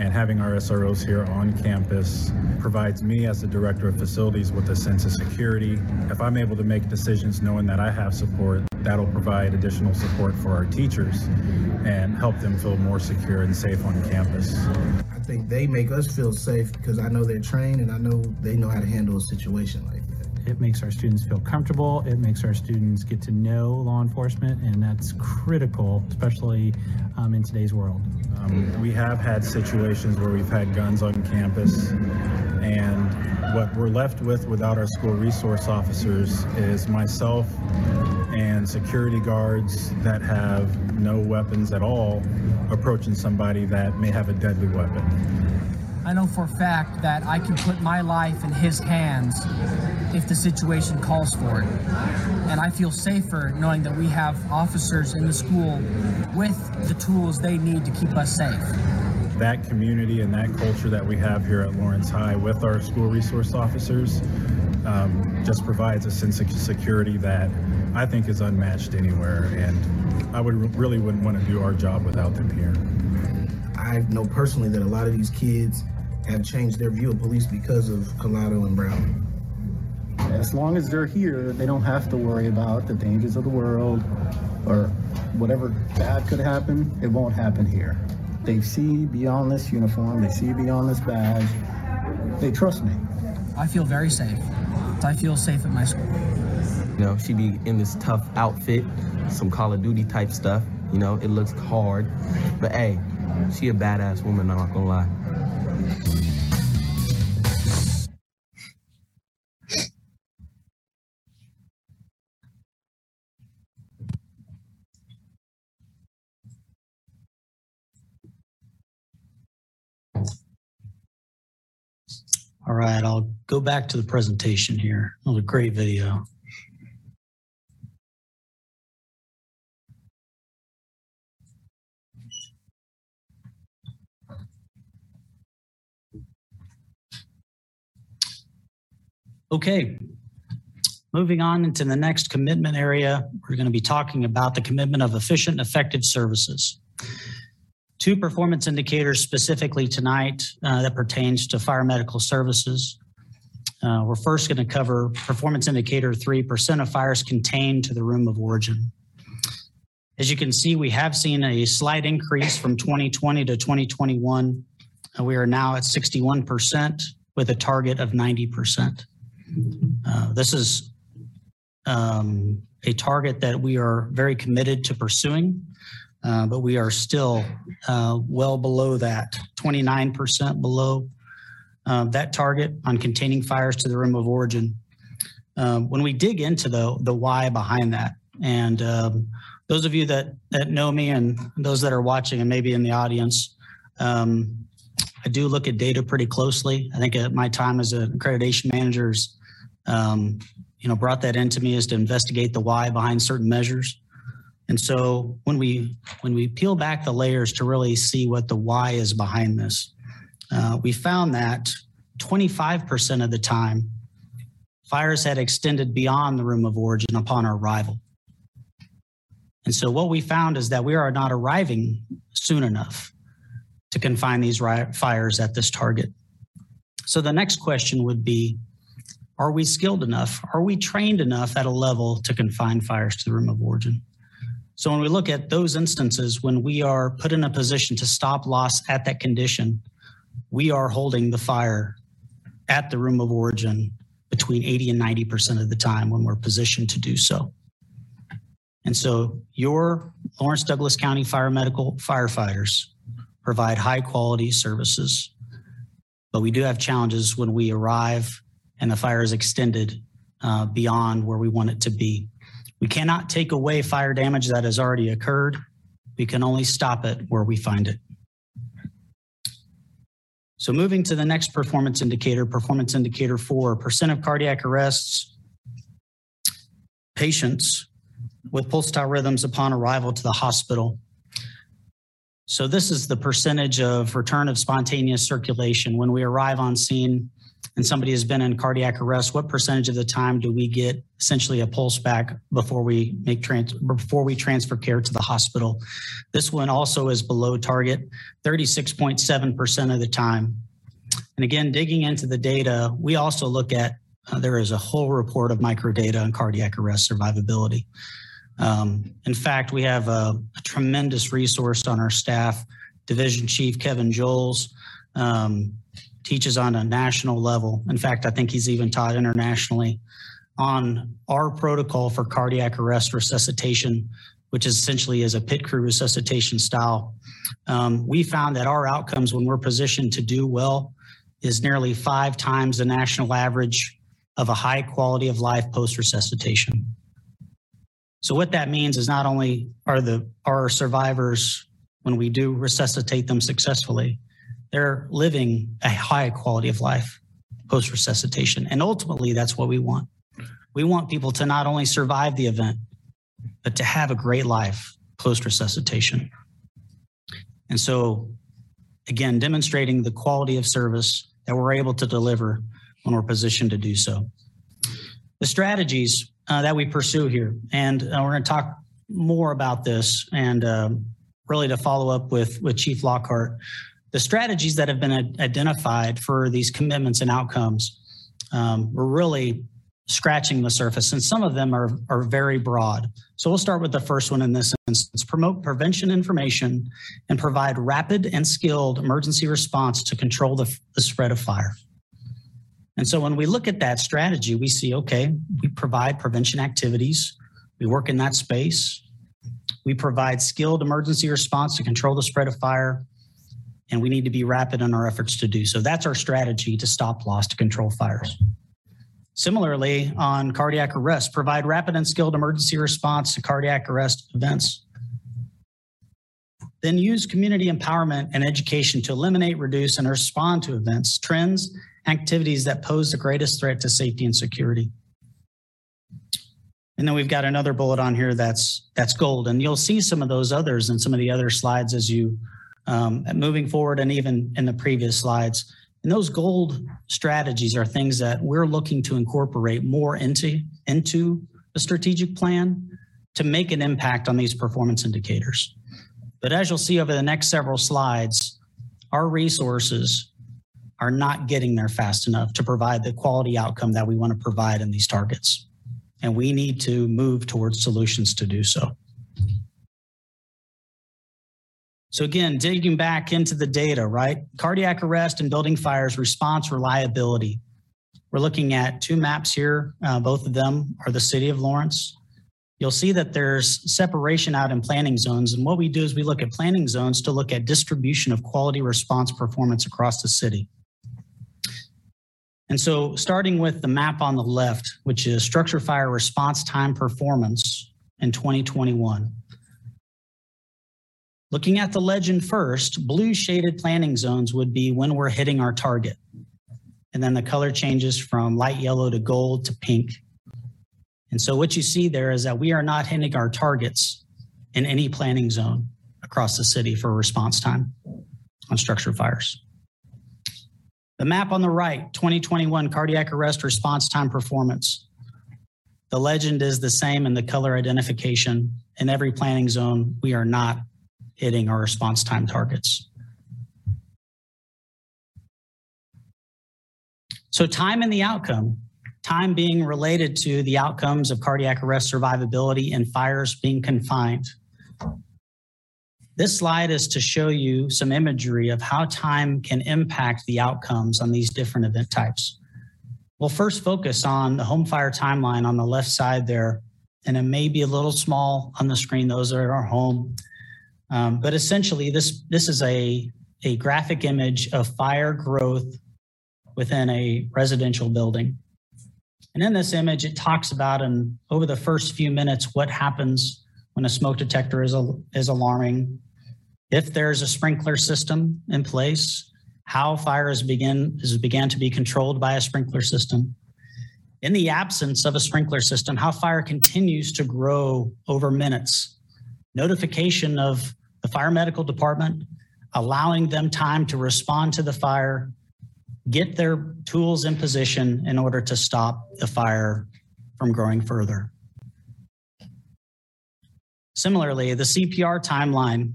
And having our SROs here on campus provides me as the director of facilities with a sense of security. If I'm able to make decisions knowing that I have support, that'll provide additional support for our teachers and help them feel more secure and safe on campus. I think they make us feel safe because I know they're trained and I know they know how to handle a situation like. It makes our students feel comfortable. It makes our students get to know law enforcement, and that's critical, especially um, in today's world. Um, we have had situations where we've had guns on campus, and what we're left with without our school resource officers is myself and security guards that have no weapons at all approaching somebody that may have a deadly weapon. I know for a fact that I can put my life in his hands if the situation calls for it. And I feel safer knowing that we have officers in the school with the tools they need to keep us safe. That community and that culture that we have here at Lawrence High with our school resource officers um, just provides a sense of security that I think is unmatched anywhere. And I would really wouldn't want to do our job without them here. I know personally that a lot of these kids have changed their view of police because of Collado and Brown. As long as they're here, they don't have to worry about the dangers of the world or whatever bad could happen. It won't happen here. They see beyond this uniform, they see beyond this badge. They trust me. I feel very safe. I feel safe at my school. You know, she be in this tough outfit, some Call of Duty type stuff. You know, it looks hard, but hey, she a badass woman. I'm not gonna lie. All right, I'll go back to the presentation here. It was a great video. Okay, moving on into the next commitment area, we're going to be talking about the commitment of efficient and effective services. two performance indicators specifically tonight uh, that pertains to fire medical services. Uh, We're first going to cover performance indicator three, percent of fires contained to the room of origin. As you can see, we have seen a slight increase from 2020 to 2021. Uh, We are now at 61% with a target of 90%. Uh, This is um, a target that we are very committed to pursuing, uh, but we are still uh, well below that, 29% below uh, that target on containing fires to the room of origin. Um, When we dig into the, the why behind that, and um, those of you that, that know me and those that are watching and maybe in the audience, um, I do look at data pretty closely. I think at my time as an accreditation manager is, um, you know, brought that into me is to investigate the why behind certain measures. And so when we when we peel back the layers to really see what the why is behind this, uh, we found that 25% of the time, fires had extended beyond the room of origin upon our arrival. And so what we found is that we are not arriving soon enough to confine these fires at this target. So the next question would be, are we skilled enough? Are we trained enough at a level to confine fires to the room of origin? So when we look at those instances, when we are put in a position to stop loss at that condition, we are holding the fire at the room of origin between 80 and 90% of the time when we're positioned to do so. And so your Lawrence Douglas County Fire Medical firefighters provide high quality services. But we do have challenges when we arrive and the fire is extended uh, beyond where we want it to be. We cannot take away fire damage that has already occurred. We can only stop it where we find it. So moving to the next performance indicator, performance indicator four, percent of cardiac arrests, patients with pulsatile rhythms upon arrival to the hospital. So this is the percentage of return of spontaneous circulation. When we arrive on scene and somebody has been in cardiac arrest, what percentage of the time do we get essentially a pulse back before we make trans before we transfer care to the hospital? This one also is below target, 36.7% of the time. And again, digging into the data, we also look at uh, there is a whole report of microdata on cardiac arrest survivability. Um, in fact, we have a, a, tremendous resource on our staff. Division Chief Kevin Joels um, teaches on a national level. In fact, I think he's even taught internationally on our protocol for cardiac arrest resuscitation, which is essentially is a pit crew resuscitation style. Um, we found that our outcomes when we're positioned to do well is nearly five times the national average of a high quality of life post resuscitation. So what that means is not only are the our survivors when we do resuscitate them successfully, they're living a high quality of life post resuscitation. And ultimately that's what we want. We want people to not only survive the event, but to have a great life post resuscitation. And so again, demonstrating the quality of service that we're able to deliver when we're positioned to do so. The strategies uh, that we pursue here. And uh, we're going to talk more about this and um, really to follow up with, with Chief Lockhart. The strategies that have been identified for these commitments and outcomes, um, we're really scratching the surface, and some of them are, are very broad. So we'll start with the first one in this instance promote prevention information and provide rapid and skilled emergency response to control the, the spread of fire. And so when we look at that strategy, we see, okay, we provide prevention activities. We work in that space. We provide skilled emergency response to control the spread of fire. And we need to be rapid in our efforts to do so. That's our strategy to stop loss to control fires. Similarly, on cardiac arrest, provide rapid and skilled emergency response to cardiac arrest events. Then use community empowerment and education to eliminate, reduce, and respond to events, trends, activities that pose the greatest threat to safety and security. And then we've got another bullet on here that's that's gold, and you'll see some of those others in some of the other slides as you um, moving forward, and even in the previous slides. And those gold strategies are things that we're looking to incorporate more into into the strategic plan to make an impact on these performance indicators. But as you'll see over the next several slides, our resources are not getting there fast enough to provide the quality outcome that we want to provide in these targets. And we need to move towards solutions to do so. So again, digging back into the data, right? Cardiac arrest and building fires response reliability. We're looking at two maps here. Uh, both of them are the city of Lawrence. You'll see that there's separation out in planning zones. And what we do is we look at planning zones to look at distribution of quality response performance across the city. And so starting with the map on the left, which is structure fire response time performance in 2021. Looking at the legend first, blue shaded planning zones would be when we're hitting our target. And then the color changes from light yellow to gold to pink. And so what you see there is that we are not hitting our targets in any planning zone across the city for response time on structure fires. The map on the right, 2021 cardiac arrest response time performance. The legend is the same in the color identification. In every planning zone, we are not hitting our response time targets. So time and the outcome, time being related to the outcomes of cardiac arrest survivability and fires being confined. This slide is to show you some imagery of how time can impact the outcomes on these different event types. We'll first focus on the home fire timeline on the left side there, and it may be a little small on the screen, those are at our home. Um, but essentially, this, this is a, a graphic image of fire growth within a residential building. And in this image, it talks about, and over the first few minutes, what happens when a smoke detector is, is alarming, if there's a sprinkler system in place, how fire is begin is began to be controlled by a sprinkler system. In the absence of a sprinkler system, how fire continues to grow over minutes. Notification of the fire medical department, allowing them time to respond to the fire, get their tools in position in order to stop the fire from growing further. Similarly, the CPR timeline,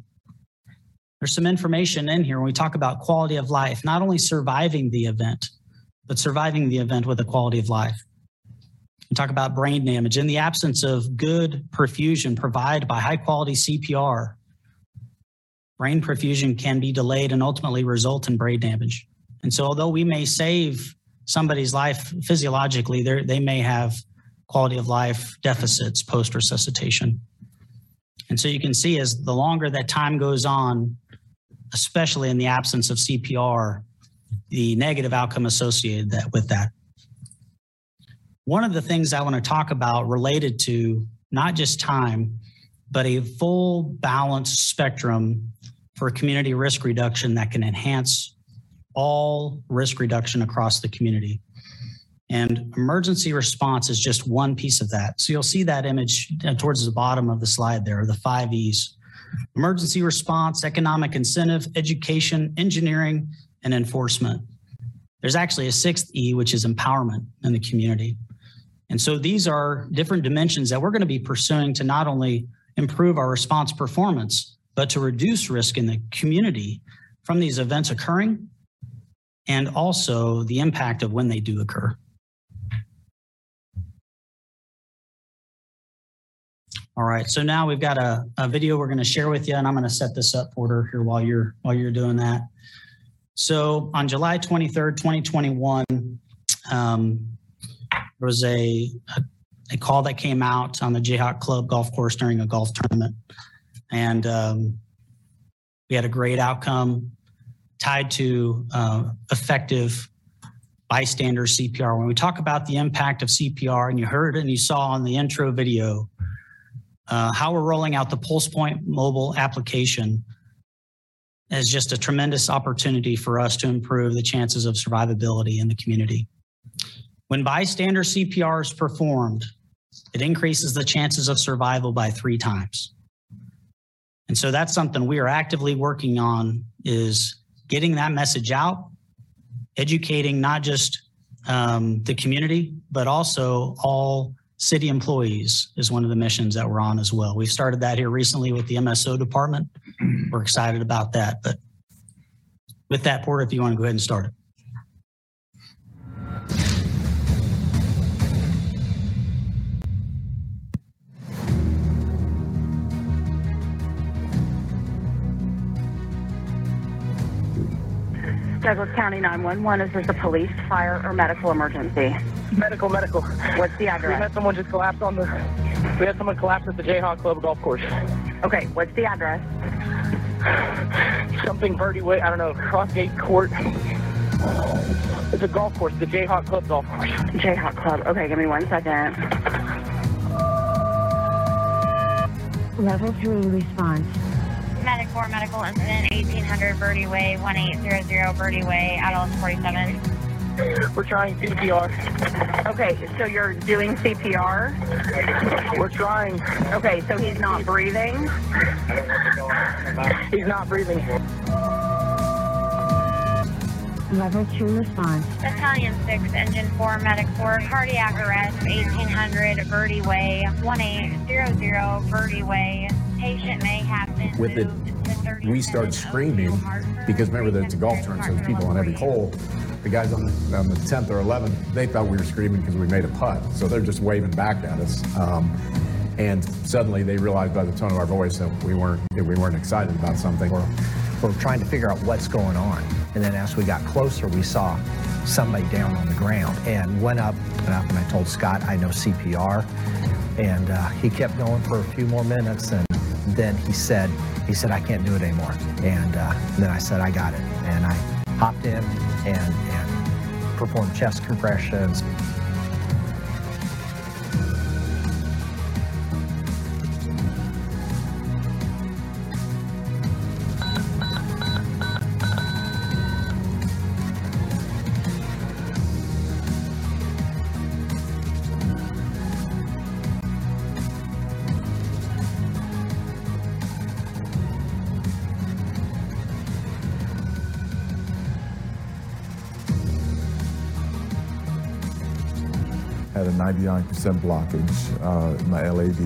there's some information in here when we talk about quality of life, not only surviving the event, but surviving the event with a quality of life. We talk about brain damage. In the absence of good perfusion provided by high quality CPR, brain perfusion can be delayed and ultimately result in brain damage. And so, although we may save somebody's life physiologically, they may have quality of life deficits post resuscitation. And so, you can see as the longer that time goes on, especially in the absence of CPR, the negative outcome associated that, with that. One of the things I want to talk about related to not just time, but a full balanced spectrum for community risk reduction that can enhance all risk reduction across the community. And emergency response is just one piece of that. So you'll see that image uh, towards the bottom of the slide there, the five E's. Emergency response, economic incentive, education, engineering, and enforcement. There's actually a sixth E, which is empowerment in the community. And so these are different dimensions that we're going to be pursuing to not only improve our response performance, but to reduce risk in the community from these events occurring and also the impact of when they do occur. All right, so now we've got a, a video we're to share with you, and I'm to set this up, Porter, here while you're while you're doing that. So on July 23rd, 2021, um, there was a, a, a call that came out on the Jayhawk Club golf course during a golf tournament and um, we had a great outcome tied to uh, effective bystander CPR. When we talk about the impact of CPR, and you heard and you saw on the intro video uh, how we're rolling out the PulsePoint mobile application is just a tremendous opportunity for us to improve the chances of survivability in the community. When bystander CPR is performed, it increases the chances of survival by three times. And so that's something we are actively working on is getting that message out, educating not just um, the community, but also all city employees is one of the missions that we're on as well. We started that here recently with the MSO department. we're excited about that. But with that, Porter, if you want to go ahead and start it. Douglas County 911, is this a police, fire, or medical emergency? Medical, medical. What's the address? We had someone just collapse on the. We had someone collapse at the Jayhawk Club golf course. Okay, what's the address? Something Birdie Way. I don't know. Crossgate Court. It's a golf course. The Jayhawk Club golf course. Jayhawk Club. Okay, give me one second. Level 3 response. Medic 4 medical incident 1800 Birdie Way 1800 Birdie Way adults 47. We're trying CPR. Okay, so you're doing CPR? We're trying. Okay, so he's not breathing? He's not breathing. Level 2 response. Battalion 6 Engine 4 Medic 4 cardiac arrest 1800 Birdie Way 1800 Birdie Way. Patient may have been with it, we start screaming because remember that it's a golf tournament, so there's people on every hole. The guys on the, on the 10th or 11th, they thought we were screaming because we made a putt, so they're just waving back at us. Um, and suddenly they realized by the tone of our voice that we weren't that we weren't excited about something. We're, we're trying to figure out what's going on. And then as we got closer, we saw somebody down on the ground and went up and up and I told Scott I know CPR. And uh, he kept going for a few more minutes and then he said, he said, I can't do it anymore. And uh, then I said, I got it. And I hopped in and, and performed chest compressions. 99% blockage uh, in my LAD,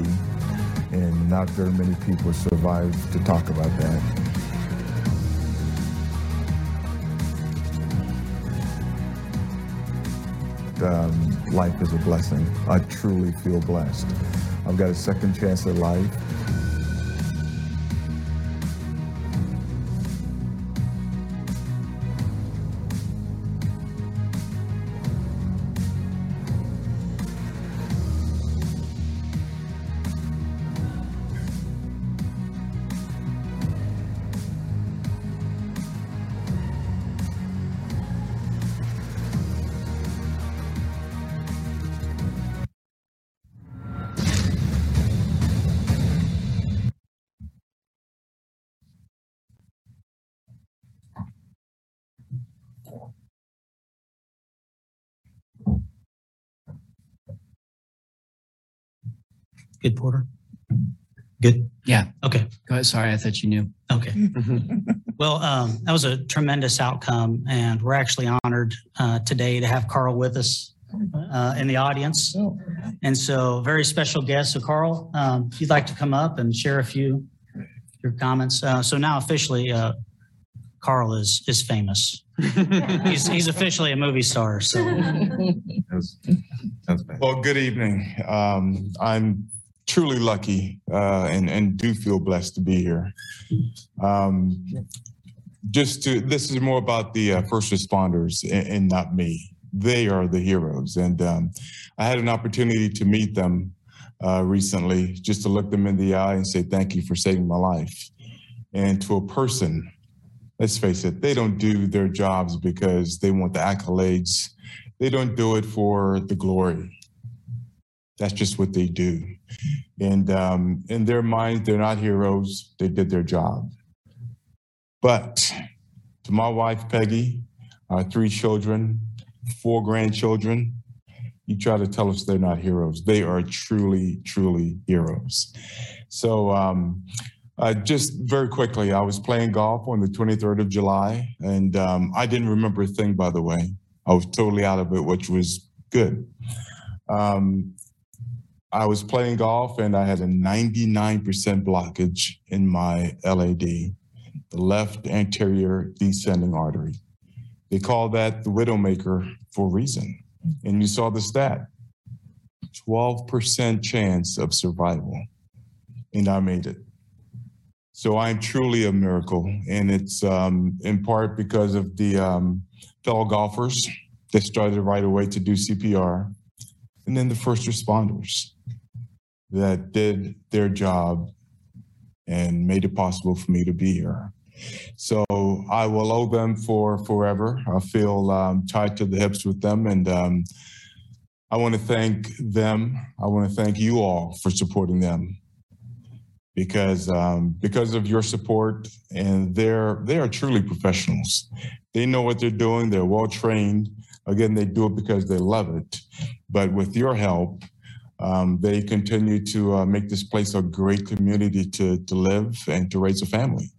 and not very many people survived to talk about that. Um, life is a blessing. I truly feel blessed. I've got a second chance at life. Good, Porter? Good? Yeah. Okay. Go ahead. Sorry, I thought you knew. Okay. Well, um, that was a tremendous outcome, and we're actually honored uh, today to have Carl with us uh, in the audience. And so, very special guest. So, Carl, um, if you'd like to come up and share a few your comments. Uh, so now officially, uh, Carl is is famous. he's he's officially a movie star. So. Well, good evening. Um, I'm truly lucky uh, and and do feel blessed to be here. Um, just to this is more about the uh, first responders and, and not me. They are the heroes, and um, I had an opportunity to meet them uh, recently, just to look them in the eye and say thank you for saving my life. And to a person, let's face it, they don't do their jobs because they want the accolades. They don't do it for the glory. That's just what they do. And um, in their minds, they're not heroes. They did their job. But to my wife, Peggy, our three children, four grandchildren, you try to tell us they're not heroes. They are truly, truly heroes. So, um, uh, just very quickly, I was playing golf on the 23rd of July, and um, I didn't remember a thing, by the way. I was totally out of it, which was good. Um, I was playing golf and I had a 99% blockage in my LAD. the left anterior descending artery. They call that the widowmaker for a reason. And you saw the stat 12% chance of survival. And I made it. So I'm truly a miracle. And it's um, in part because of the um, fellow golfers that started right away to do CPR, and then the first responders that did their job and made it possible for me to be here. So I will owe them for forever. I feel um, tied to the hips with them, and um, I want to thank them. I want to thank you all for supporting them because um, because of your support, and they're they are truly professionals. They know what they're doing. They're well trained. Again, they do it because they love it. But with your help, um, they continue to uh, make this place a great community to, to live and to raise a family.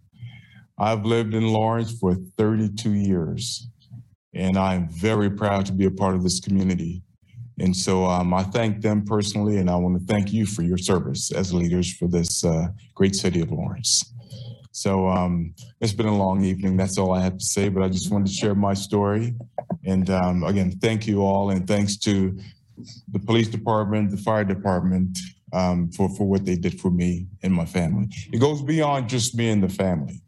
I've lived in Lawrence for 32 years, and I'm very proud to be a part of this community. And so um, I thank them personally, and I want to thank you for your service as leaders for this uh, great city of Lawrence. So um, it's been a long evening. That's all I have to say, but I just wanted to share my story. And um, again, thank you all, and thanks to the police department, the fire department, um, for, for what they did for me and my family. It goes beyond just me and the family.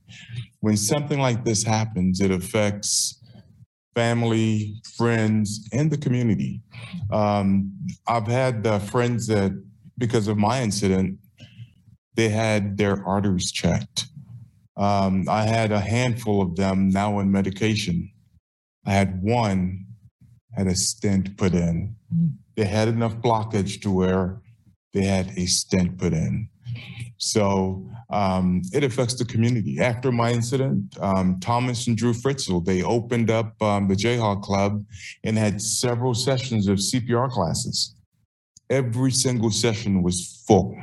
When something like this happens, it affects family, friends, and the community. Um, I've had uh, friends that, because of my incident, they had their arteries checked. Um, I had a handful of them now in medication. I had one had a stent put in. They had enough blockage to where they had a stent put in. So um, it affects the community. After my incident, um, Thomas and Drew Fritzel, they opened up um, the Jayhawk Club and had several sessions of CPR classes. Every single session was full.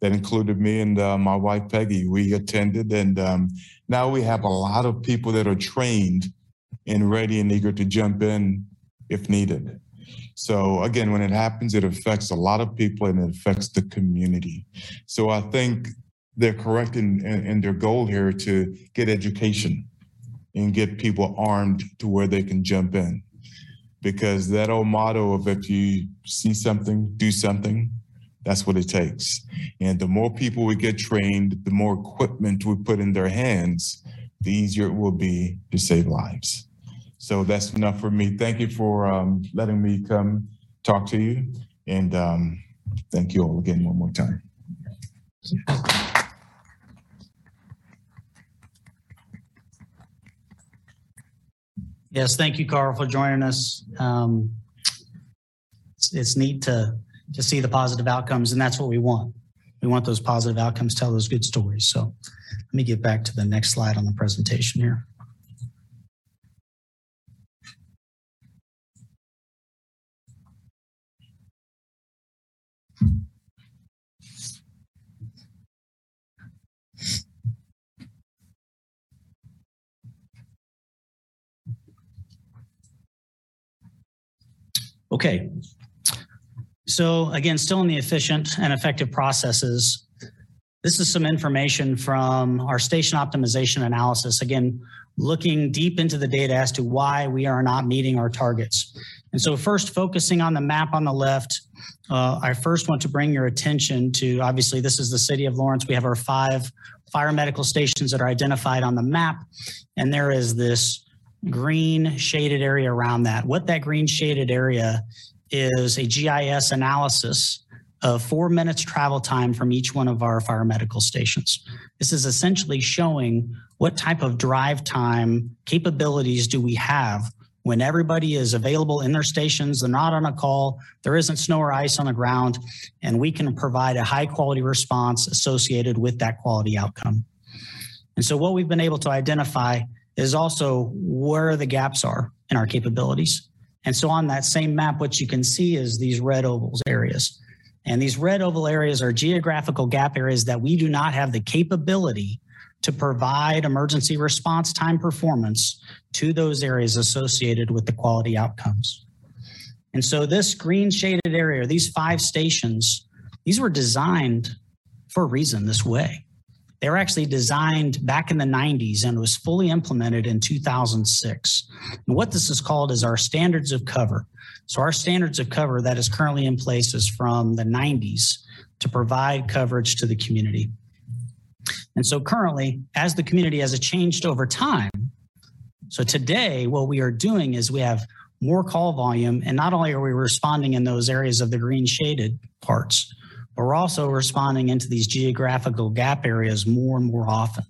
That included me and uh, my wife Peggy. We attended, and um, now we have a lot of people that are trained and ready and eager to jump in if needed. So again, when it happens, it affects a lot of people and it affects the community. So I think they're correct in, in, in their goal here to get education and get people armed to where they can jump in. Because that old motto of if you see something, do something, that's what it takes. And the more people we get trained, the more equipment we put in their hands, the easier it will be to save lives. So that's enough for me. Thank you for um, letting me come talk to you. And um, thank you all again one more time. Yes, thank you, Carl, for joining us. Um, it's, it's neat to to see the positive outcomes, and that's what we want. We want those positive outcomes, tell those good stories. So let me get back to the next slide on the presentation here. Okay. So again, still in the efficient and effective processes, this is some information from our station optimization analysis. Again, looking deep into the data as to why we are not meeting our targets. And so first focusing on the map on the left, uh, I first want to bring your attention to, obviously this is the city of Lawrence. We have our five fire medical stations that are identified on the map. And there is this green shaded area around that. What that green shaded area is a GIS analysis of four minutes travel time from each one of our fire medical stations. This is essentially showing what type of drive time capabilities do we have when everybody is available in their stations, they're not on a call, there isn't snow or ice on the ground, and we can provide a high quality response associated with that quality outcome. And so what we've been able to identify is also where the gaps are in our capabilities. And so on that same map, what you can see is these red ovals areas. And these red oval areas are geographical gap areas that we do not have the capability to provide emergency response time performance to those areas associated with the quality outcomes. And so this green shaded area, these five stations, these were designed for a reason this way. They were actually designed back in the 90s and was fully implemented in 2006. And what this is called is our standards of cover. So our standards of cover that is currently in place is from the 90s to provide coverage to the community. And so currently, as the community has changed over time, so today what we are doing is we have more call volume, and not only are we responding in those areas of the green shaded parts, but we're also responding into these geographical gap areas more and more often.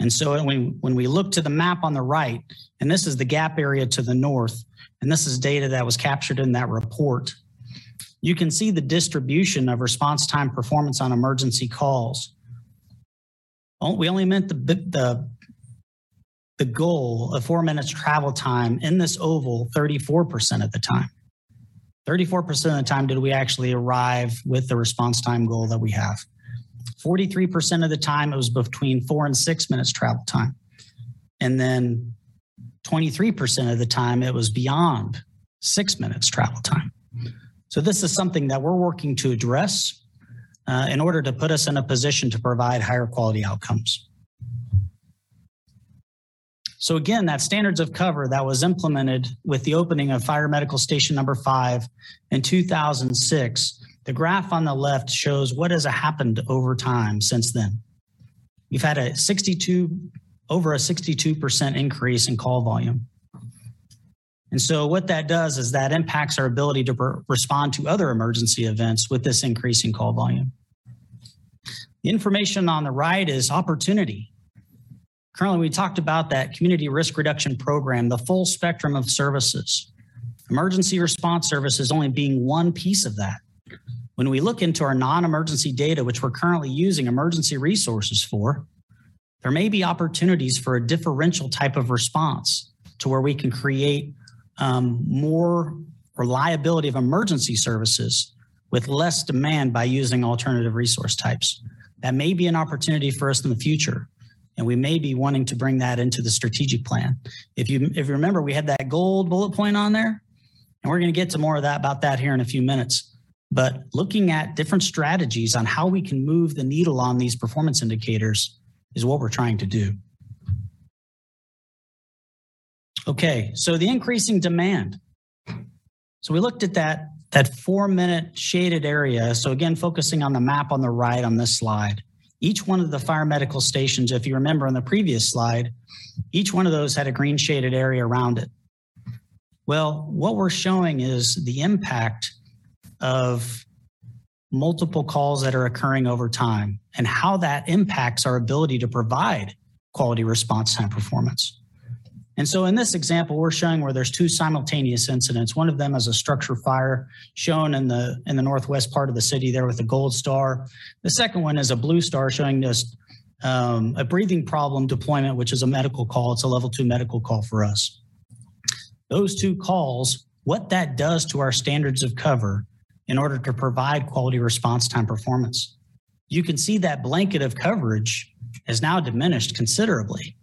And so when we, when we look to the map on the right, and this is the gap area to the north, and this is data that was captured in that report, you can see the distribution of response time performance on emergency calls. We only meant the, the, the goal of four minutes travel time in this oval 34% of the time. 34% of the time did we actually arrive with the response time goal that we have. 43% of the time it was between four and six minutes travel time. And then 23% of the time it was beyond six minutes travel time. So this is something that we're working to address uh, in order to put us in a position to provide higher quality outcomes. So again, that standards of cover that was implemented with the opening of fire medical station number five in 2006, the graph on the left shows what has happened over time since then. We've had a 62, over a 62% increase in call volume. And so what that does is that impacts our ability to respond to other emergency events with this increasing call volume. The information on the right is opportunity. Currently, we talked about that community risk reduction program, the full spectrum of services. Emergency response services only being one piece of that. When we look into our non-emergency data, which we're currently using emergency resources for, there may be opportunities for a differential type of response to where we can create um, more reliability of emergency services with less demand by using alternative resource types. That may be an opportunity for us in the future. And we may be wanting to bring that into the strategic plan. If you if you remember, we had that gold bullet point on there, and we're going to get to more of that about that here in a few minutes. But looking at different strategies on how we can move the needle on these performance indicators is what we're trying to do. Okay, so the increasing demand. So we looked at that, that four minute shaded area. So again, focusing on the map on the right on this slide. Each one of the fire medical stations, if you remember on the previous slide, each one of those had a green shaded area around it. Well, what we're showing is the impact of multiple calls that are occurring over time and how that impacts our ability to provide quality response time performance. And so in this example, we're showing where there's two simultaneous incidents. One of them is a structure fire shown in the in the northwest part of the city there with a gold star. The second one is a blue star showing this um, a breathing problem deployment, which is a medical call. It's a level two medical call for us. Those two calls, what that does to our standards of cover in order to provide quality response time performance. You can see that blanket of coverage has now diminished considerably.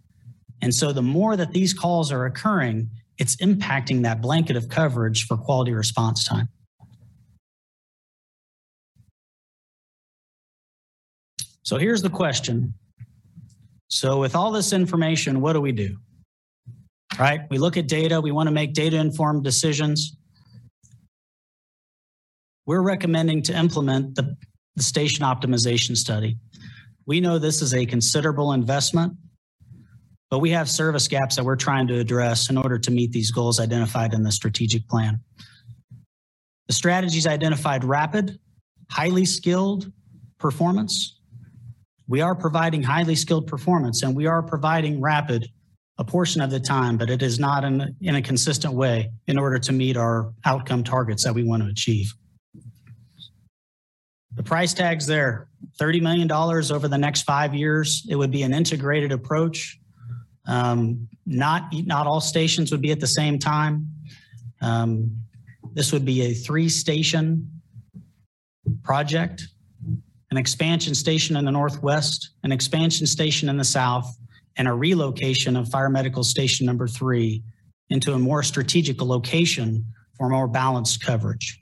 And so the more that these calls are occurring, it's impacting that blanket of coverage for quality response time. So here's the question. So with all this information, what do we do? Right? We look at data, we want to make data informed decisions. We're recommending to implement the, the station optimization study. We know this is a considerable investment but we have service gaps that we're trying to address in order to meet these goals identified in the strategic plan. The strategies identified rapid, highly skilled performance. We are providing highly skilled performance and we are providing rapid a portion of the time, but it is not in, in a consistent way in order to meet our outcome targets that we want to achieve. The price tag's there, $30 million over the next five years. It would be an integrated approach um, not, not all stations would be at the same time. Um, this would be a three station project, an expansion station in the Northwest, an expansion station in the South, and a relocation of fire medical station number three into a more strategic location for more balanced coverage.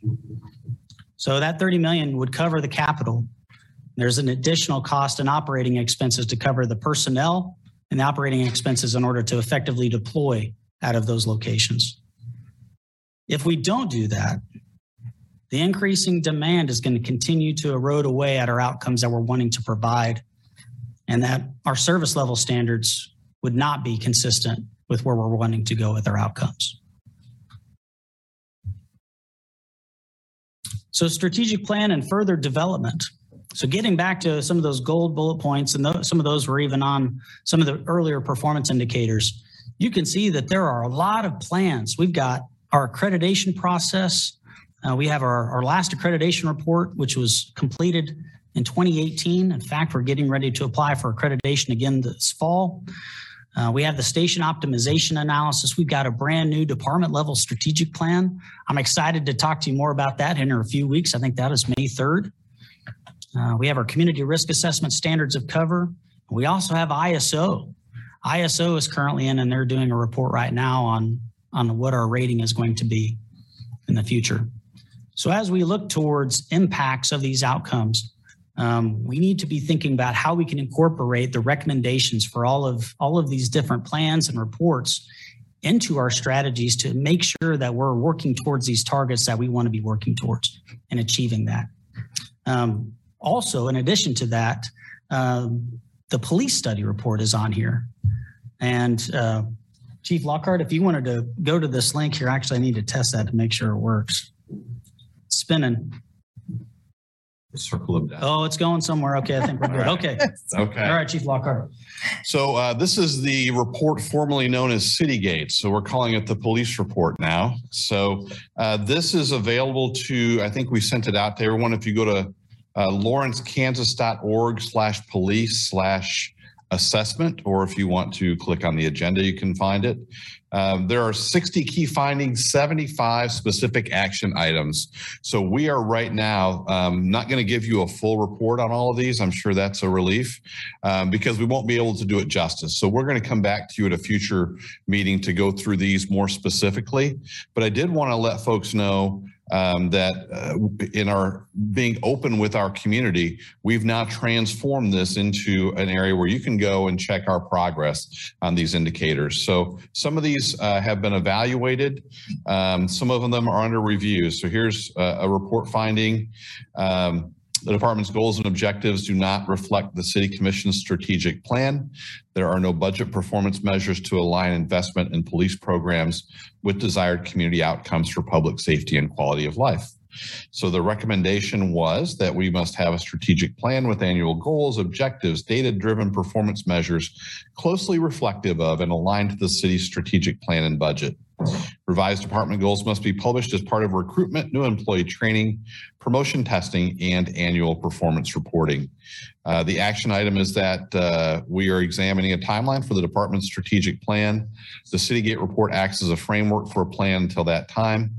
So that 30 million would cover the capital. There's an additional cost in operating expenses to cover the personnel and operating expenses in order to effectively deploy out of those locations. If we don't do that, the increasing demand is going to continue to erode away at our outcomes that we're wanting to provide, and that our service level standards would not be consistent with where we're wanting to go with our outcomes. So, strategic plan and further development. So, getting back to some of those gold bullet points, and some of those were even on some of the earlier performance indicators, you can see that there are a lot of plans. We've got our accreditation process. Uh, we have our, our last accreditation report, which was completed in 2018. In fact, we're getting ready to apply for accreditation again this fall. Uh, we have the station optimization analysis. We've got a brand new department level strategic plan. I'm excited to talk to you more about that in a few weeks. I think that is May 3rd. Uh, we have our community risk assessment standards of cover. We also have ISO. ISO is currently in and they're doing a report right now on, on what our rating is going to be in the future. So as we look towards impacts of these outcomes, um, we need to be thinking about how we can incorporate the recommendations for all of all of these different plans and reports into our strategies to make sure that we're working towards these targets that we want to be working towards and achieving that. Um, also, in addition to that, um, the police study report is on here. And uh, Chief Lockhart, if you wanted to go to this link here, actually, I need to test that to make sure it works. It's spinning. Circle of death. Oh, it's going somewhere. Okay, I think we're good. Okay. Okay. All right, Chief Lockhart. So uh, this is the report formerly known as Citygate. So we're calling it the police report now. So uh, this is available to, I think we sent it out to everyone. If you go to uh, lawrencekansas.org slash police slash assessment, or if you want to click on the agenda, you can find it. Um, there are 60 key findings, 75 specific action items. So we are right now um, not going to give you a full report on all of these. I'm sure that's a relief um, because we won't be able to do it justice. So we're going to come back to you at a future meeting to go through these more specifically. But I did want to let folks know um, that uh, in our being open with our community, we've now transformed this into an area where you can go and check our progress on these indicators. So some of these uh, have been evaluated. Um, some of them are under review. So here's a, a report finding. Um, the department's goals and objectives do not reflect the city commission's strategic plan. There are no budget performance measures to align investment in police programs with desired community outcomes for public safety and quality of life. So the recommendation was that we must have a strategic plan with annual goals, objectives, data-driven performance measures closely reflective of and aligned to the city's strategic plan and budget. Revised department goals must be published as part of recruitment, new employee training, promotion testing, and annual performance reporting. Uh, the action item is that uh, we are examining a timeline for the department's strategic plan. The Citygate report acts as a framework for a plan until that time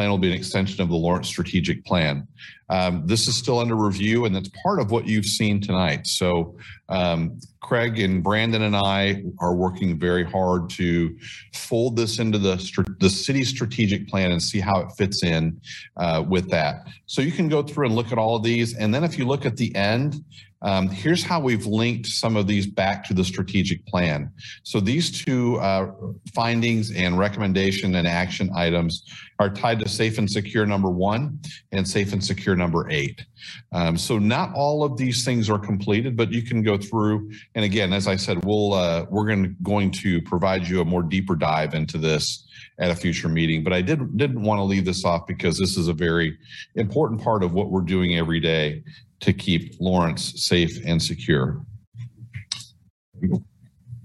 plan will be an extension of the Lawrence strategic plan. Um, this is still under review, and that's part of what you've seen tonight. So, um, Craig and Brandon and I are working very hard to fold this into the the city strategic plan and see how it fits in uh, with that. So you can go through and look at all of these, and then if you look at the end, um, here's how we've linked some of these back to the strategic plan. So these two uh, findings and recommendation and action items are tied to safe and secure number one and safe and secure number eight. Um, so not all of these things are completed, but you can go through. And again, as I said, we'll uh, we're going going to provide you a more deeper dive into this at a future meeting. But I did didn't want to leave this off because this is a very important part of what we're doing every day to keep Lawrence safe and secure.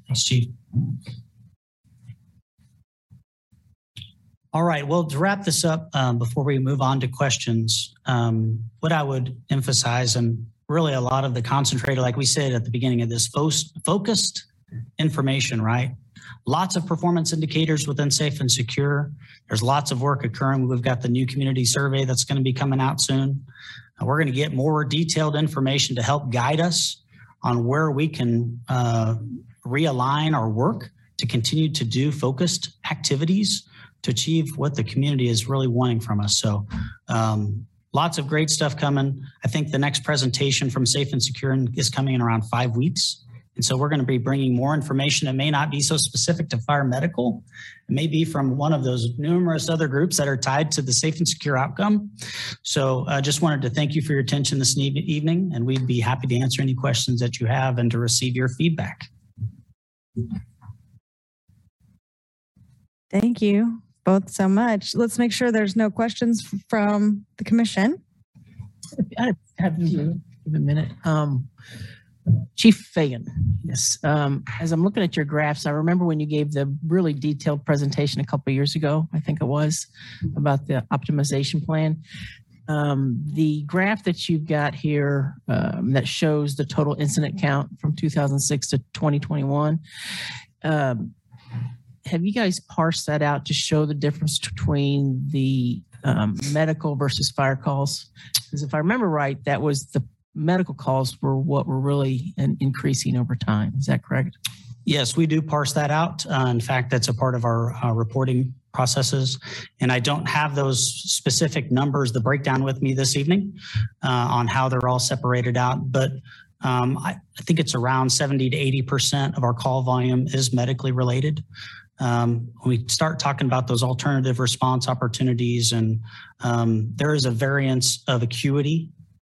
Thanks, Chief. All right, well, to wrap this up, um, before we move on to questions, um, what I would emphasize and really a lot of the concentrated, like we said at the beginning of this, focused information, right? Lots of performance indicators within safe and secure. There's lots of work occurring. We've got the new community survey that's going to be coming out soon. We're going to get more detailed information to help guide us on where we can uh, realign our work to continue to do focused activities to achieve what the community is really wanting from us. So um, lots of great stuff coming. I think the next presentation from Safe and Secure is coming in around five weeks. And so we're going to be bringing more information. It may not be so specific to fire medical. It may be from one of those numerous other groups that are tied to the safe and secure outcome. So I just wanted to thank you for your attention this evening, and we'd be happy to answer any questions that you have and to receive your feedback. Thank you both so much. Let's make sure there's no questions from the commission. I have you give a minute. Um, Chief Fagan, yes. Um, as I'm looking at your graphs, I remember when you gave the really detailed presentation a couple years ago, I think it was, about the optimization plan. Um, the graph that you've got here um, that shows the total incident count from 2006 to 2021. Um, have you guys parsed that out to show the difference between the um, medical versus fire calls? Because if I remember right, that was the medical calls were what were really in- increasing over time. Is that correct? Yes, we do parse that out. Uh, in fact, that's a part of our uh, reporting processes. And I don't have those specific numbers, the breakdown with me this evening uh, on how they're all separated out. But um, I, I think it's around 70 to 80% of our call volume is medically related. Um, when we start talking about those alternative response opportunities, and um, there is a variance of acuity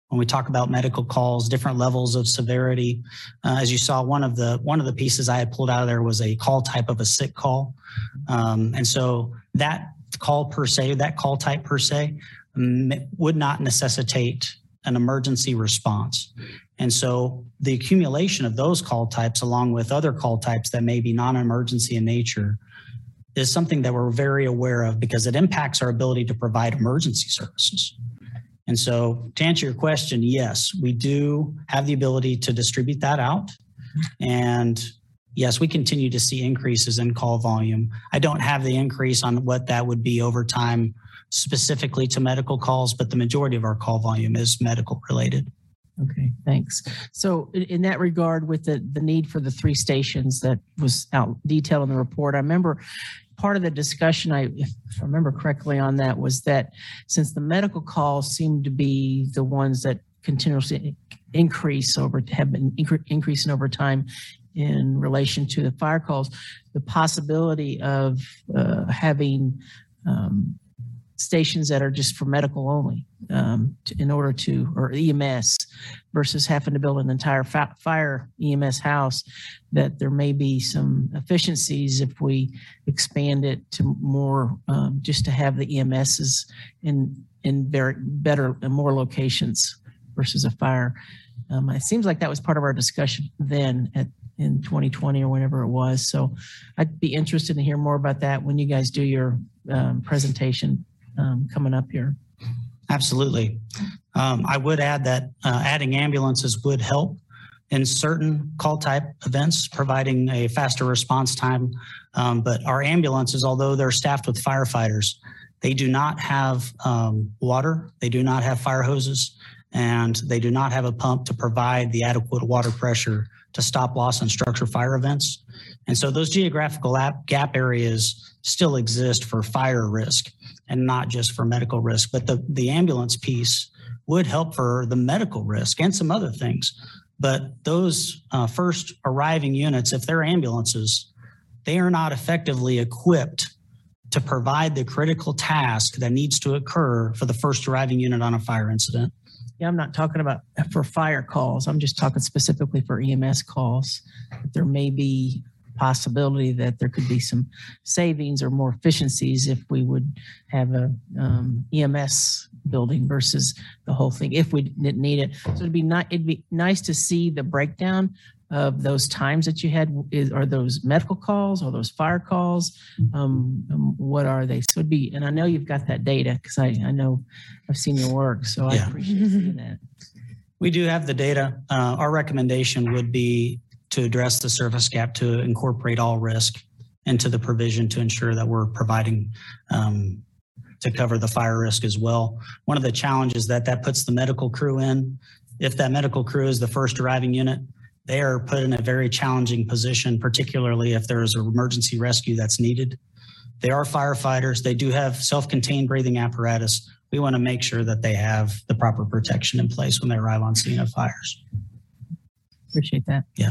when we talk about medical calls, different levels of severity. Uh, as you saw, one of the one of the pieces I had pulled out of there was a call type of a sick call, um, and so that call per se, that call type per se, would not necessitate an emergency response. And so the accumulation of those call types, along with other call types that may be non-emergency in nature, is something that we're very aware of because it impacts our ability to provide emergency services. And so to answer your question, yes, we do have the ability to distribute that out. And yes, we continue to see increases in call volume. I don't have the increase on what that would be over time specifically to medical calls, but the majority of our call volume is medical related. Okay, thanks. So in, in that regard, with the, the need for the three stations that was out detailed in the report, I remember part of the discussion, I, if I remember correctly on that, was that since the medical calls seem to be the ones that continuously increase over, have been incre- increasing over time in relation to the fire calls, the possibility of uh, having um, stations that are just for medical only um, to, in order to, or EMS versus having to build an entire fire EMS house, that there may be some efficiencies if we expand it to more, um, just to have the EMSs in, in very better and more locations versus a fire. Um, it seems like that was part of our discussion then at, in 2020 or whenever it was. So I'd be interested to hear more about that when you guys do your um, presentation um, coming up here. Absolutely. Um, I would add that uh, adding ambulances would help in certain call type events, providing a faster response time. Um, but our ambulances, although they're staffed with firefighters, they do not have um, water, they do not have fire hoses, and they do not have a pump to provide the adequate water pressure to stop loss and structure fire events. And so those geographical gap areas still exist for fire risk and not just for medical risk. But the, the ambulance piece would help for the medical risk and some other things. But those uh, first arriving units, if they're ambulances, they are not effectively equipped to provide the critical task that needs to occur for the first arriving unit on a fire incident. Yeah, I'm not talking about for fire calls. I'm just talking specifically for EMS calls. There may be possibility that there could be some savings or more efficiencies if we would have a um, EMS building versus the whole thing if we didn't need it. So it'd be not it'd be nice to see the breakdown of those times that you had. Is, are those medical calls or those fire calls? Um, um, what are they? So it'd be, and I know you've got that data because I, I know I've seen your work, so I appreciate seeing that. We do have the data. Uh, our recommendation would be to address the service gap to incorporate all risk into the provision to ensure that we're providing um, to cover the fire risk as well. One of the challenges that that puts the medical crew in, if that medical crew is the first arriving unit, they are put in a very challenging position, particularly if there is an emergency rescue that's needed. They are firefighters. They do have self-contained breathing apparatus. we want to make sure that they have the proper protection in place when they arrive on scene of fires. Appreciate that. Yeah.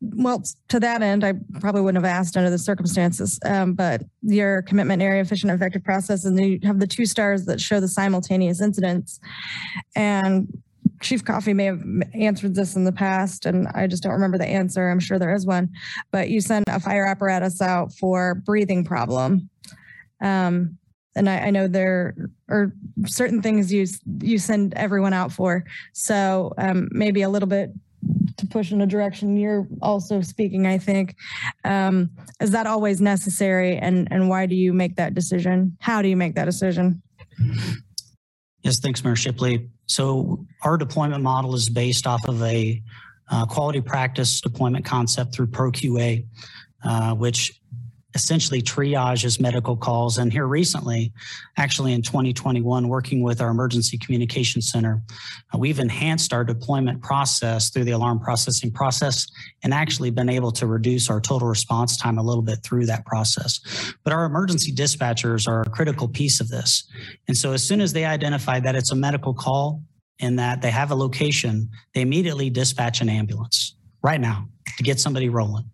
Well, to that end, I probably wouldn't have asked under the circumstances, um, but your commitment area, efficient, effective process, and then you have the two stars that show the simultaneous incidents. And Chief Coffey may have answered this in the past, and I just don't remember the answer. I'm sure there is one, but you send a fire apparatus out for breathing problem. Um, and I, I know there are certain things you you send everyone out for. So um, maybe a little bit to push in a direction you're also speaking. I think um, is that always necessary, and and why do you make that decision? How do you make that decision? Yes, thanks, Mayor Shipley. So our deployment model is based off of a uh, quality practice deployment concept through ProQA, uh, which essentially triages medical calls. And here recently, actually in 2021, working with our emergency communication center, uh, we've enhanced our deployment process through the alarm processing process and actually been able to reduce our total response time a little bit through that process. But our emergency dispatchers are a critical piece of this. And so as soon as they identify that it's a medical call and that they have a location, they immediately dispatch an ambulance right now to get somebody rolling.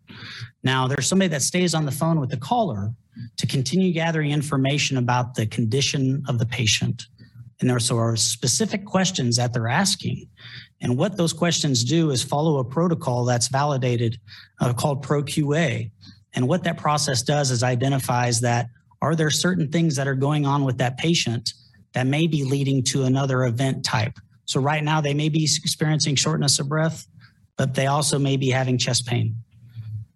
Now, there's somebody that stays on the phone with the caller to continue gathering information about the condition of the patient. And there are specific questions that they're asking. And what those questions do is follow a protocol that's validated uh, called ProQA. And what that process does is identifies that are there certain things that are going on with that patient that may be leading to another event type. So right now they may be experiencing shortness of breath, but they also may be having chest pain.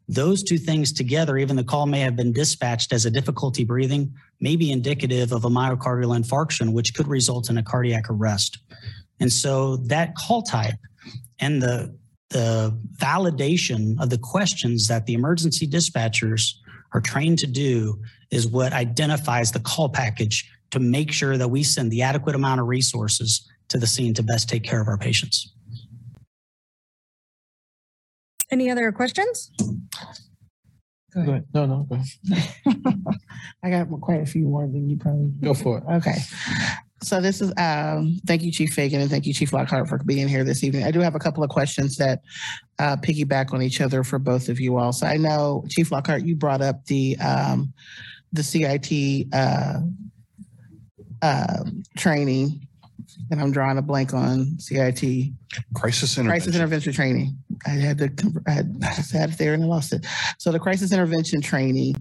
Those two things together, even the call may have been dispatched as a difficulty breathing, may be indicative of a myocardial infarction, which could result in a cardiac arrest. And so that call type and the, the validation of the questions that the emergency dispatchers are trained to do is what identifies the call package to make sure that we send the adequate amount of resources to the scene to best take care of our patients. Any other questions? Go ahead. No, no, go ahead. I got quite a few more than you probably. Go for it. Okay. So this is, um, thank you, Chief Fagan, and thank you, Chief Lockhart, for being here this evening. I do have a couple of questions that uh, piggyback on each other for both of you all. So I know, Chief Lockhart, you brought up the um, the CIT uh, uh, training, and I'm drawing a blank on CIT. Crisis Crisis intervention. intervention training. I had to, I had, I just had it there and I lost it. So the crisis intervention training,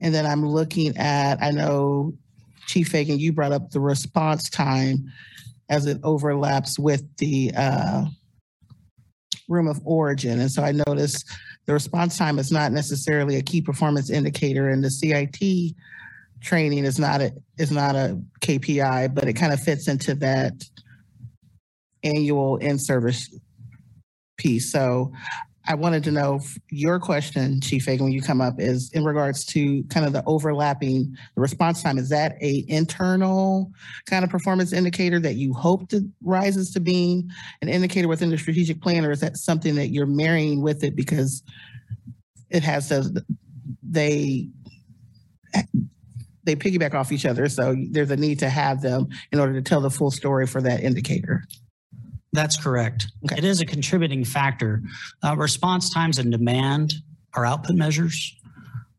and then I'm looking at, I know Chief Fagan, you brought up the response time as it overlaps with the uh, room of origin. And so I noticed the response time is not necessarily a key performance indicator and the CIT training is not a, is not a KPI, but it kind of fits into that annual in-service piece. So I wanted to know your question, Chief Fagan, when you come up is in regards to kind of the overlapping the response time. Is that a internal kind of performance indicator that you hope to rises to being an indicator within the strategic plan, or is that something that you're marrying with it because it has those they they piggyback off each other. So there's a need to have them in order to tell the full story for that indicator. That's correct. It is a contributing factor. Uh, response times and demand are output measures.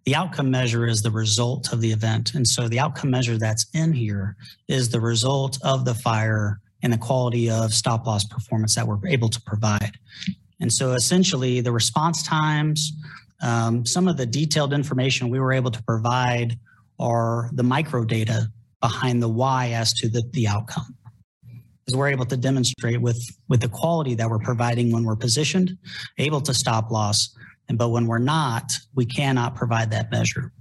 The outcome measure is the result of the event. And so the outcome measure that's in here is the result of the fire and the quality of stop loss performance that we're able to provide. And so essentially the response times, um, some of the detailed information we were able to provide are the micro data behind the why as to the, the outcome because we're able to demonstrate with with the quality that we're providing when we're positioned, able to stop loss, and but when we're not, we cannot provide that measure.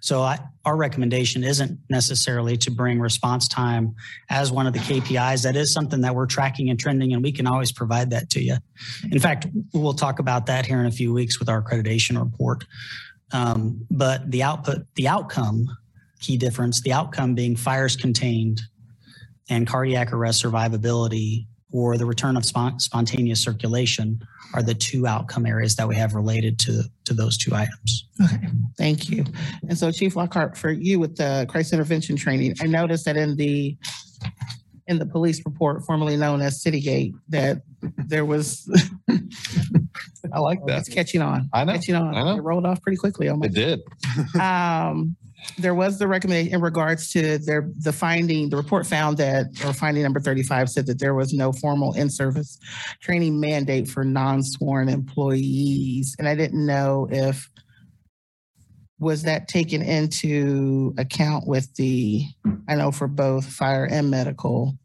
So I, our recommendation isn't necessarily to bring response time as one of the KPIs. That is something that we're tracking and trending, and we can always provide that to you. In fact, we'll talk about that here in a few weeks with our accreditation report. Um, but the output, the outcome, key difference, the outcome being fires contained, and cardiac arrest survivability or the return of spon- spontaneous circulation are the two outcome areas that we have related to, to those two items. Okay, thank you. And so Chief Lockhart, for you with the crisis intervention training, I noticed that in the, in the police report formerly known as Citygate, that there was. I like that. It's catching on. I know, Catching on. I know. It rolled off pretty quickly. My It did. um, there was the recommendation in regards to their, the finding, the report found that, or finding number thirty-five said that there was no formal in-service training mandate for non-sworn employees. And I didn't know if, was that taken into account with the, I know for both fire and medical?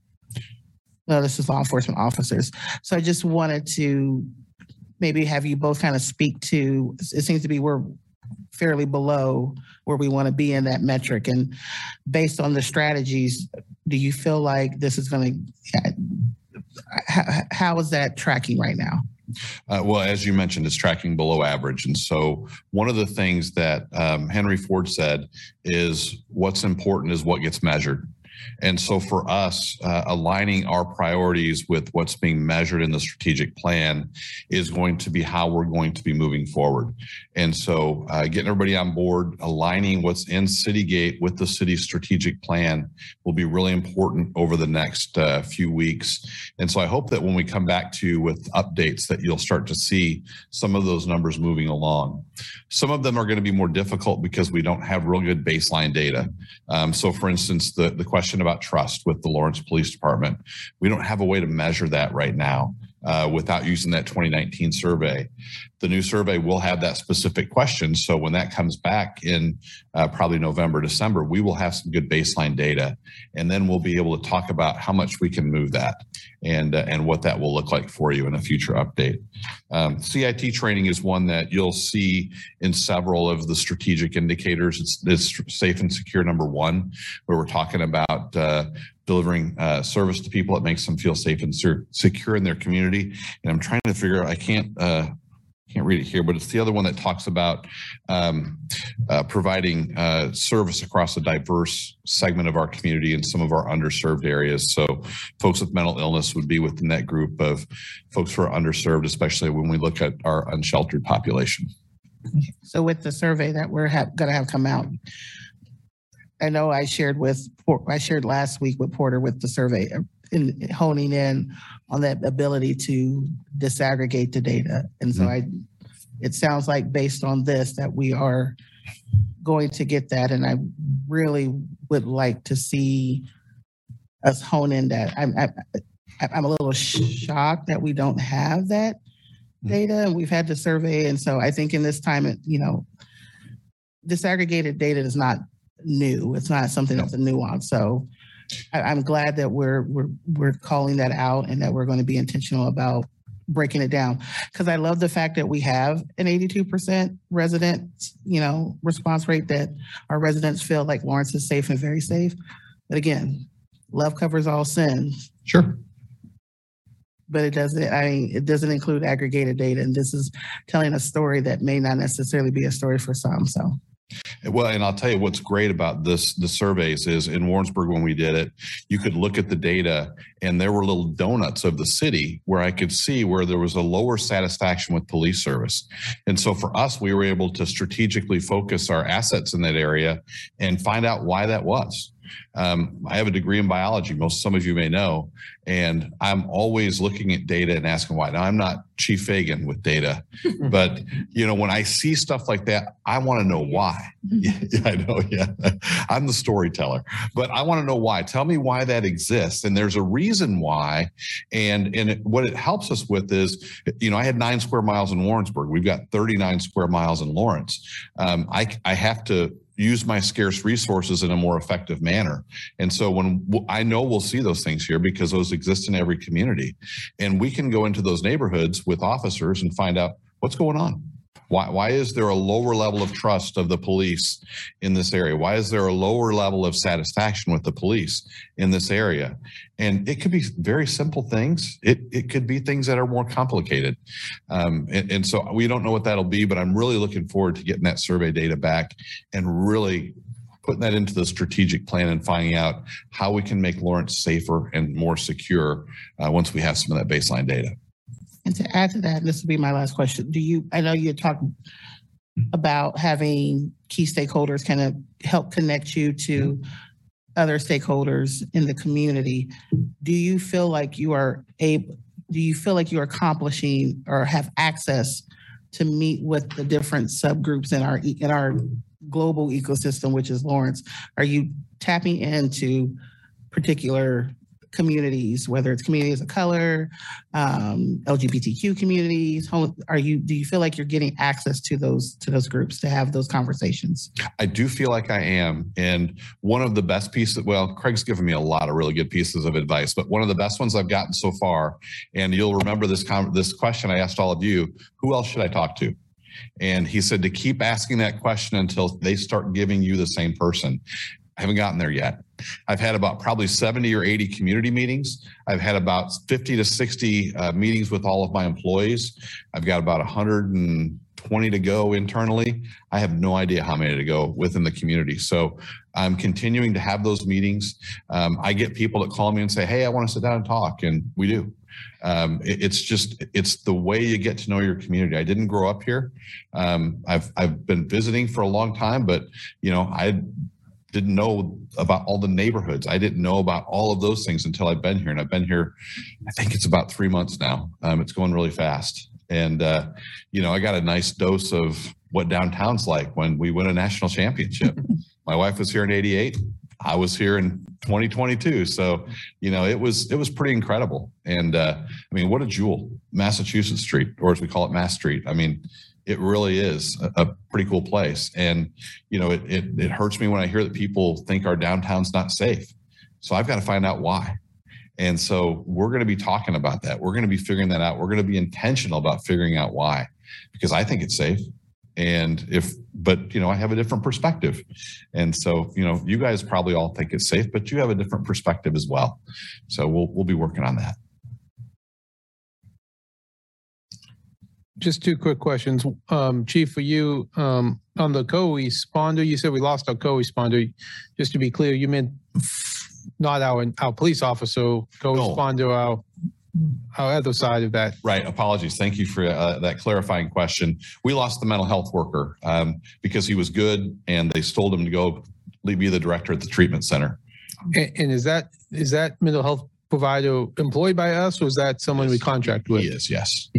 No, this is law enforcement officers. So I just wanted to maybe have you both kind of speak to, it seems to be we're fairly below where we want to be in that metric. And based on the strategies, do you feel like this is going to, how, how is that tracking right now? Uh, well, as you mentioned, it's tracking below average. And so one of the things that um, Henry Ford said is what's important is what gets measured. And so for us, uh, aligning our priorities with what's being measured in the strategic plan is going to be how we're going to be moving forward. And so uh, getting everybody on board, aligning what's in Citygate with the city's strategic plan will be really important over the next uh, few weeks. And so I hope that when we come back to you with updates that you'll start to see some of those numbers moving along. Some of them are going to be more difficult because we don't have real good baseline data. Um, so for instance, the, the question about trust with the Lawrence Police Department, we don't have a way to measure that right now uh, without using that 2019 survey. The new survey will have that specific question. So when that comes back in uh, probably November, December, we will have some good baseline data. And then we'll be able to talk about how much we can move that and, uh, and what that will look like for you in a future update. Um, CIT training is one that you'll see in several of the strategic indicators. It's, it's safe and secure number one, where we're talking about uh, delivering uh, service to people that makes them feel safe and secure in their community. And I'm trying to figure out, I can't, uh, can't read it here, but it's the other one that talks about um, uh, providing uh, service across a diverse segment of our community and some of our underserved areas. So folks with mental illness would be within that group of folks who are underserved, especially when we look at our unsheltered population. So with the survey that we're ha- going to have come out, I know I shared with, I shared last week with Porter with the survey uh, in honing in on that ability to disaggregate the data. And so I, it sounds like based on this that we are going to get that. And I really would like to see us hone in that. I'm, I, I'm a little shocked that we don't have that data and we've had the survey. And so I think in this time, it, you know, disaggregated data is not new. It's not something that's a nuance. So I, I'm glad that we're we're we're calling that out and that we're going to be intentional about breaking it down. Because I love the fact that we have an 82% resident, you know, response rate that our residents feel like Lawrence is safe and very safe. But again, love covers all sins. Sure. But it doesn't, I mean, it doesn't include aggregated data. And this is telling a story that may not necessarily be a story for some. So Well, and I'll tell you what's great about this, the surveys is in Warrensburg, when we did it, you could look at the data and there were little donuts of the city where I could see where there was a lower satisfaction with police service. And so for us, we were able to strategically focus our assets in that area and find out why that was. Um, I have a degree in biology, most some of you may know, and I'm always looking at data and asking why. Now I'm not Chief Fagan with data, but you know when I see stuff like that, I want to know why. Yeah, I know. Yeah, I'm the storyteller, but I want to know why. Tell me why that exists, and there's a reason why. And and it, what it helps us with is, you know, I had nine square miles in Warrensburg. We've got 39 square miles in Lawrence. Um, I I have to use my scarce resources in a more effective manner. And so when I know we'll see those things here because those exist in every community and we can go into those neighborhoods with officers and find out what's going on. Why, why is there a lower level of trust of the police in this area? Why is there a lower level of satisfaction with the police in this area? And it could be very simple things. It, it could be things that are more complicated. Um, and, and so we don't know what that'll be, but I'm really looking forward to getting that survey data back and really putting that into the strategic plan and finding out how we can make Lawrence safer and more secure uh, once we have some of that baseline data. And to add to that, and this will be my last question. Do you, I know you talked about having key stakeholders kind of help connect you to other stakeholders in the community. Do you feel like you are able, do you feel like you're accomplishing or have access to meet with the different subgroups in our, in our global ecosystem, which is Lawrence? Are you tapping into particular communities, whether it's communities of color, um, LGBTQ communities? Are you, do you feel like you're getting access to those, to those groups to have those conversations? I do feel like I am. And one of the best pieces, well, Craig's given me a lot of really good pieces of advice, but one of the best ones I've gotten so far, and you'll remember this, con- this question I asked all of you, who else should I talk to? And he said to keep asking that question until they start giving you the same person. I haven't gotten there yet. I've had about probably 70 or 80 community meetings. I've had about 50 to 60 uh, meetings with all of my employees. I've got about 120 to go internally. I have no idea how many to go within the community. So I'm continuing to have those meetings. Um, I get people that call me and say, Hey, I want to sit down and talk. And we do. Um, it- it's just, it's the way you get to know your community. I didn't grow up here. Um, I've, I've been visiting for a long time, but you know, I didn't know about all the neighborhoods. I didn't know about all of those things until I've been here. And I've been here, I think it's about three months now. Um, it's going really fast. And, uh, you know, I got a nice dose of what downtown's like when we win a national championship. My wife was here in 88. I was here in 2022. So, you know, it was, it was pretty incredible. And, uh, I mean, what a jewel, Massachusetts Street, or as we call it, Mass Street. I mean, it really is a, a pretty cool place. And, you know, it, it, it hurts me when I hear that people think our downtown's not safe. So I've got to find out why. And so we're going to be talking about that. We're going to be figuring that out. We're going to be intentional about figuring out why, because I think it's safe. And if, but, you know, I have a different perspective. And so, you know, you guys probably all think it's safe, but you have a different perspective as well. So we'll, we'll be working on that. Just two quick questions. Um, Chief, for you, um, on the co-responder, you said we lost our co-responder. Just to be clear, you meant not our, our police officer, co-responder, our, our other side of that. Right. Apologies. Thank you for uh, that clarifying question. We lost the mental health worker um, because he was good and they told him to go be the director at the treatment center. And, and is that, is that mental health provider employed by us or is that someone we contract with? He is, yes.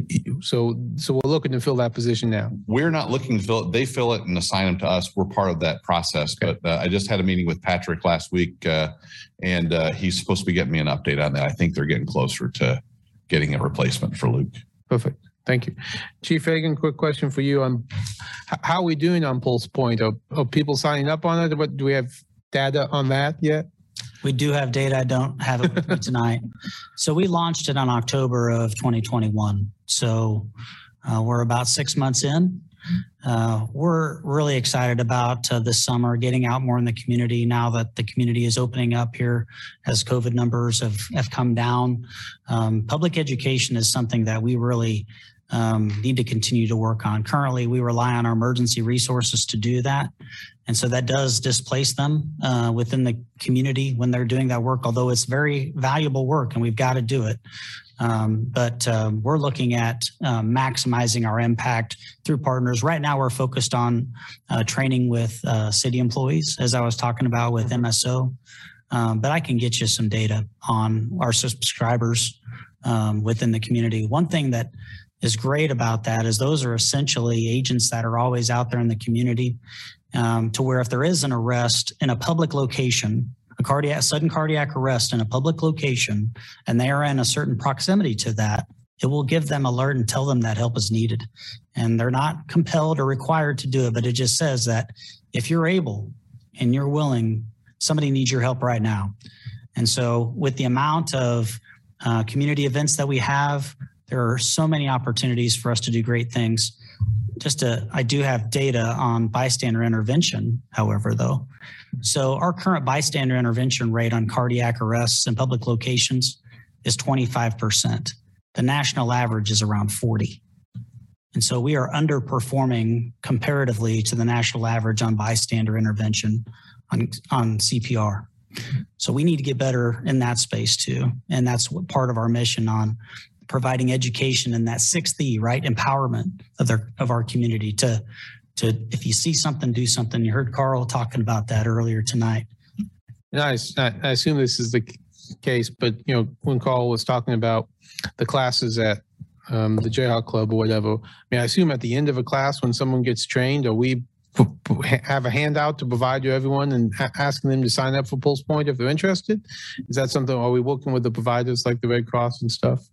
So, so we're looking to fill that position now. We're not looking to fill it. They fill it and assign them to us. We're part of that process. But uh, I just had a meeting with Patrick last week uh, and uh, he's supposed to be getting me an update on that. I think they're getting closer to getting a replacement for Luke. Perfect. Thank you. Chief Fagan, quick question for you on how are we doing on Pulse Point? Are, are people signing up on it? What, do we have data on that yet? We do have data. I don't have it with me tonight. So we launched it on October of 2021. So uh, we're about six months in. Uh, we're really excited about uh, this summer getting out more in the community now that the community is opening up here as COVID numbers have, have come down. Um, public education is something that we really um, need to continue to work on. Currently, we rely on our emergency resources to do that. And so that does displace them uh, within the community when they're doing that work, although it's very valuable work and we've got to do it. Um, but um, we're looking at uh, maximizing our impact through partners. Right now, we're focused on uh, training with uh, city employees, as I was talking about with MSO. Um, but I can get you some data on our subscribers um, within the community. One thing that is great about that is those are essentially agents that are always out there in the community um, to where if there is an arrest in a public location, a cardiac sudden cardiac arrest in a public location, and they are in a certain proximity to that, it will give them alert and tell them that help is needed. And they're not compelled or required to do it, but it just says that if you're able and you're willing, somebody needs your help right now. And so, with the amount of uh, community events that we have, there are so many opportunities for us to do great things. Just to, I do have data on bystander intervention, however, though. So our current bystander intervention rate on cardiac arrests in public locations is 25%. The national average is around 40. And so we are underperforming comparatively to the national average on bystander intervention on, on CPR. So we need to get better in that space too. And that's part of our mission on providing education and that sixth E, right? Empowerment of their, of our community to, to, if you see something, do something. You heard Carl talking about that earlier tonight. And I, assume this is the case, but you know, when Carl was talking about the classes at um, the Jayhawk Club or whatever, I mean, I assume at the end of a class when someone gets trained, are we have a handout to provide to everyone and asking them to sign up for Pulse Point if they're interested? Is that something? Are we working with the providers like the Red Cross and stuff?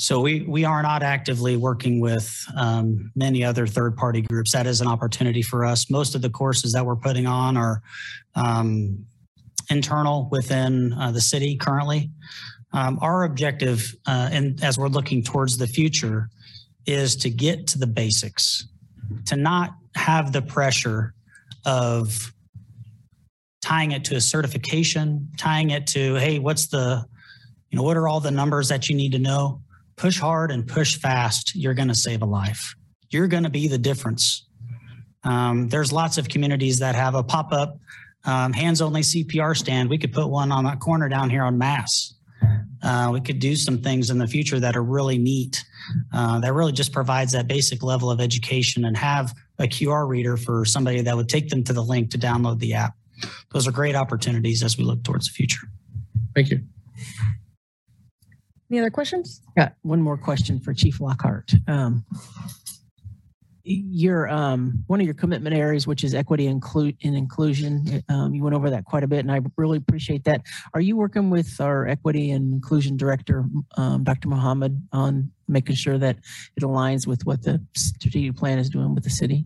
So we, we are not actively working with um, many other third-party groups. That is an opportunity for us. Most of the courses that we're putting on are um, internal within uh, the city currently. Um, Our objective, uh, and as we're looking towards the future, is to get to the basics, to not have the pressure of tying it to a certification, tying it to, hey, what's the, you know, what are all the numbers that you need to know? Push hard and push fast. You're going to save a life. You're going to be the difference. Um, there's lots of communities that have a pop up um, hands only CPR stand. We could put one on that corner down here on Mass. Uh, we could do some things in the future that are really neat. Uh, that really just provides that basic level of education and have a QR reader for somebody that would take them to the link to download the app. Those are great opportunities as we look towards the future. Thank you. Any other questions? Got one more question for Chief Lockhart. Um, your um, one of your commitment areas, which is equity include and inclusion, um, you went over that quite a bit, and I really appreciate that. Are you working with our equity and inclusion director, um, Dr. Mohammed, on making sure that it aligns with what the strategic plan is doing with the city?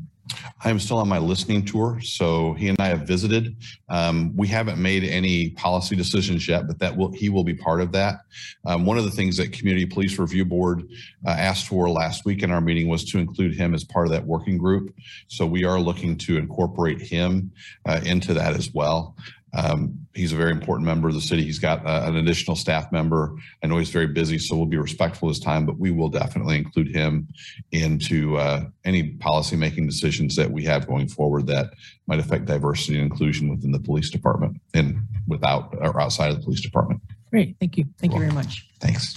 I am still on my listening tour, so he and I have visited. Um, we haven't made any policy decisions yet, but that will he will be part of that. Um, one of the things that Community Police Review Board uh, asked for last week in our meeting was to include him as part of that working group. So we are looking to incorporate him uh, into that as well. Um, he's a very important member of the city. He's got uh, an additional staff member. I know he's very busy, so we'll be respectful of his time, but we will definitely include him into uh, any policymaking decisions that we have going forward that might affect diversity and inclusion within the police department and without or outside of the police department. Great, thank you, thank you very much, Thanks.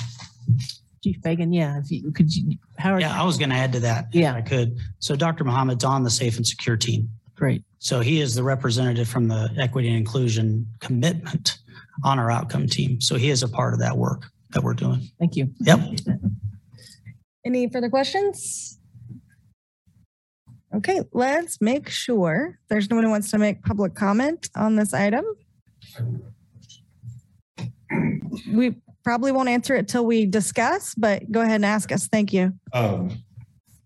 Chief Fagan. Yeah, if you could, you, how are Yeah, I was going to add to that. Yeah, I could. So Dr. Mohammed's on the Safe and Secure team. Great. So he is the representative from the Equity and Inclusion Commitment on our outcome team. So he is a part of that work that we're doing. Thank you. Yep. Any further questions? Okay, let's make sure there's no one who wants to make public comment on this item. We probably won't answer it till we discuss, but go ahead and ask us. Thank you. Um,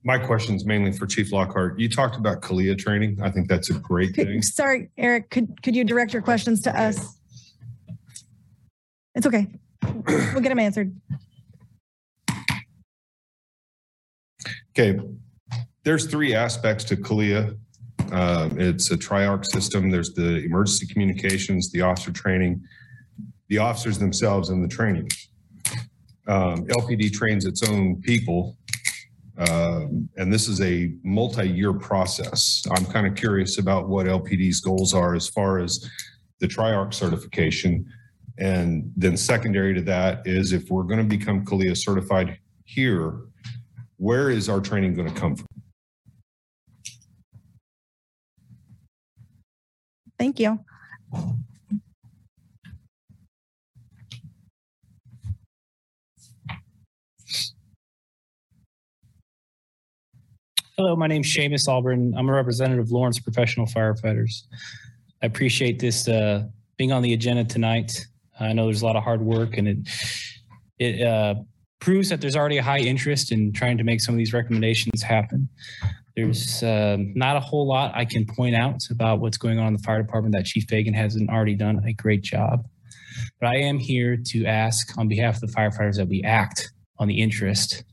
my question is mainly for Chief Lockhart. You talked about CALEA training. I think that's a great thing. Sorry, Eric, could, could you direct your questions to us? It's okay. We'll get them answered. Okay, there's three aspects to CALEA. Uh, it's a Tri-Arc system. There's the emergency communications, the officer training, the officers themselves, and the training. Um, LPD trains its own people, um, and this is a multi-year process. I'm kind of curious about what LPD's goals are as far as the Tri-Arc certification. And then secondary to that is if we're going to become CALEA certified here, where is our training going to come from? Thank you. Hello, my name's Seamus Albrin. I'm a representative of Lawrence Professional Firefighters. I appreciate this uh, being on the agenda tonight. I know there's a lot of hard work and it it uh, proves that there's already a high interest in trying to make some of these recommendations happen. There's uh, not a whole lot I can point out about what's going on in the fire department that Chief Fagan hasn't already done a great job. But I am here to ask on behalf of the firefighters that we act on the interest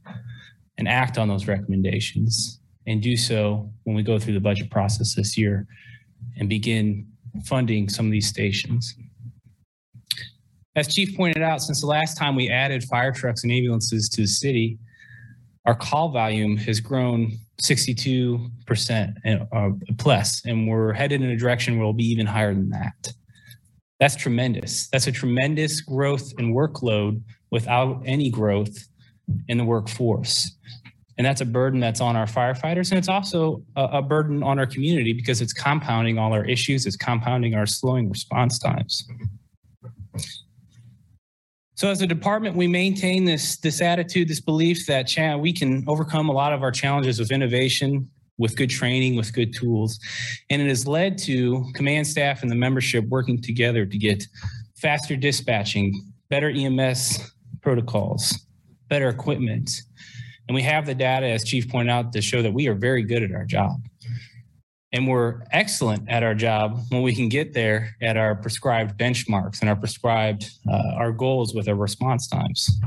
and act on those recommendations and do so when we go through the budget process this year and begin funding some of these stations. As Chief pointed out, since the last time we added fire trucks and ambulances to the city, our call volume has grown 62% and, uh, plus, and we're headed in a direction where it'll be even higher than that. That's tremendous. That's a tremendous growth in workload without any growth in the workforce. And that's a burden that's on our firefighters. And it's also a, a burden on our community because it's compounding all our issues, it's compounding our slowing response times. So as a department, we maintain this, this attitude, this belief that cha- we can overcome a lot of our challenges with innovation, with good training, with good tools. And it has led to command staff and the membership working together to get faster dispatching, better EMS protocols, better equipment. And we have the data, as Chief pointed out, to show that we are very good at our job. And we're excellent at our job when we can get there at our prescribed benchmarks and our prescribed, uh, our goals with our response times.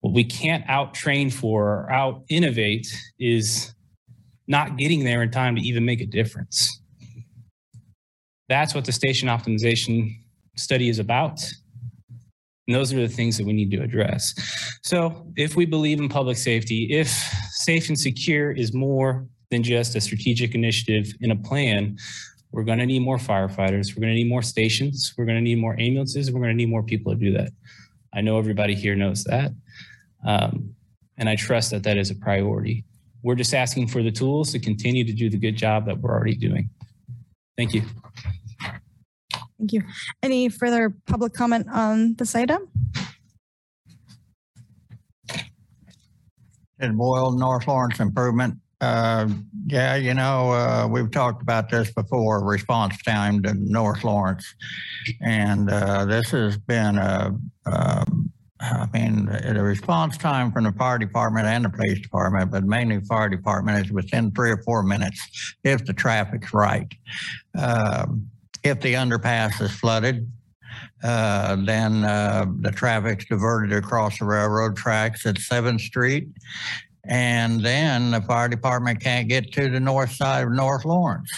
What we can't out train for or out innovate is not getting there in time to even make a difference. That's what the station optimization study is about. And those are the things that we need to address. So if we believe in public safety, if safe and secure is more than just a strategic initiative in a plan, we're going to need more firefighters. We're going to need more stations. We're going to need more ambulances. We're going to need more people to do that. I know everybody here knows that. Um, and I trust that that is a priority. We're just asking for the tools to continue to do the good job that we're already doing. Thank you. Thank you. Any further public comment on this item? Ed Boyle, North Lawrence Improvement. Uh, yeah, you know, uh, we've talked about this before, response time to North Lawrence. And, uh, this has been a, um, I mean, the response time from the fire department and the police department, but mainly fire department is within three or four minutes if the traffic's right. Um, if the underpass is flooded, uh, then uh, the traffic's diverted across the railroad tracks at 7th Street. And then the fire department can't get to the north side of North Lawrence.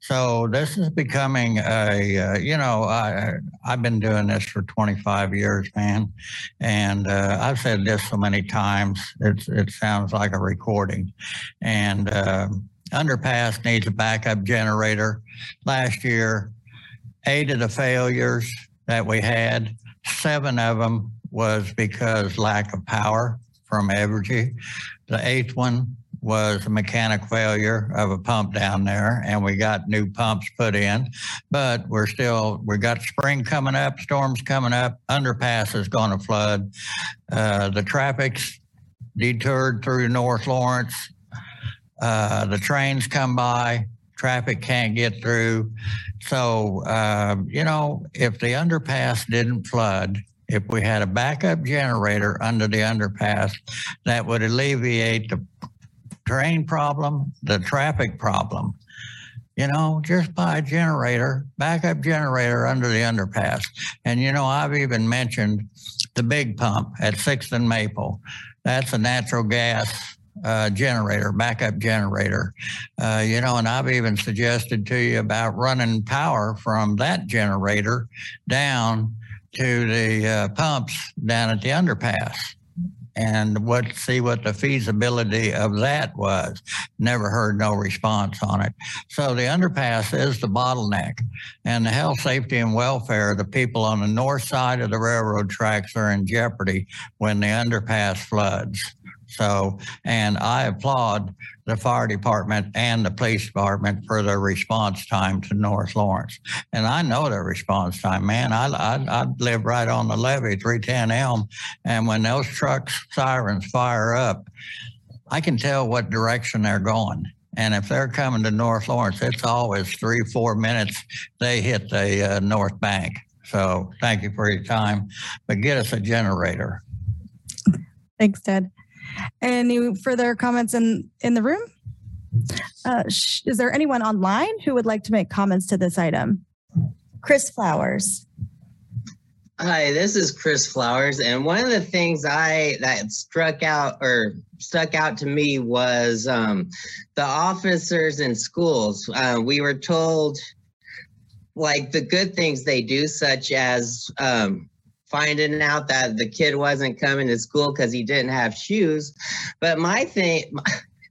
So this is becoming a, uh, you know, I, I've been doing this for 25 years, man. And uh, I've said this so many times, it's, it sounds like a recording. And uh, underpass needs a backup generator. Last year, eight of the failures that we had, seven of them was because lack of power from Evergy. The eighth one was a mechanic failure of a pump down there, and we got new pumps put in. But we're still, we got spring coming up, storms coming up, underpass is going to flood. Uh, the traffic's detoured through North Lawrence. Uh, the trains come by, traffic can't get through. So, uh, you know, if the underpass didn't flood, if we had a backup generator under the underpass, that would alleviate the train problem, the traffic problem. You know, just buy a generator, backup generator under the underpass. And, you know, I've even mentioned the big pump at 6th and Maple. That's a natural gas uh, generator, backup generator. Uh, you know, and I've even suggested to you about running power from that generator down to the uh, pumps down at the underpass and what see what the feasibility of that was. Never heard no response on it. So the underpass is the bottleneck, and the health, safety, and welfare of the people on the north side of the railroad tracks are in jeopardy when the underpass floods. So, and I applaud the fire department and the police department for their response time to North Lawrence. And I know their response time, man. I, I, I live right on the levee, 310 Elm. And when those trucks sirens fire up, I can tell what direction they're going. And if they're coming to North Lawrence, it's always three, four minutes they hit the uh, North Bank. So thank you for your time. But get us a generator. Thanks, Ted. Any further comments in, in the room? Uh, sh- is there anyone online who would like to make comments to this item? Chris Flowers. Hi, this is Chris Flowers, and one of the things I that struck out or stuck out to me was um, the officers in schools. Uh, we were told like the good things they do, such as um, finding out that the kid wasn't coming to school because he didn't have shoes. But my thing,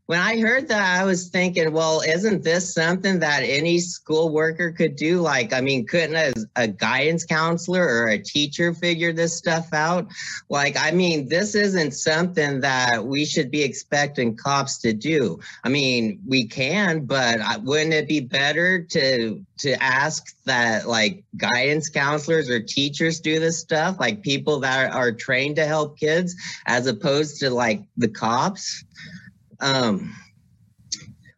when I heard that, I was thinking, well, isn't this something that any school worker could do? Like, I mean, couldn't a, a, guidance counselor or a teacher figure this stuff out? Like, I mean, this isn't something that we should be expecting cops to do. I mean, we can, but wouldn't it be better to to ask that like guidance counselors or teachers do this stuff, like people that are trained to help kids, as opposed to like the cops? Um,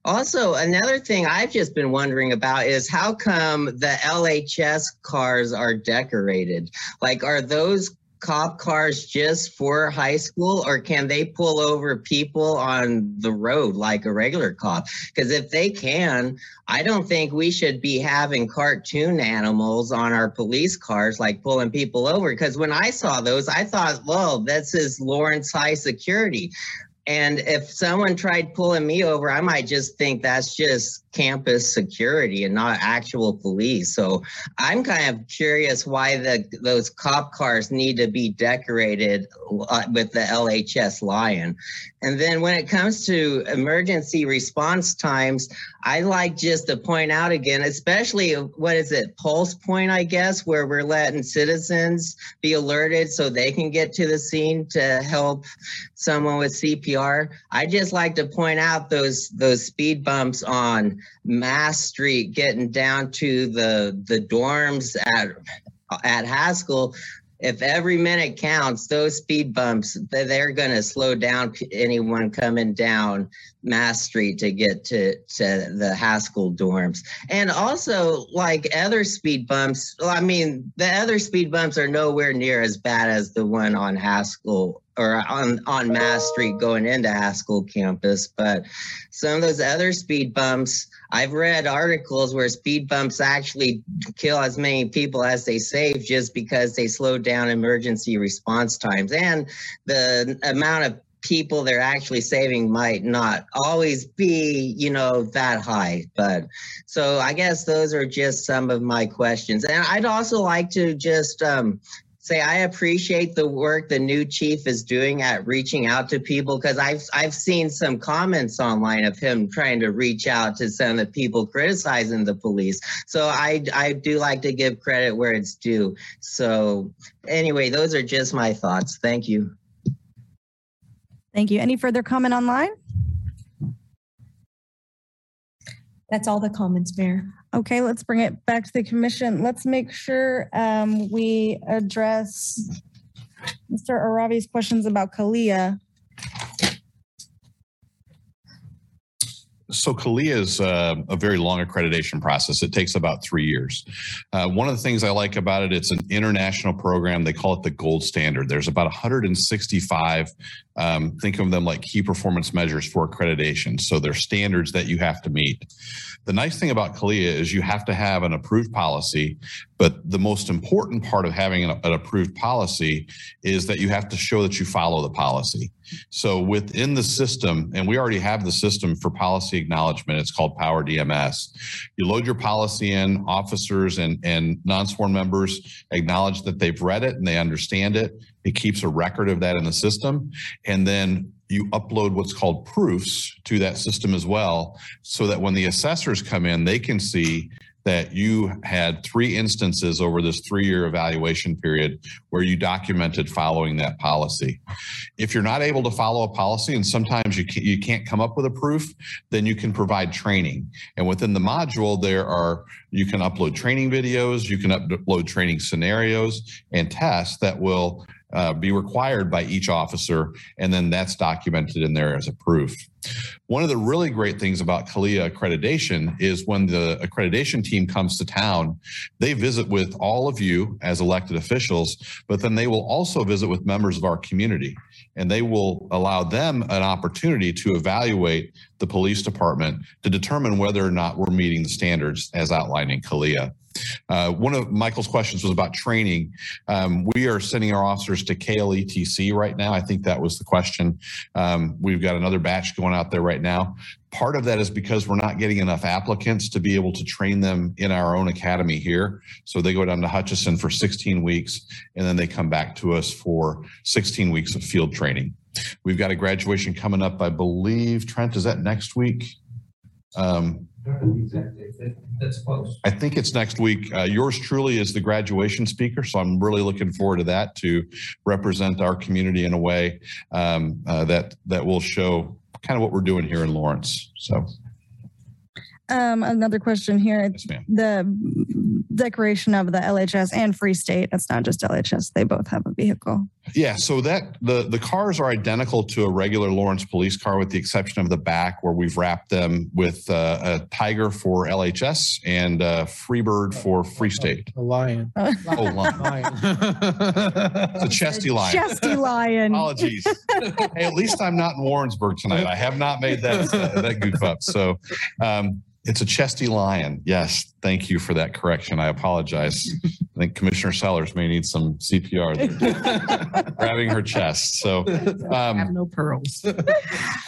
also, another thing I've just been wondering about is how come the LHS cars are decorated? Like, are those cop cars just for high school or can they pull over people on the road like a regular cop? Because if they can, I don't think we should be having cartoon animals on our police cars, like pulling people over. Because when I saw those, I thought, well, this is Lawrence High Security. And if someone tried pulling me over, I might just think that's just campus security and not actual police. So I'm kind of curious why the those cop cars need to be decorated uh, with the LHS lion. And then when it comes to emergency response times, I like just to point out again, especially what is it, PulsePoint, I guess, where we're letting citizens be alerted so they can get to the scene to help someone with CPR. I just like to point out those those speed bumps on Mass Street getting down to the the dorms at at Haskell, if every minute counts, those speed bumps, they're going to slow down anyone coming down Mass Street to get to, to the Haskell dorms. And also, like other speed bumps, I mean, the other speed bumps are nowhere near as bad as the one on Haskell or on, on Mass Street going into Haskell campus. But some of those other speed bumps, I've read articles where speed bumps actually kill as many people as they save just because they slow down emergency response times. And the amount of people they're actually saving might not always be, you know, that high. But so I guess those are just some of my questions. And I'd also like to just um, say I appreciate the work the new chief is doing at reaching out to people because I've I've seen some comments online of him trying to reach out to some of the people criticizing the police. So I I do like to give credit where it's due. So anyway, those are just my thoughts. Thank you. Thank you. Any further comment online? That's all the comments, Mayor. Okay, let's bring it back to the commission. Let's make sure um, we address Mr. Aravi's questions about CALEA. So CALEA is uh, a very long accreditation process. It takes about three years. Uh, one of the things I like about it, it's an international program. They call it the gold standard. There's about 165, um, think of them like key performance measures for accreditation. So they're standards that you have to meet. The nice thing about CALEA is you have to have an approved policy, but the most important part of having an, an approved policy is that you have to show that you follow the policy. So within the system, and we already have the system for policy acknowledgement, it's called Power DMS. You load your policy in, officers and, and non-sworn members acknowledge that they've read it and they understand it. It keeps a record of that in the system. And then you upload what's called proofs to that system as well, so that when the assessors come in, they can see that you had three instances over this three-year evaluation period where you documented following that policy. If you're not able to follow a policy and sometimes you you can't come up with a proof, then you can provide training. And within the module, there are you can upload training videos, you can upload training scenarios and tests that will uh, be required by each officer, and then that's documented in there as a proof. One of the really great things about CALEA accreditation is when the accreditation team comes to town, they visit with all of you as elected officials, but then they will also visit with members of our community and they will allow them an opportunity to evaluate the police department to determine whether or not we're meeting the standards as outlined in CALEA. Uh, one of Michael's questions was about training. Um, we are sending our officers to KLETC right now. I think that was the question. Um, we've got another batch going out there right now. Part of that is because we're not getting enough applicants to be able to train them in our own academy here. So they go down to Hutchinson for 16 weeks and then they come back to us for 16 weeks of field training. We've got a graduation coming up, I believe. Trent, is that next week? Um, That's close. I think it's next week. Uh, yours truly is the graduation speaker, so I'm really looking forward to that to represent our community in a way um, uh, that that will show kind of what we're doing here in Lawrence. So, Um, another question here. yes. The declaration of the LHS and Free State, It's not just LHS, they both have a vehicle. Yeah, so that the the cars are identical to a regular Lawrence police car, with the exception of the back, where we've wrapped them with uh, a Tiger for LHS and a Freebird for Free State. A lion. Oh, lion. It's a chesty lion. Chesty lion. Apologies. hey, at least I'm not in Warrensburg tonight. I have not made that uh, that goof up. So um, it's a chesty lion. Yes, thank you for that correction. I apologize. I think Commissioner Sellers may need some CPR grabbing her chest. So um, Have no pearls.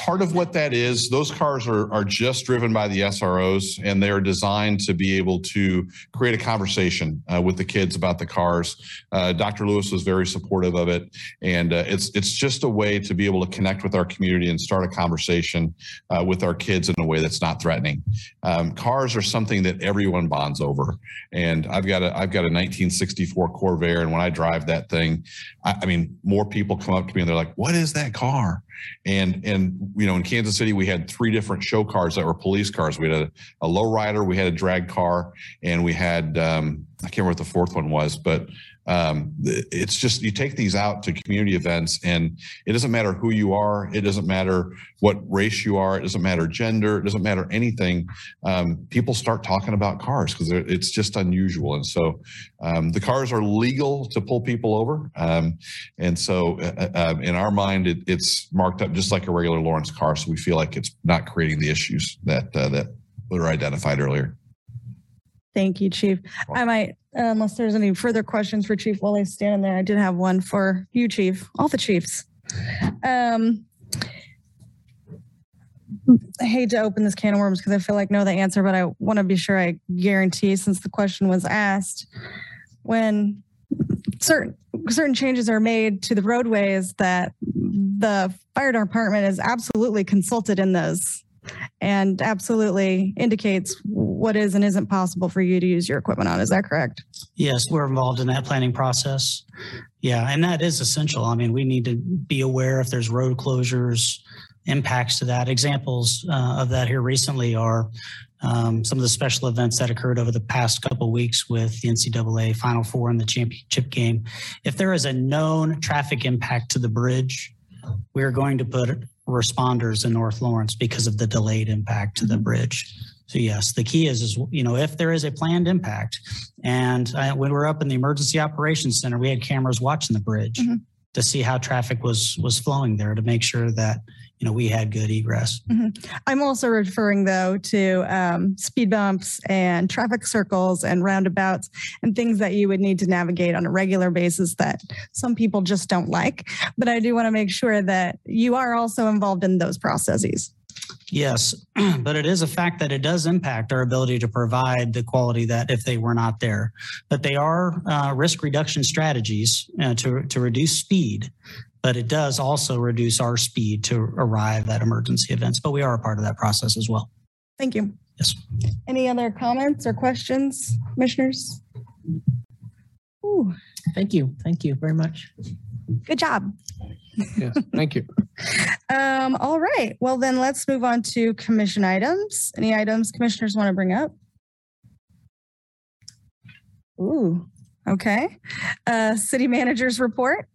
part of what that is, those cars are, are just driven by the SROs and they're designed to be able to create a conversation uh, with the kids about the cars. Uh, Dr. Lewis was very supportive of it. And uh, it's, it's just a way to be able to connect with our community and start a conversation uh, with our kids in a way that's not threatening. Um, cars are something that everyone bonds over. And I've got a, I've got a 1964 Corvair. And when I drive that thing, I, I mean, more people come up to me and they're like, what is that car? And, and, you know, in Kansas City, we had three different show cars that were police cars. We had a, a low rider, we had a drag car, and we had, um, I can't remember what the fourth one was, but um, it's just you take these out to community events and it doesn't matter who you are it doesn't matter what race you are it doesn't matter gender it doesn't matter anything. Um, people start talking about cars because it's just unusual. And so um, the cars are legal to pull people over. Um, and so uh, uh, in our mind it, it's marked up just like a regular lawrence car. So we feel like it's not creating the issues that uh, that were identified earlier. Thank you, Chief. I might, unless there's any further questions for Chief while he's standing there, I did have one for you, Chief, all the chiefs. Um, I hate to open this can of worms because I feel like I know the answer, but I want to be sure I guarantee since the question was asked. When certain certain changes are made to the roadways that the fire department is absolutely consulted in those and absolutely indicates what is and isn't possible for you to use your equipment on. Is that correct? Yes, we're involved in that planning process. Yeah, and that is essential. I mean, we need to be aware if there's road closures, impacts to that. Examples uh, of that here recently are um, some of the special events that occurred over the past couple weeks with the NCAA Final Four and the championship game. If there is a known traffic impact to the bridge, we are going to put responders in North Lawrence because of the delayed impact to the bridge. So yes, the key is, is you know, if there is a planned impact, and I, when we were up in the emergency operations center, we had cameras watching the bridge Mhm. to see how traffic was was flowing there to make sure that you know we had good egress. Mhm. I'm also referring though to um, speed bumps and traffic circles and roundabouts and things that you would need to navigate on a regular basis that some people just don't like. But I do want to make sure that you are also involved in those processes. Yes, but it is a fact that it does impact our ability to provide the quality that if they were not there. But they are uh, risk reduction strategies uh, to, to reduce speed, but it does also reduce our speed to arrive at emergency events. But we are a part of that process as well. Thank you. Yes. Any other comments or questions, commissioners? Ooh, Thank you. Thank you very much. good job. Yes, thank you. Um, all right. Well, then let's move on to commission items. Any items commissioners want to bring up? Ooh, okay. Uh, city managers report.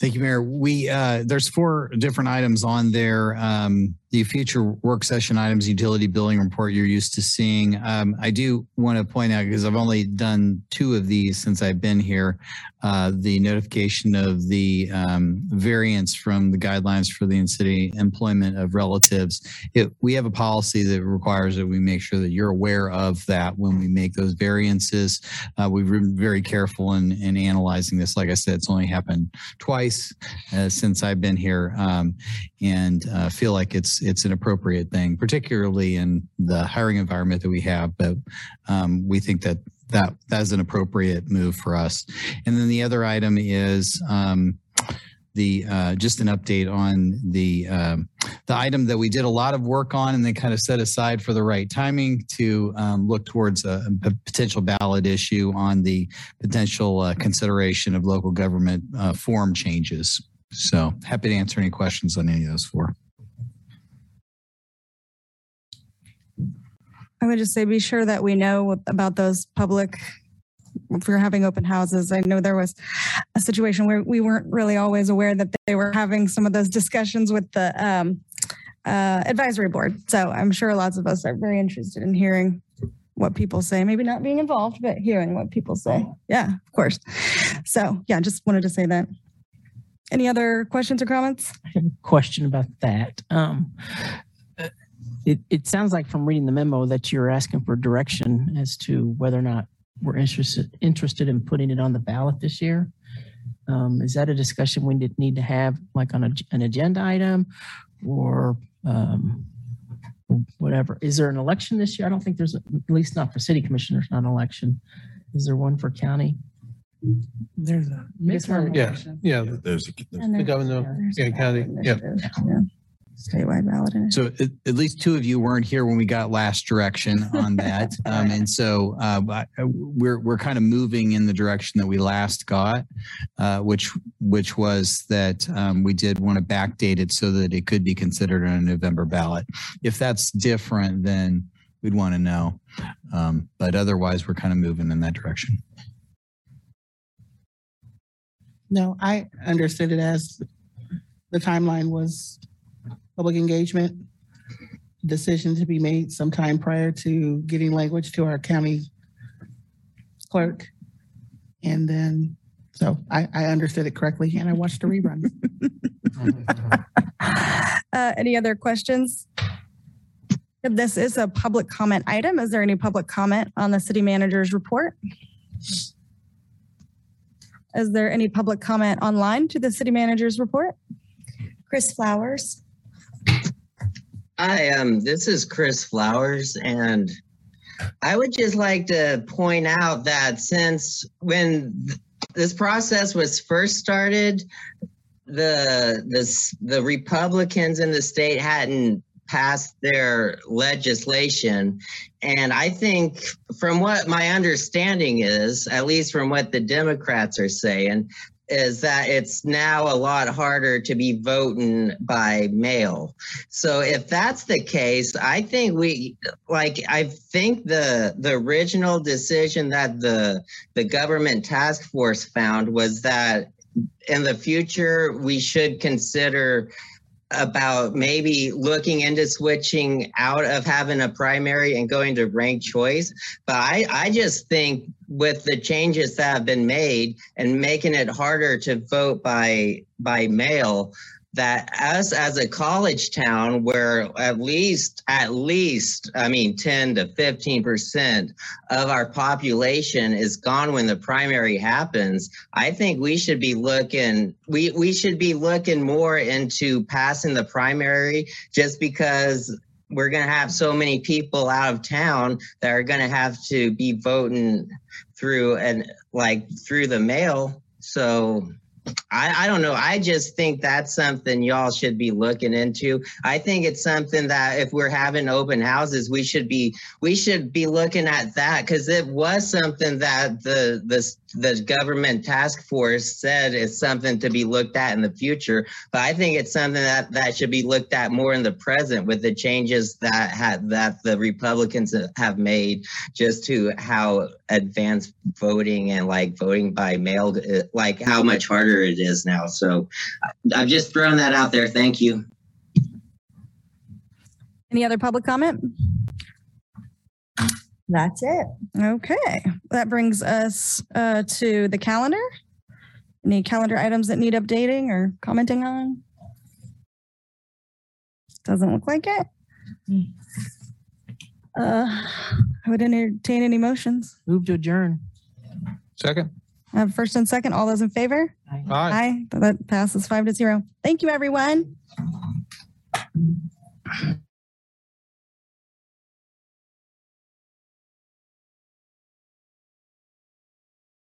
Thank you, Mayor. We, uh, there's four different items on there. Um, the future work session items, utility billing report you're used to seeing. Um, I do want to point out, because I've only done two of these since I've been here, uh, the notification of the um, variance from the guidelines for the in-city employment of relatives. It, we have a policy that requires that we make sure that you're aware of that when we make those variances. Uh, we've been very careful in, in analyzing this. Like I said, it's only happened twice uh, since I've been here, um, and uh, feel like it's it's an appropriate thing, particularly in the hiring environment that we have. But um, we think that that that's an appropriate move for us. And then the other item is. Um, the uh, just an update on the um, the item that we did a lot of work on and then kind of set aside for the right timing to um, look towards a, a potential ballot issue on the potential uh, consideration of local government uh, form changes. So happy to answer any questions on any of those four. I would just say be sure that we know about those public, if we're having open houses. I know there was a situation where we weren't really always aware that they were having some of those discussions with the um, uh, advisory board. So I'm sure lots of us are very interested in hearing what people say, maybe not being involved, but hearing what people say. Yeah, of course. So yeah, just wanted to say that. Any other questions or comments? I have a question about that. Um, it, it sounds like from reading the memo that you're asking for direction as to whether or not we're interested interested in putting it on the ballot this year. Um, is that a discussion we did need to have like on a, an agenda item or um, whatever? Is there an election this year? I don't think there's, a, at least not for city commissioners, not an election. Is there one for county? There's a midterm. Yeah, yeah. There's And the governor, yeah, yeah, county, yeah. Yeah. Statewide ballot. initiative. So at, at least two of you weren't here when we got last direction on that. Um, and so, uh, we're, we're kind of moving in the direction that we last got, uh, which, which was that, um, we did want to backdate it so that it could be considered on a November ballot. If that's different, then we'd want to know. Um, but otherwise, we're kind of moving in that direction. No, I understood it as the timeline was public engagement, decision to be made sometime prior to getting language to our county clerk. And then, so I, I understood it correctly and I watched the rerun. Uh, any other questions? If This is a public comment item. Is there any public comment on the city manager's report? Is there any public comment online to the city manager's report? Chris Flowers. Hi, um, this is Chris Flowers, and I would just like to point out that since when th- this process was first started, the this the Republicans in the state hadn't passed their legislation, and I think from what my understanding is, at least from what the Democrats are saying, is that it's now a lot harder to be voting by mail. So if that's the case, I think we like I think the the original decision that the the government task force found was that in the future we should consider about maybe looking into switching out of having a primary and going to ranked choice. But I, I just think with the changes that have been made and making it harder to vote by by mail, that us as a college town where at least at least i mean 10 to 15 percent of our population is gone when the primary happens i think we should be looking we we should be looking more into passing the primary just because we're going to have so many people out of town that are going to have to be voting through and like through the mail. So I, I don't know. I just think that's something y'all should be looking into. I think it's something that if we're having open houses, we should be we should be looking at that because it was something that the the the government task force said is something to be looked at in the future. But I think it's something that that should be looked at more in the present with the changes that had that the Republicans have made just to how advanced voting and like voting by mail, uh, like how much harder it is now. So I- I've just thrown that out there. Thank you. Any other public comment? That's it. Okay, that brings us uh, to the calendar. Any calendar items that need updating or commenting on? Doesn't look like it. Uh, I would entertain any motions. Move to adjourn. Second. I have first and second. All those in favor? Aye. Aye. That passes five to zero. Thank you, everyone.